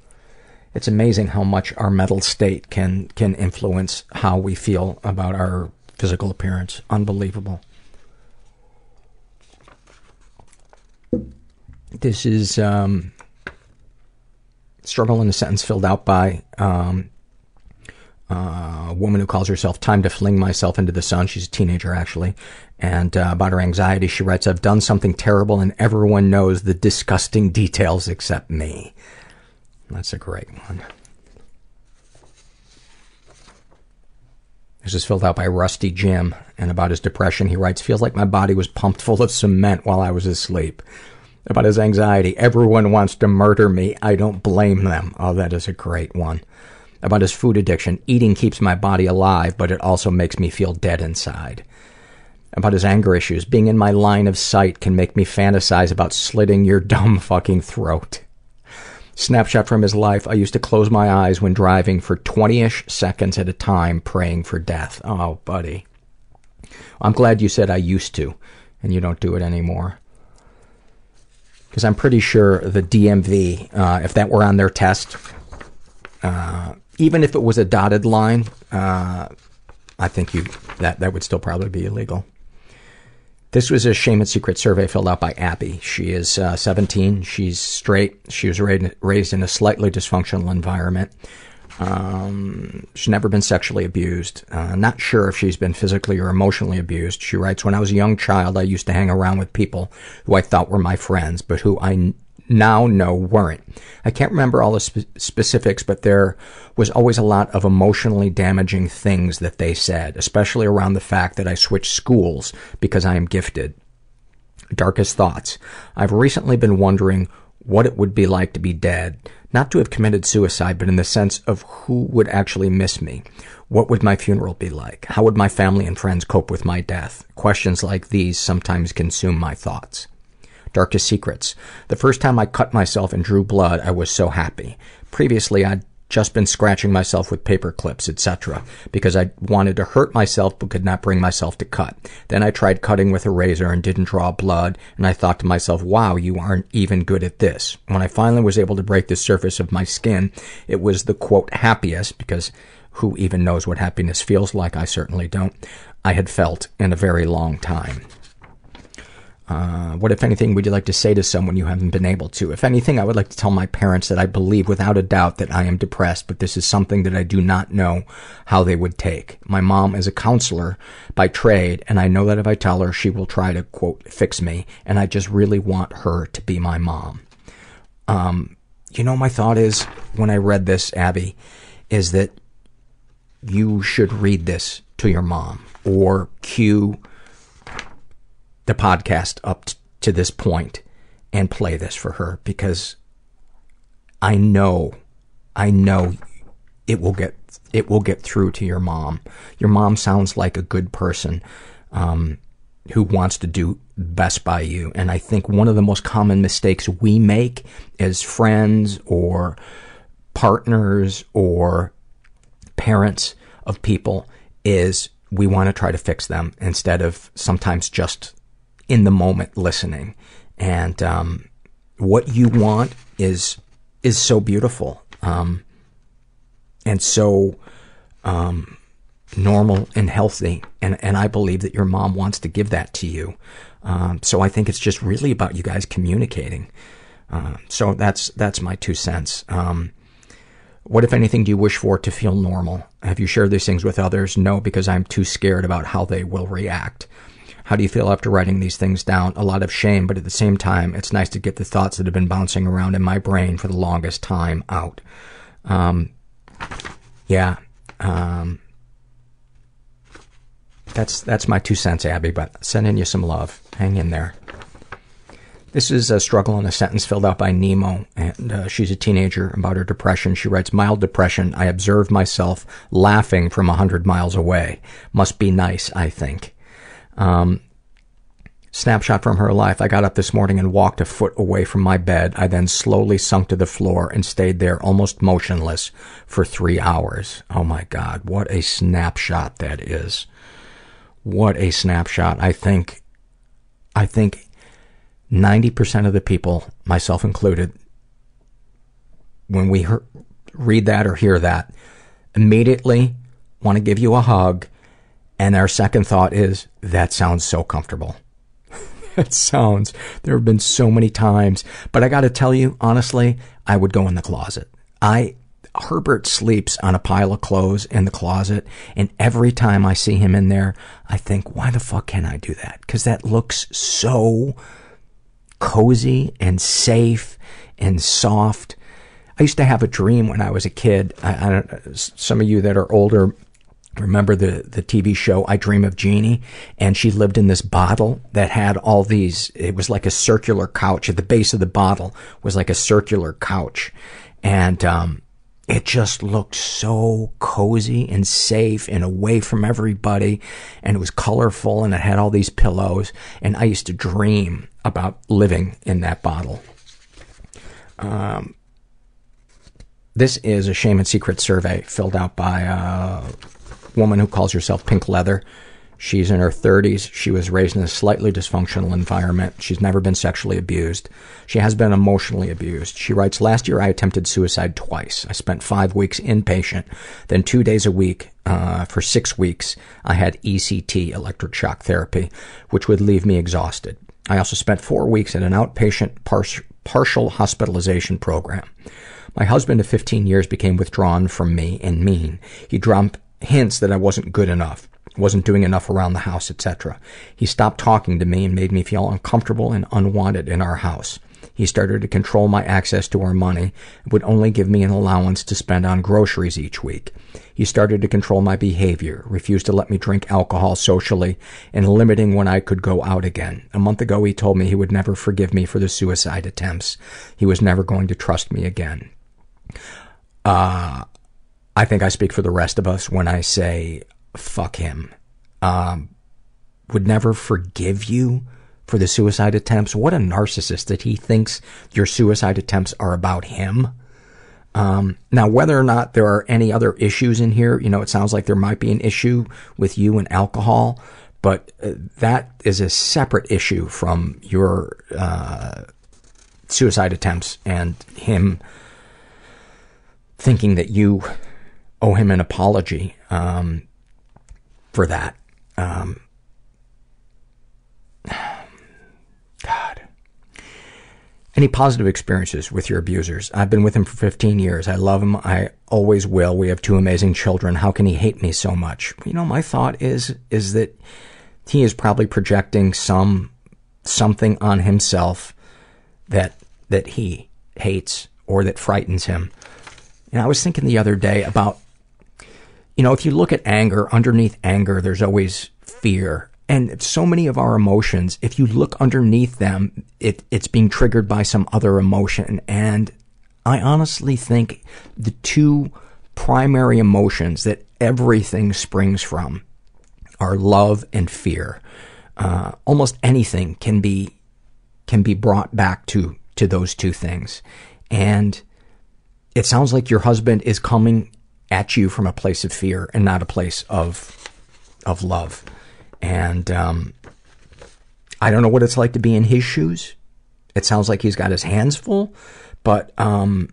[SPEAKER 1] it's amazing how much our mental state can can influence how we feel about our physical appearance. Unbelievable. This is um, struggle in a sentence filled out by um, uh, a woman who calls herself "Time to Fling Myself into the Sun." She's a teenager, actually, and uh, about her anxiety, she writes, "I've done something terrible, and everyone knows the disgusting details except me." That's a great one. This is filled out by Rusty Jim, and about his depression, he writes, "Feels like my body was pumped full of cement while I was asleep." About his anxiety. Everyone wants to murder me. I don't blame them. Oh, that is a great one. About his food addiction. Eating keeps my body alive, but it also makes me feel dead inside. About his anger issues. Being in my line of sight can make me fantasize about slitting your dumb fucking throat. Snapshot from his life. I used to close my eyes when driving for 20-ish seconds at a time praying for death. Oh, buddy. I'm glad you said I used to, and you don't do it anymore because I'm pretty sure the DMV, uh, if that were on their test, uh, even if it was a dotted line, uh, I think you that that would still probably be illegal. This was a shame and secret survey filled out by Abby. She is uh, 17. She's straight. She was raised, raised in a slightly dysfunctional environment. Um, she's never been sexually abused. Uh, not sure if she's been physically or emotionally abused. She writes, When I was a young child, I used to hang around with people who I thought were my friends, but who I n- now know weren't. I can't remember all the spe- specifics, but there was always a lot of emotionally damaging things that they said, especially around the fact that I switched schools because I am gifted. Darkest thoughts. I've recently been wondering what it would be like to be dead not to have committed suicide, but in the sense of who would actually miss me. What would my funeral be like? How would my family and friends cope with my death? Questions like these sometimes consume my thoughts. Darkest secrets. The first time I cut myself and drew blood, I was so happy. Previously, I'd just been scratching myself with paper clips, etc., because I wanted to hurt myself but could not bring myself to cut. Then I tried cutting with a razor and didn't draw blood, and I thought to myself, wow, you aren't even good at this. When I finally was able to break the surface of my skin, it was the quote happiest, because who even knows what happiness feels like? I certainly don't. I had felt in a very long time. Uh, what, if anything, would you like to say to someone you haven't been able to? If anything, I would like to tell my parents that I believe without a doubt that I am depressed, but this is something that I do not know how they would take. My mom is a counselor by trade, and I know that if I tell her, she will try to, quote, fix me, and I just really want her to be my mom. Um, you know, my thought is, when I read this, Abby, is that you should read this to your mom, or cue the podcast up t- to this point and play this for her because I know, I know it will get, it will get through to your mom. Your mom sounds like a good person, um, who wants to do best by you. And I think one of the most common mistakes we make as friends or partners or parents of people is we want to try to fix them instead of sometimes just in the moment listening. And um, what you want is is so beautiful um, and so um, normal and healthy. And, and I believe that your mom wants to give that to you. Um, so I think it's just really about you guys communicating. Uh, so that's that's my two cents. Um, what, if anything, do you wish for to feel normal? Have you shared these things with others? No, because I'm too scared about how they will react. How do you feel after writing these things down? A lot of shame, but at the same time, it's nice to get the thoughts that have been bouncing around in my brain for the longest time out. Um, yeah. Um, that's that's my two cents, Abby. But sending you some love. Hang in there. This is a struggle in a sentence filled out by Nemo, and uh, she's a teenager about her depression. She writes, mild depression. I observe myself laughing from a hundred miles away. Must be nice, I think. Um, snapshot from her life. I got up this morning and walked a foot away from my bed. I then slowly sunk to the floor and stayed there almost motionless for three hours. Oh my God, what a snapshot that is. What a snapshot. I think, I think 90% of the people, myself included, when we read that or hear that, immediately want to give you a hug and our second thought is, that sounds so comfortable. that sounds, there have been so many times, but I gotta tell you, honestly, I would go in the closet. I, Herbert sleeps on a pile of clothes in the closet, and every time I see him in there, I think, why the fuck can I do that? Cause that looks so cozy and safe and soft. I used to have a dream when I was a kid. I, I some of you that are older remember the, the TV show I Dream of Jeannie? And she lived in this bottle that had all these, it was like a circular couch. At the base of the bottle was like a circular couch. And, um, it just looked so cozy and safe and away from everybody. And it was colorful and it had all these pillows. And I used to dream about living in that bottle. Um, this is a shame and secret survey filled out by uh, woman who calls herself Pink Leather. She's in her 30s. She was raised in a slightly dysfunctional environment. She's never been sexually abused. She has been emotionally abused. She writes, Last year I attempted suicide twice. I spent five weeks inpatient. Then two days a week, uh, for six weeks, I had ECT, electric shock therapy, which would leave me exhausted. I also spent four weeks in an outpatient par- partial hospitalization program. My husband of 15 years became withdrawn from me and mean. He dropped hints that I wasn't good enough, wasn't doing enough around the house, etc. He stopped talking to me and made me feel uncomfortable and unwanted in our house. He started to control my access to our money and would only give me an allowance to spend on groceries each week. He started to control my behavior, refused to let me drink alcohol socially, and limiting when I could go out again. A month ago he told me he would never forgive me for the suicide attempts. He was never going to trust me again. Uh, I think I speak for the rest of us when I say, fuck him. Um, would never forgive you for the suicide attempts. What a narcissist that he thinks your suicide attempts are about him. Um, now, whether or not there are any other issues in here, you know, it sounds like there might be an issue with you and alcohol, but uh, that is a separate issue from your uh, suicide attempts and him thinking that you owe him an apology um, for that. Um, God. Any positive experiences with your abusers? I've been with him for 15 years. I love him. I always will. We have two amazing children. How can he hate me so much? You know, my thought is is that he is probably projecting some something on himself that that he hates or that frightens him. And I was thinking the other day about you know, if you look at anger, underneath anger, there's always fear. And so many of our emotions, if you look underneath them, it, it's being triggered by some other emotion. And I honestly think the two primary emotions that everything springs from are love and fear. Uh, almost anything can be can be brought back to to those two things, and it sounds like your husband is coming at you from a place of fear and not a place of of love. And um, I don't know what it's like to be in his shoes. It sounds like he's got his hands full, but um,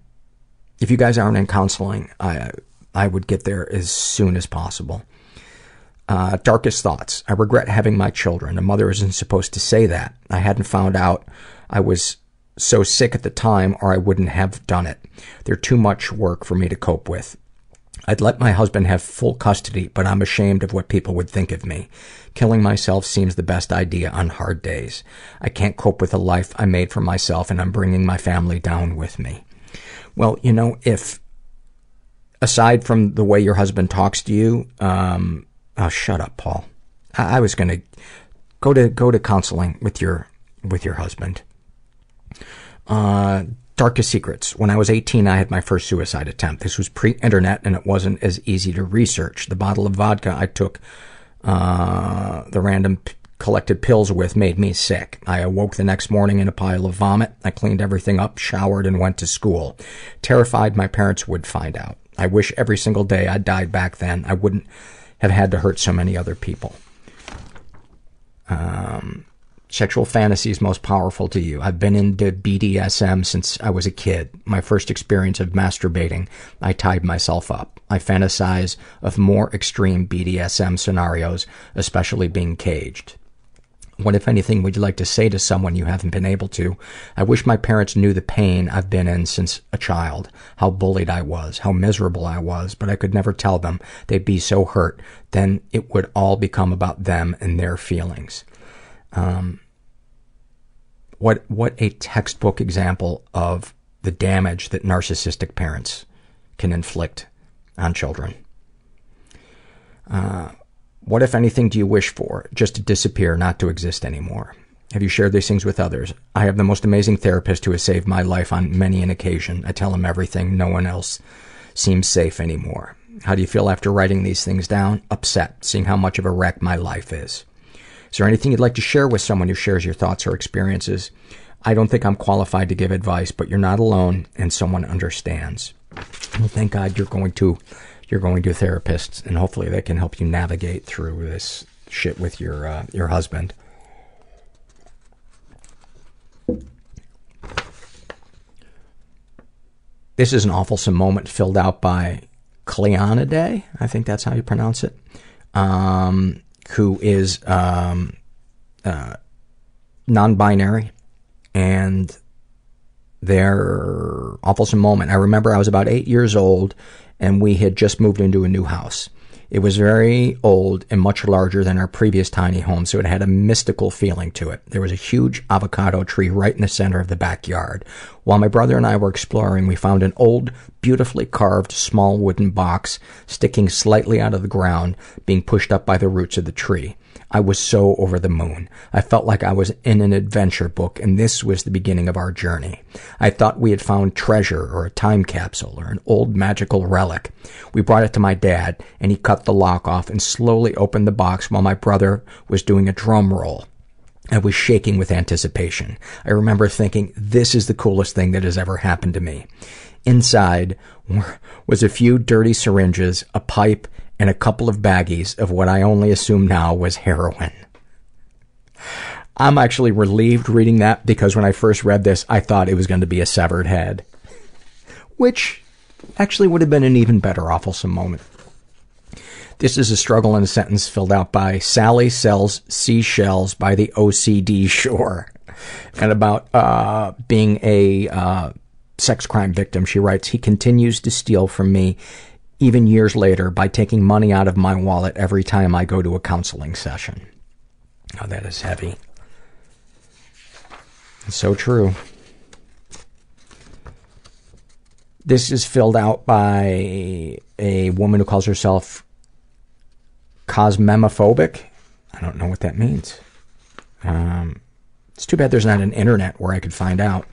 [SPEAKER 1] if you guys aren't in counseling, I I would get there as soon as possible. Uh, darkest thoughts. I regret having my children. A mother isn't supposed to say that. I hadn't found out I was so sick at the time or I wouldn't have done it. They're too much work for me to cope with. I'd let my husband have full custody, but I'm ashamed of what people would think of me. Killing myself seems the best idea on hard days. I can't cope with the life I made for myself and I'm bringing my family down with me. Well, you know, if, aside from the way your husband talks to you, um, oh, shut up, Paul. I, I was gonna go to, go to counseling with your, with your husband. Uh, Darkest secrets. When I was 18, I had my first suicide attempt. This was pre-internet and it wasn't as easy to research. The bottle of vodka I took, uh, the random p- collected pills with made me sick. I awoke the next morning in a pile of vomit. I cleaned everything up, showered, and went to school. Terrified my parents would find out. I wish every single day I died back then. I wouldn't have had to hurt so many other people. Um, sexual fantasies most powerful to you. I've been into BDSM since I was a kid. My first experience of masturbating, I tied myself up. I fantasize of more extreme BDSM scenarios, especially being caged. What, if anything, would you like to say to someone you haven't been able to? I wish my parents knew the pain I've been in since a child, how bullied I was, how miserable I was, but I could never tell them. They'd be so hurt. Then it would all become about them and their feelings. Um, what what a textbook example of the damage that narcissistic parents can inflict on children. Uh, what, if anything, do you wish for? Just to disappear, not to exist anymore. Have you shared these things with others? I have the most amazing therapist who has saved my life on many an occasion. I tell him everything. No one else seems safe anymore. How do you feel after writing these things down? Upset, seeing how much of a wreck my life is. Is there anything you'd like to share with someone who shares your thoughts or experiences? I don't think I'm qualified to give advice, but you're not alone and someone understands. Well, thank God you're going to you're going to therapists and hopefully they can help you navigate through this shit with your uh, your husband. This is an awful moment filled out by Cleonidae. I think that's how you pronounce it. Um, who is um, uh, non-binary, and their awful moment. I remember I was about eight years old, and we had just moved into a new house. It was very old and much larger than our previous tiny home, so it had a mystical feeling to it. There was a huge avocado tree right in the center of the backyard. While my brother and I were exploring, we found an old, beautifully carved small wooden box sticking slightly out of the ground, being pushed up by the roots of the tree. I was so over the moon. I felt like I was in an adventure book, and this was the beginning of our journey. I thought we had found treasure or a time capsule or an old magical relic. We brought it to my dad, and he cut the lock off and slowly opened the box while my brother was doing a drum roll. I was shaking with anticipation. I remember thinking, this is the coolest thing that has ever happened to me. Inside was a few dirty syringes, a pipe, and a couple of baggies of what I only assume now was heroin. I'm actually relieved reading that because when I first read this, I thought it was going to be a severed head. Which actually would have been an even better awfulsome moment. This is a struggle in a sentence filled out by Sally sells seashells by the OCD shore. And about uh, being a uh, sex crime victim, she writes, He continues to steal from me even years later by taking money out of my wallet every time I go to a counseling session. Oh, that is heavy. It's so true. This is filled out by a woman who calls herself cosmemophobic. I don't know what that means. Um, it's too bad there's not an internet where I could find out.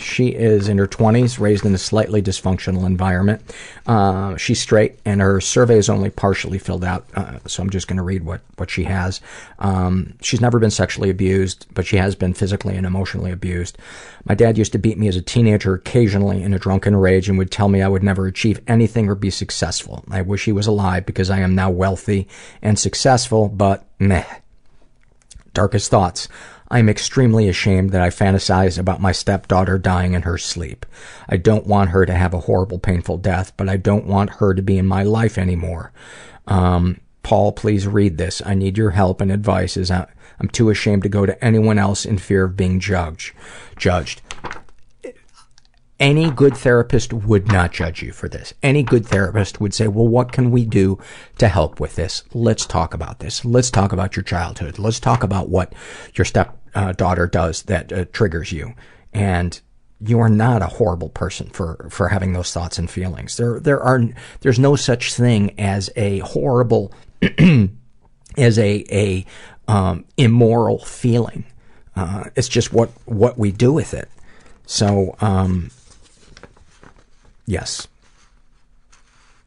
[SPEAKER 1] She is in her 20s, raised in a slightly dysfunctional environment. Uh, she's straight, and her survey is only partially filled out, uh, so I'm just going to read what, what she has. Um, she's never been sexually abused, but she has been physically and emotionally abused. My dad used to beat me as a teenager occasionally in a drunken rage and would tell me I would never achieve anything or be successful. I wish he was alive because I am now wealthy and successful, but meh. Darkest thoughts. I am extremely ashamed that I fantasize about my stepdaughter dying in her sleep. I don't want her to have a horrible, painful death, but I don't want her to be in my life anymore. Um, Paul, please read this. I need your help and advice as I, I'm too ashamed to go to anyone else in fear of being judged. Judged. Any good therapist would not judge you for this. Any good therapist would say, well, what can we do to help with this? Let's talk about this. Let's talk about your childhood. Let's talk about what your stepdaughter does that uh, triggers you. And you are not a horrible person for, for having those thoughts and feelings. There, there are, there's no such thing as a horrible, as a, a, um, immoral feeling. Uh, it's just what, what we do with it. So, um, Yes.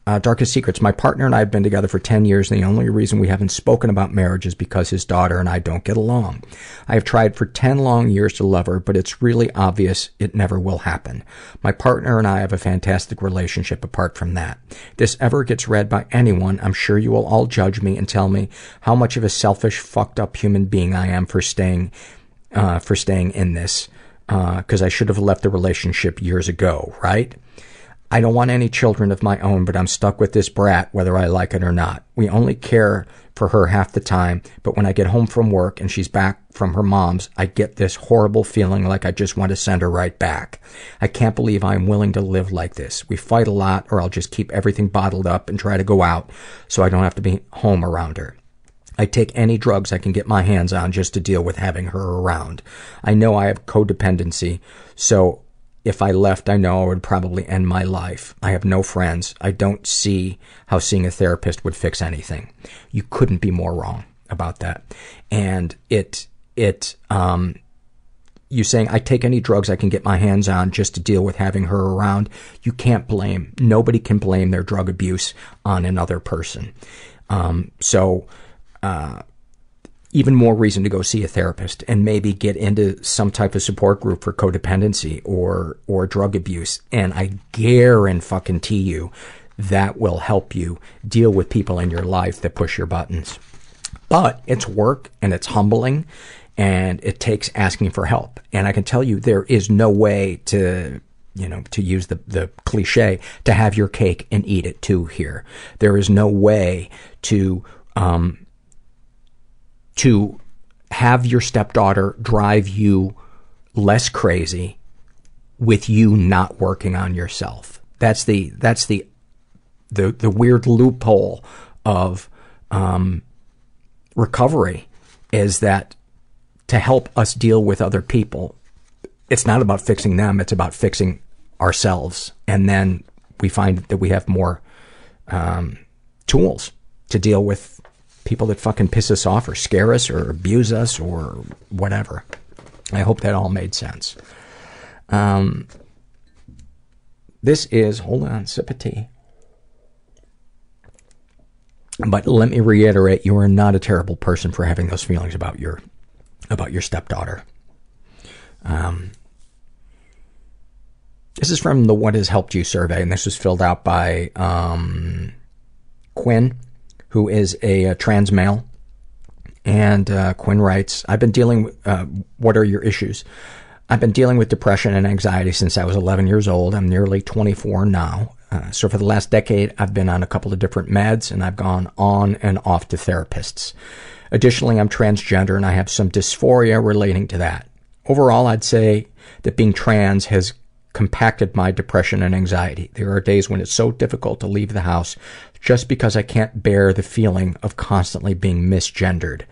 [SPEAKER 1] Uh, darkest secrets. My partner and I have been together for 10 years, and the only reason we haven't spoken about marriage is because his daughter and I don't get along. I have tried for 10 long years to love her, but it's really obvious it never will happen. My partner and I have a fantastic relationship apart from that. If this ever gets read by anyone, I'm sure you will all judge me and tell me how much of a selfish, fucked up human being I am for staying, uh, for staying in this, because uh, I should have left the relationship years ago, right? I don't want any children of my own, but I'm stuck with this brat whether I like it or not. We only care for her half the time, but when I get home from work and she's back from her mom's, I get this horrible feeling like I just want to send her right back. I can't believe I'm willing to live like this. We fight a lot or I'll just keep everything bottled up and try to go out so I don't have to be home around her. I take any drugs I can get my hands on just to deal with having her around. I know I have codependency, so if I left, I know I would probably end my life. I have no friends. I don't see how seeing a therapist would fix anything. You couldn't be more wrong about that. And it, it, um, you saying, I take any drugs I can get my hands on just to deal with having her around. You can't blame, nobody can blame their drug abuse on another person. Um, so, uh, even more reason to go see a therapist and maybe get into some type of support group for codependency or or drug abuse. And I guarantee you that will help you deal with people in your life that push your buttons. But it's work and it's humbling and it takes asking for help. And I can tell you there is no way to you know, to use the, the cliche, to have your cake and eat it too here. There is no way to, um, to have your stepdaughter drive you less crazy with you not working on yourself. That's the that's the the the weird loophole of um, recovery is that to help us deal with other people, it's not about fixing them; it's about fixing ourselves, and then we find that we have more um, tools to deal with people that fucking piss us off or scare us or abuse us or whatever. I hope that all made sense. Um, this is, hold on, sip of tea. But let me reiterate, you are not a terrible person for having those feelings about your, about your stepdaughter. Um, This is from the What Has Helped You survey, and this was filled out by um, Quinn, who is a, a trans male. And uh, Quinn writes, I've been dealing with, uh, what are your issues? I've been dealing with depression and anxiety since I was 11 years old. I'm nearly 24 now. Uh, so for the last decade, I've been on a couple of different meds and I've gone on and off to therapists. Additionally, I'm transgender and I have some dysphoria relating to that. Overall, I'd say that being trans has compacted my depression and anxiety. There are days when it's so difficult to leave the house just because I can't bear the feeling of constantly being misgendered.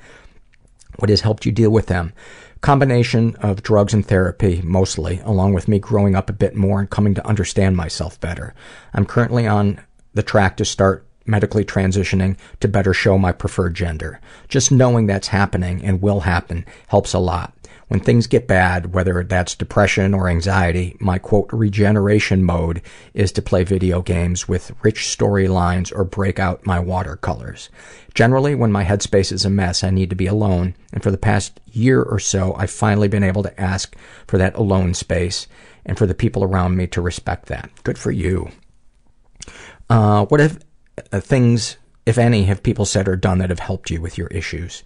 [SPEAKER 1] What has helped you deal with them? Combination of drugs and therapy, mostly, along with me growing up a bit more and coming to understand myself better. I'm currently on the track to start medically transitioning to better show my preferred gender. Just knowing that's happening and will happen helps a lot. When things get bad, whether that's depression or anxiety, my quote, regeneration mode is to play video games with rich storylines or break out my watercolors. Generally, when my headspace is a mess, I need to be alone, and for the past year or so, I've finally been able to ask for that alone space and for the people around me to respect that. Good for you. Uh, what if uh, things, if any, have people said or done that have helped you with your issues?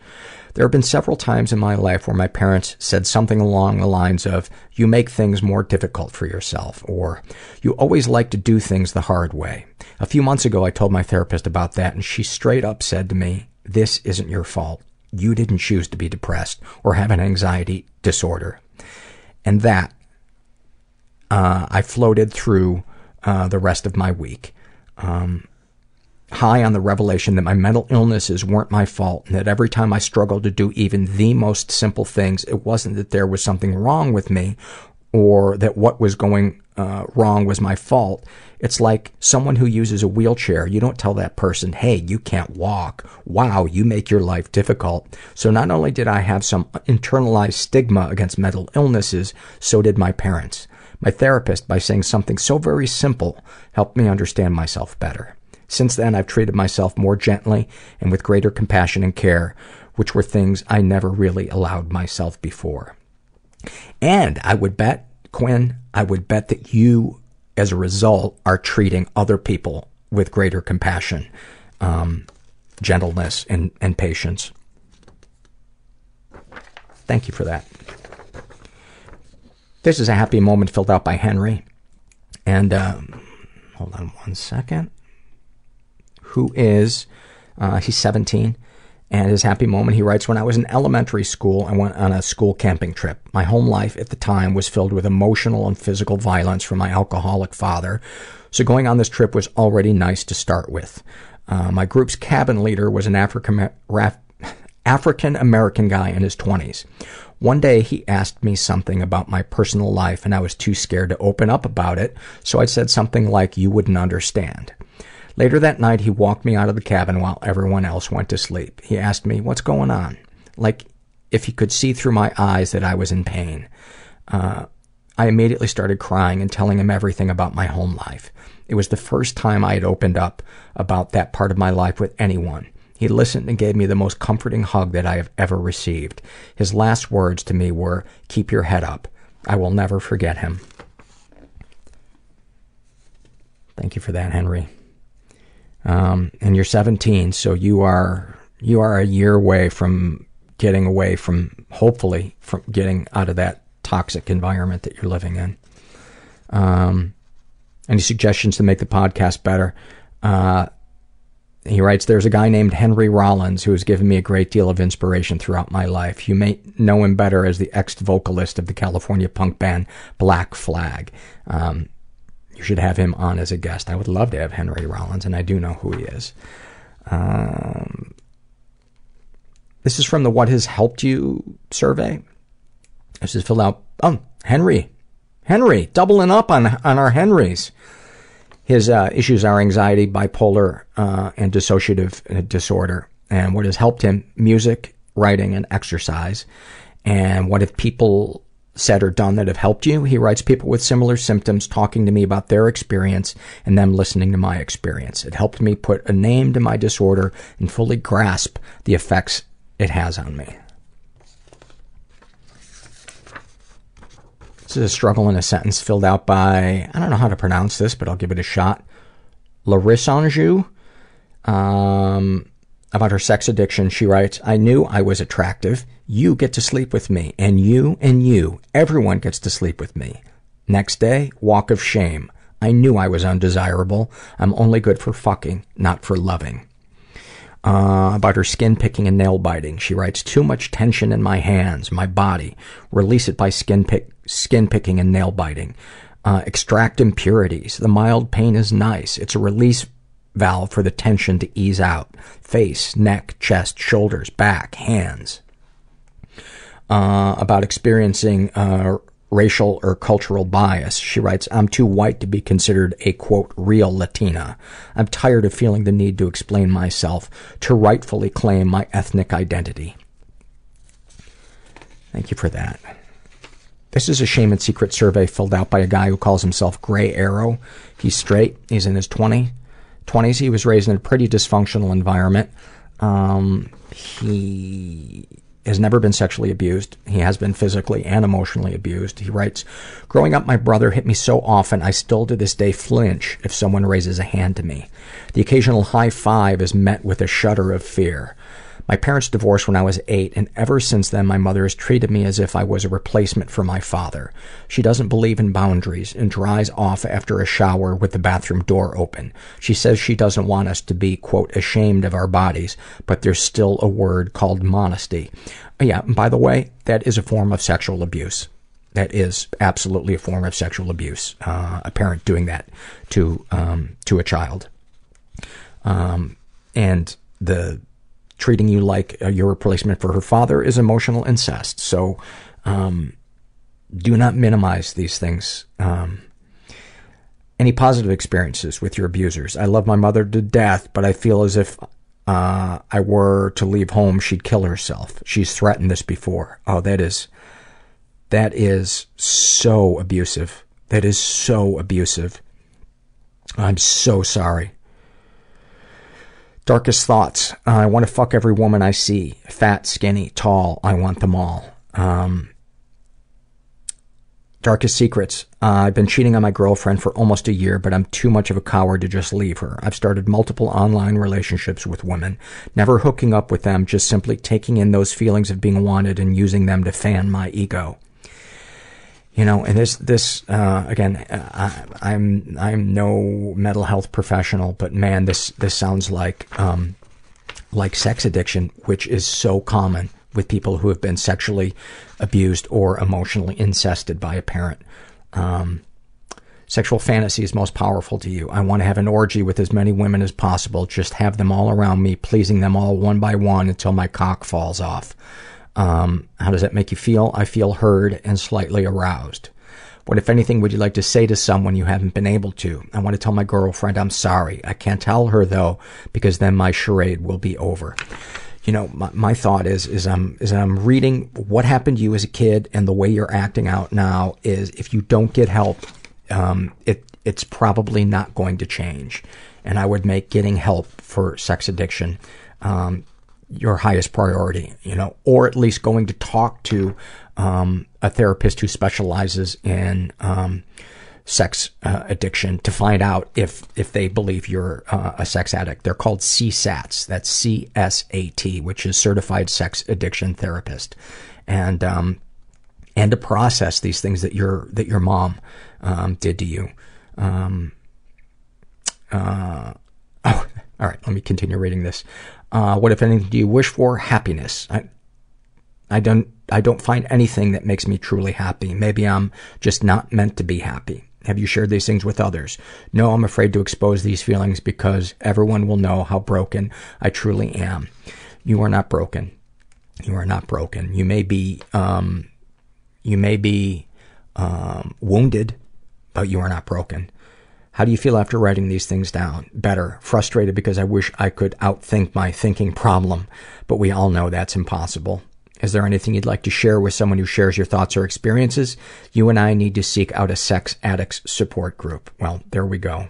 [SPEAKER 1] There have been several times in my life where my parents said something along the lines of, you make things more difficult for yourself, or you always like to do things the hard way. A few months ago, I told my therapist about that, and she straight up said to me, this isn't your fault. You didn't choose to be depressed or have an anxiety disorder. And that, uh, I floated through uh, the rest of my week. Um, high on the revelation that my mental illnesses weren't my fault and that every time I struggled to do even the most simple things, it wasn't that there was something wrong with me or that what was going uh, wrong was my fault. It's like someone who uses a wheelchair. You don't tell that person, hey, you can't walk. Wow, you make your life difficult. So not only did I have some internalized stigma against mental illnesses, so did my parents. My therapist, by saying something so very simple, helped me understand myself better. Since then, I've treated myself more gently and with greater compassion and care, which were things I never really allowed myself before. And I would bet, Quinn, I would bet that you, as a result, are treating other people with greater compassion, um, gentleness, and, and patience. Thank you for that. This is a happy moment filled out by Henry. And, um, hold on one second who is, uh, he's 17, and his happy moment, he writes, When I was in elementary school, I went on a school camping trip. My home life at the time was filled with emotional and physical violence from my alcoholic father, so going on this trip was already nice to start with. Uh, my group's cabin leader was an African African American guy in his 20s. One day he asked me something about my personal life and I was too scared to open up about it, so I said something like, you wouldn't understand. Later that night, he walked me out of the cabin while everyone else went to sleep. He asked me, what's going on? Like, if he could see through my eyes that I was in pain. Uh, I immediately started crying and telling him everything about my home life. It was the first time I had opened up about that part of my life with anyone. He listened and gave me the most comforting hug that I have ever received. His last words to me were, keep your head up. I will never forget him. Thank you for that, Henry. Um, and you're 17, so you are you are a year away from getting away from hopefully from getting out of that toxic environment that you're living in. Um, any suggestions to make the podcast better? Uh, he writes, There's a guy named Henry Rollins who has given me a great deal of inspiration throughout my life. You may know him better as the ex vocalist of the California punk band Black Flag. Um, you should have him on as a guest. I would love to have Henry Rollins, and I do know who he is. Um, this is from the What Has Helped You survey. This is filled out. Oh, Henry. Henry, doubling up on, on our Henrys. His uh, issues are anxiety, bipolar, uh, and dissociative disorder. And what has helped him, music, writing, and exercise. And what if people said or done that have helped you. He writes people with similar symptoms talking to me about their experience and them listening to my experience. It helped me put a name to my disorder and fully grasp the effects it has on me. This is a struggle in a sentence filled out by, I don't know how to pronounce this, but I'll give it a shot. Larissa Anjou. Um, about her sex addiction, she writes, I knew I was attractive. You get to sleep with me. And you and you. Everyone gets to sleep with me. Next day, walk of shame. I knew I was undesirable. I'm only good for fucking, not for loving. Uh, about her skin picking and nail biting. She writes, too much tension in my hands, my body. Release it by skin pick, skin picking and nail biting. Uh, extract impurities. The mild pain is nice. It's a release valve for the tension to ease out. Face, neck, chest, shoulders, back, hands. Uh, about experiencing uh, racial or cultural bias. She writes, I'm too white to be considered a quote, real Latina. I'm tired of feeling the need to explain myself, to rightfully claim my ethnic identity. Thank you for that. This is a shame and secret survey filled out by a guy who calls himself Gray Arrow. He's straight. He's in his 20, 20s. He was raised in a pretty dysfunctional environment. Um, he has never been sexually abused. He has been physically and emotionally abused. He writes, Growing up, my brother hit me so often I still to this day flinch if someone raises a hand to me. The occasional high five is met with a shudder of fear. My parents divorced when I was eight, and ever since then my mother has treated me as if I was a replacement for my father. She doesn't believe in boundaries and dries off after a shower with the bathroom door open. She says she doesn't want us to be, ashamed of our bodies, but there's still a word called modesty. Yeah, by the way, that is a form of sexual abuse. That is absolutely a form of sexual abuse. Uh, a parent doing that to um, to a child, um, and the treating you like uh, your replacement for her father is emotional incest. So, um, do not minimize these things. Um, any positive experiences with your abusers? I love my mother to death, but I feel as if uh, I were to leave home, she'd kill herself. She's threatened this before. Oh, that is, that is so abusive. That is so abusive. I'm so sorry. Darkest thoughts. Uh, I want to fuck every woman I see. Fat, skinny, tall. I want them all. Um, darkest secrets. Uh, I've been cheating on my girlfriend for almost a year, but I'm too much of a coward to just leave her. I've started multiple online relationships with women, never hooking up with them, just simply taking in those feelings of being wanted and using them to fan my ego. You know, and this, this, uh, again, uh, I, I'm, I'm no mental health professional, but man, this, this sounds like, um, like sex addiction, which is so common with people who have been sexually abused or emotionally incested by a parent. Um, sexual fantasy is most powerful to you. I want to have an orgy with as many women as possible, just have them all around me, pleasing them all one by one until my cock falls off. Um, how does that make you feel? I feel heard and slightly aroused. What, if anything, would you like to say to someone you haven't been able to? I want to tell my girlfriend I'm sorry. I can't tell her though, because then my charade will be over. You know, my, my thought is, is I'm, is I'm reading what happened to you as a kid and the way you're acting out now is if you don't get help, um, it, it's probably not going to change. And I would make getting help for sex addiction, um, your highest priority, you know, or at least going to talk to um, a therapist who specializes in um, sex uh, addiction to find out if if they believe you're uh, a sex addict. They're called CSATs. That's C S A T, which is Certified Sex Addiction Therapist, and um, and to process these things that your that your mom um, did to you. Um, uh, oh, all right. Let me continue reading this. Uh, what, if anything, do you wish for? Happiness. I, I don't, I don't find anything that makes me truly happy. Maybe I'm just not meant to be happy. Have you shared these things with others? No, I'm afraid to expose these feelings because everyone will know how broken I truly am. You are not broken. You are not broken. You may be, um, you may be, um, wounded, but you are not broken. How do you feel after writing these things down? Better. Frustrated because I wish I could outthink my thinking problem, but we all know that's impossible. Is there anything you'd like to share with someone who shares your thoughts or experiences? You and I need to seek out a sex addicts support group. Well, there we go.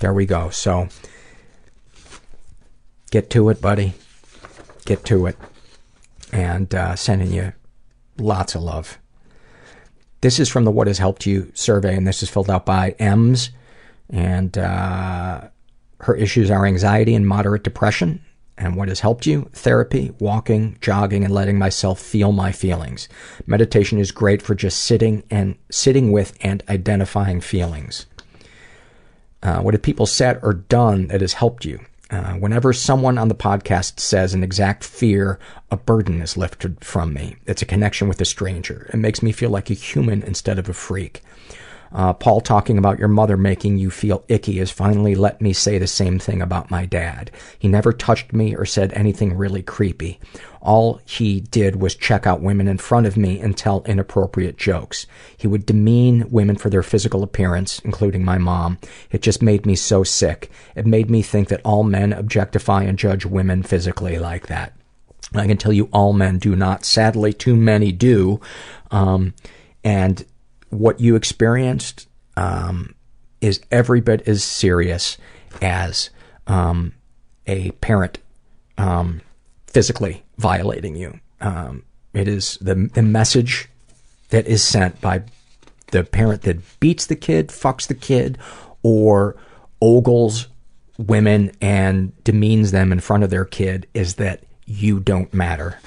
[SPEAKER 1] There we go. So, get to it, buddy. Get to it. And uh, sending you lots of love. this is from the What Has Helped You survey, and this is filled out by Ems. And uh, her issues are anxiety and moderate depression. And what has helped you? Therapy, walking, jogging, and letting myself feel my feelings. Meditation is great for just sitting and sitting with and identifying feelings. Uh, what have people said or done that has helped you? Uh, whenever someone on the podcast says an exact fear, a burden is lifted from me. It's a connection with a stranger. It makes me feel like a human instead of a freak. Uh, Paul talking about your mother making you feel icky has finally let me say the same thing about my dad. He never touched me or said anything really creepy. All he did was check out women in front of me and tell inappropriate jokes. He would demean women for their physical appearance, including my mom. It just made me so sick. It made me think that all men objectify and judge women physically like that. I can tell you all men do not. Sadly, too many do. Um, and what you experienced um, is every bit as serious as um, a parent um, physically violating you. Um, it is the the message that is sent by the parent that beats the kid, fucks the kid, or ogles women and demeans them in front of their kid is that you don't matter.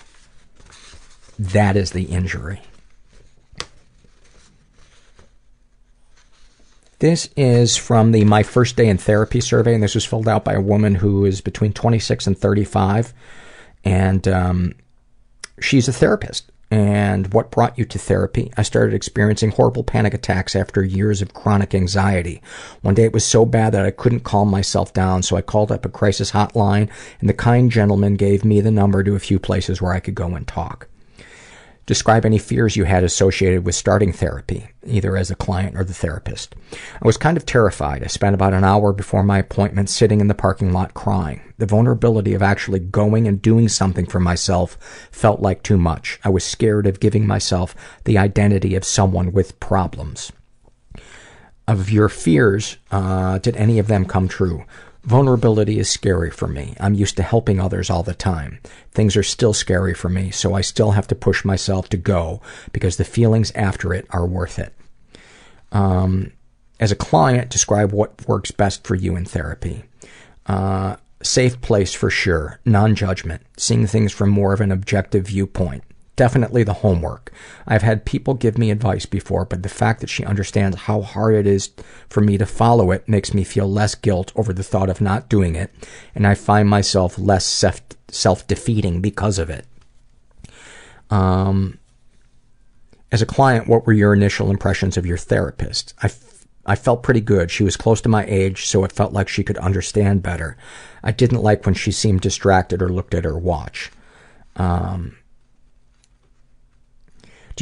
[SPEAKER 1] That is the injury. This is from the My First Day in Therapy survey, and this was filled out by a woman who is between 26 and 35. And um, she's a therapist. And what brought you to therapy? I started experiencing horrible panic attacks after years of chronic anxiety. One day it was so bad that I couldn't calm myself down, so I called up a crisis hotline, and the kind gentleman gave me the number to a few places where I could go and talk. Describe any fears you had associated with starting therapy, either as a client or the therapist. I was kind of terrified. I spent about an hour before my appointment sitting in the parking lot crying. The vulnerability of actually going and doing something for myself felt like too much. I was scared of giving myself the identity of someone with problems. Of your fears, uh, did any of them come true? Vulnerability is scary for me. I'm used to helping others all the time. Things are still scary for me, so I still have to push myself to go because the feelings after it are worth it. Um, as a client, describe what works best for you in therapy. Uh, safe place for sure. Non-judgment. Seeing things from more of an objective viewpoint. Definitely the homework. I've had people give me advice before, but the fact that she understands how hard it is for me to follow it makes me feel less guilt over the thought of not doing it, and I find myself less self defeating because of it. Um, as a client, what were your initial impressions of your therapist? I, I felt pretty good. She was close to my age, so it felt like she could understand better. I didn't like when she seemed distracted or looked at her watch. Um,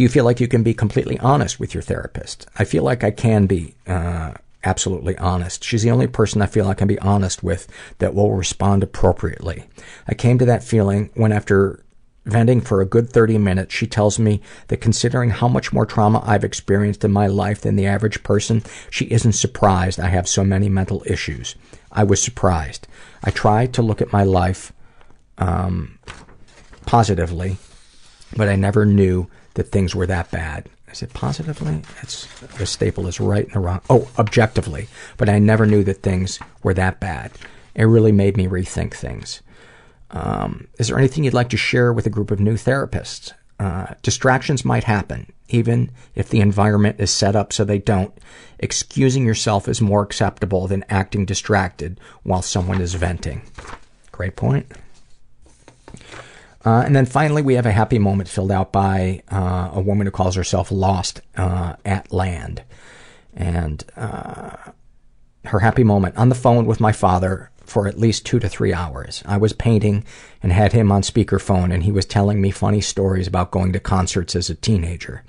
[SPEAKER 1] do you feel like you can be completely honest with your therapist? I feel like I can be uh, absolutely honest. She's the only person I feel I can be honest with that will respond appropriately. I came to that feeling when after venting for a good 30 minutes, she tells me that considering how much more trauma I've experienced in my life than the average person, she isn't surprised I have so many mental issues. I was surprised. I tried to look at my life um, positively, but I never knew that things were that bad. Is it positively? It's, the staple is right the wrong. Oh, objectively. But I never knew that things were that bad. It really made me rethink things. Um, is there anything you'd like to share with a group of new therapists? Uh, distractions might happen, even if the environment is set up so they don't. Excusing yourself is more acceptable than acting distracted while someone is venting. Great point. Uh, and then finally, we have a happy moment filled out by uh, a woman who calls herself Lost uh, at Land. And her happy moment on the phone with my father for at least two to three hours. I was painting and had him on speakerphone, and he was telling me funny stories about going to concerts as a teenager.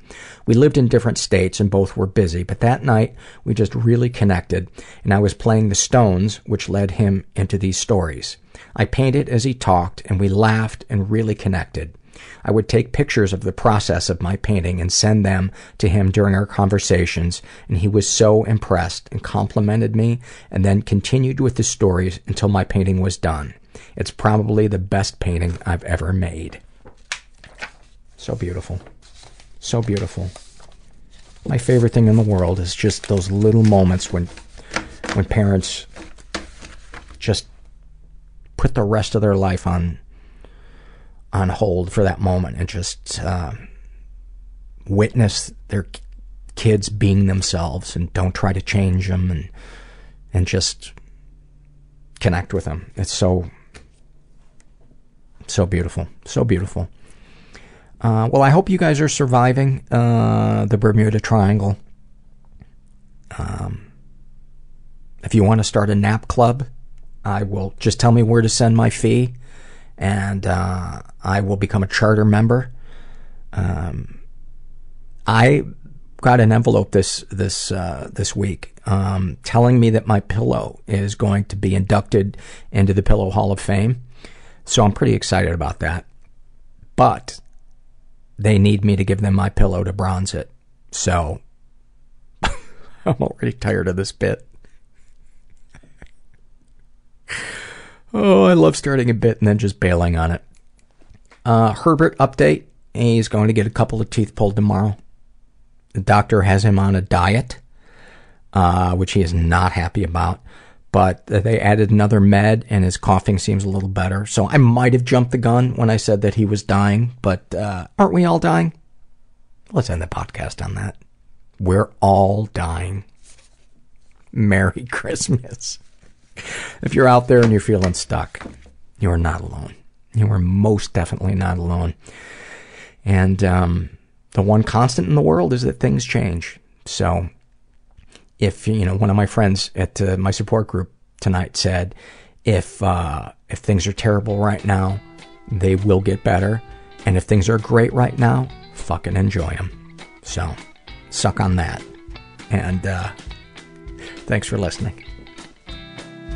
[SPEAKER 1] We lived in different states and both were busy, but that night we just really connected, and I was playing the Stones, which led him into these stories. I painted as he talked, and we laughed and really connected. I would take pictures of the process of my painting and send them to him during our conversations, and he was so impressed and complimented me and then continued with the stories until my painting was done. It's probably the best painting I've ever made. So beautiful. So beautiful. my favorite thing in the world is just those little moments when when parents just put the rest of their life on on hold for that moment and just uh, witness their kids being themselves and don't try to change them and and just connect with them. It's so so beautiful, so beautiful. Uh, well, I hope you guys are surviving uh, the Bermuda Triangle. Um, if you want to start a nap club, I will just tell me where to send my fee, and uh, I will become a charter member. Um, I got an envelope this this uh, this week um, telling me that my pillow is going to be inducted into the Pillow Hall of Fame. So I'm pretty excited about that. But they need me to give them my pillow to bronze it. So I'm already tired of this bit. Oh, I love starting a bit and then just bailing on it. Uh, Herbert update. He's going to get a couple of teeth pulled tomorrow. The doctor has him on a diet, uh, which he is not happy about. But they added another med, and his coughing seems a little better. So I might have jumped the gun when I said that he was dying, but uh, aren't we all dying? Let's end the podcast on that. We're all dying. Merry Christmas. If you're out there and you're feeling stuck, you are not alone. You are most definitely not alone. And um, the one constant in the world is that things change. So if you know one of my friends at uh, my support group tonight said if uh, if things are terrible right now they will get better and if things are great right now fucking enjoy them so suck on that and uh, thanks for listening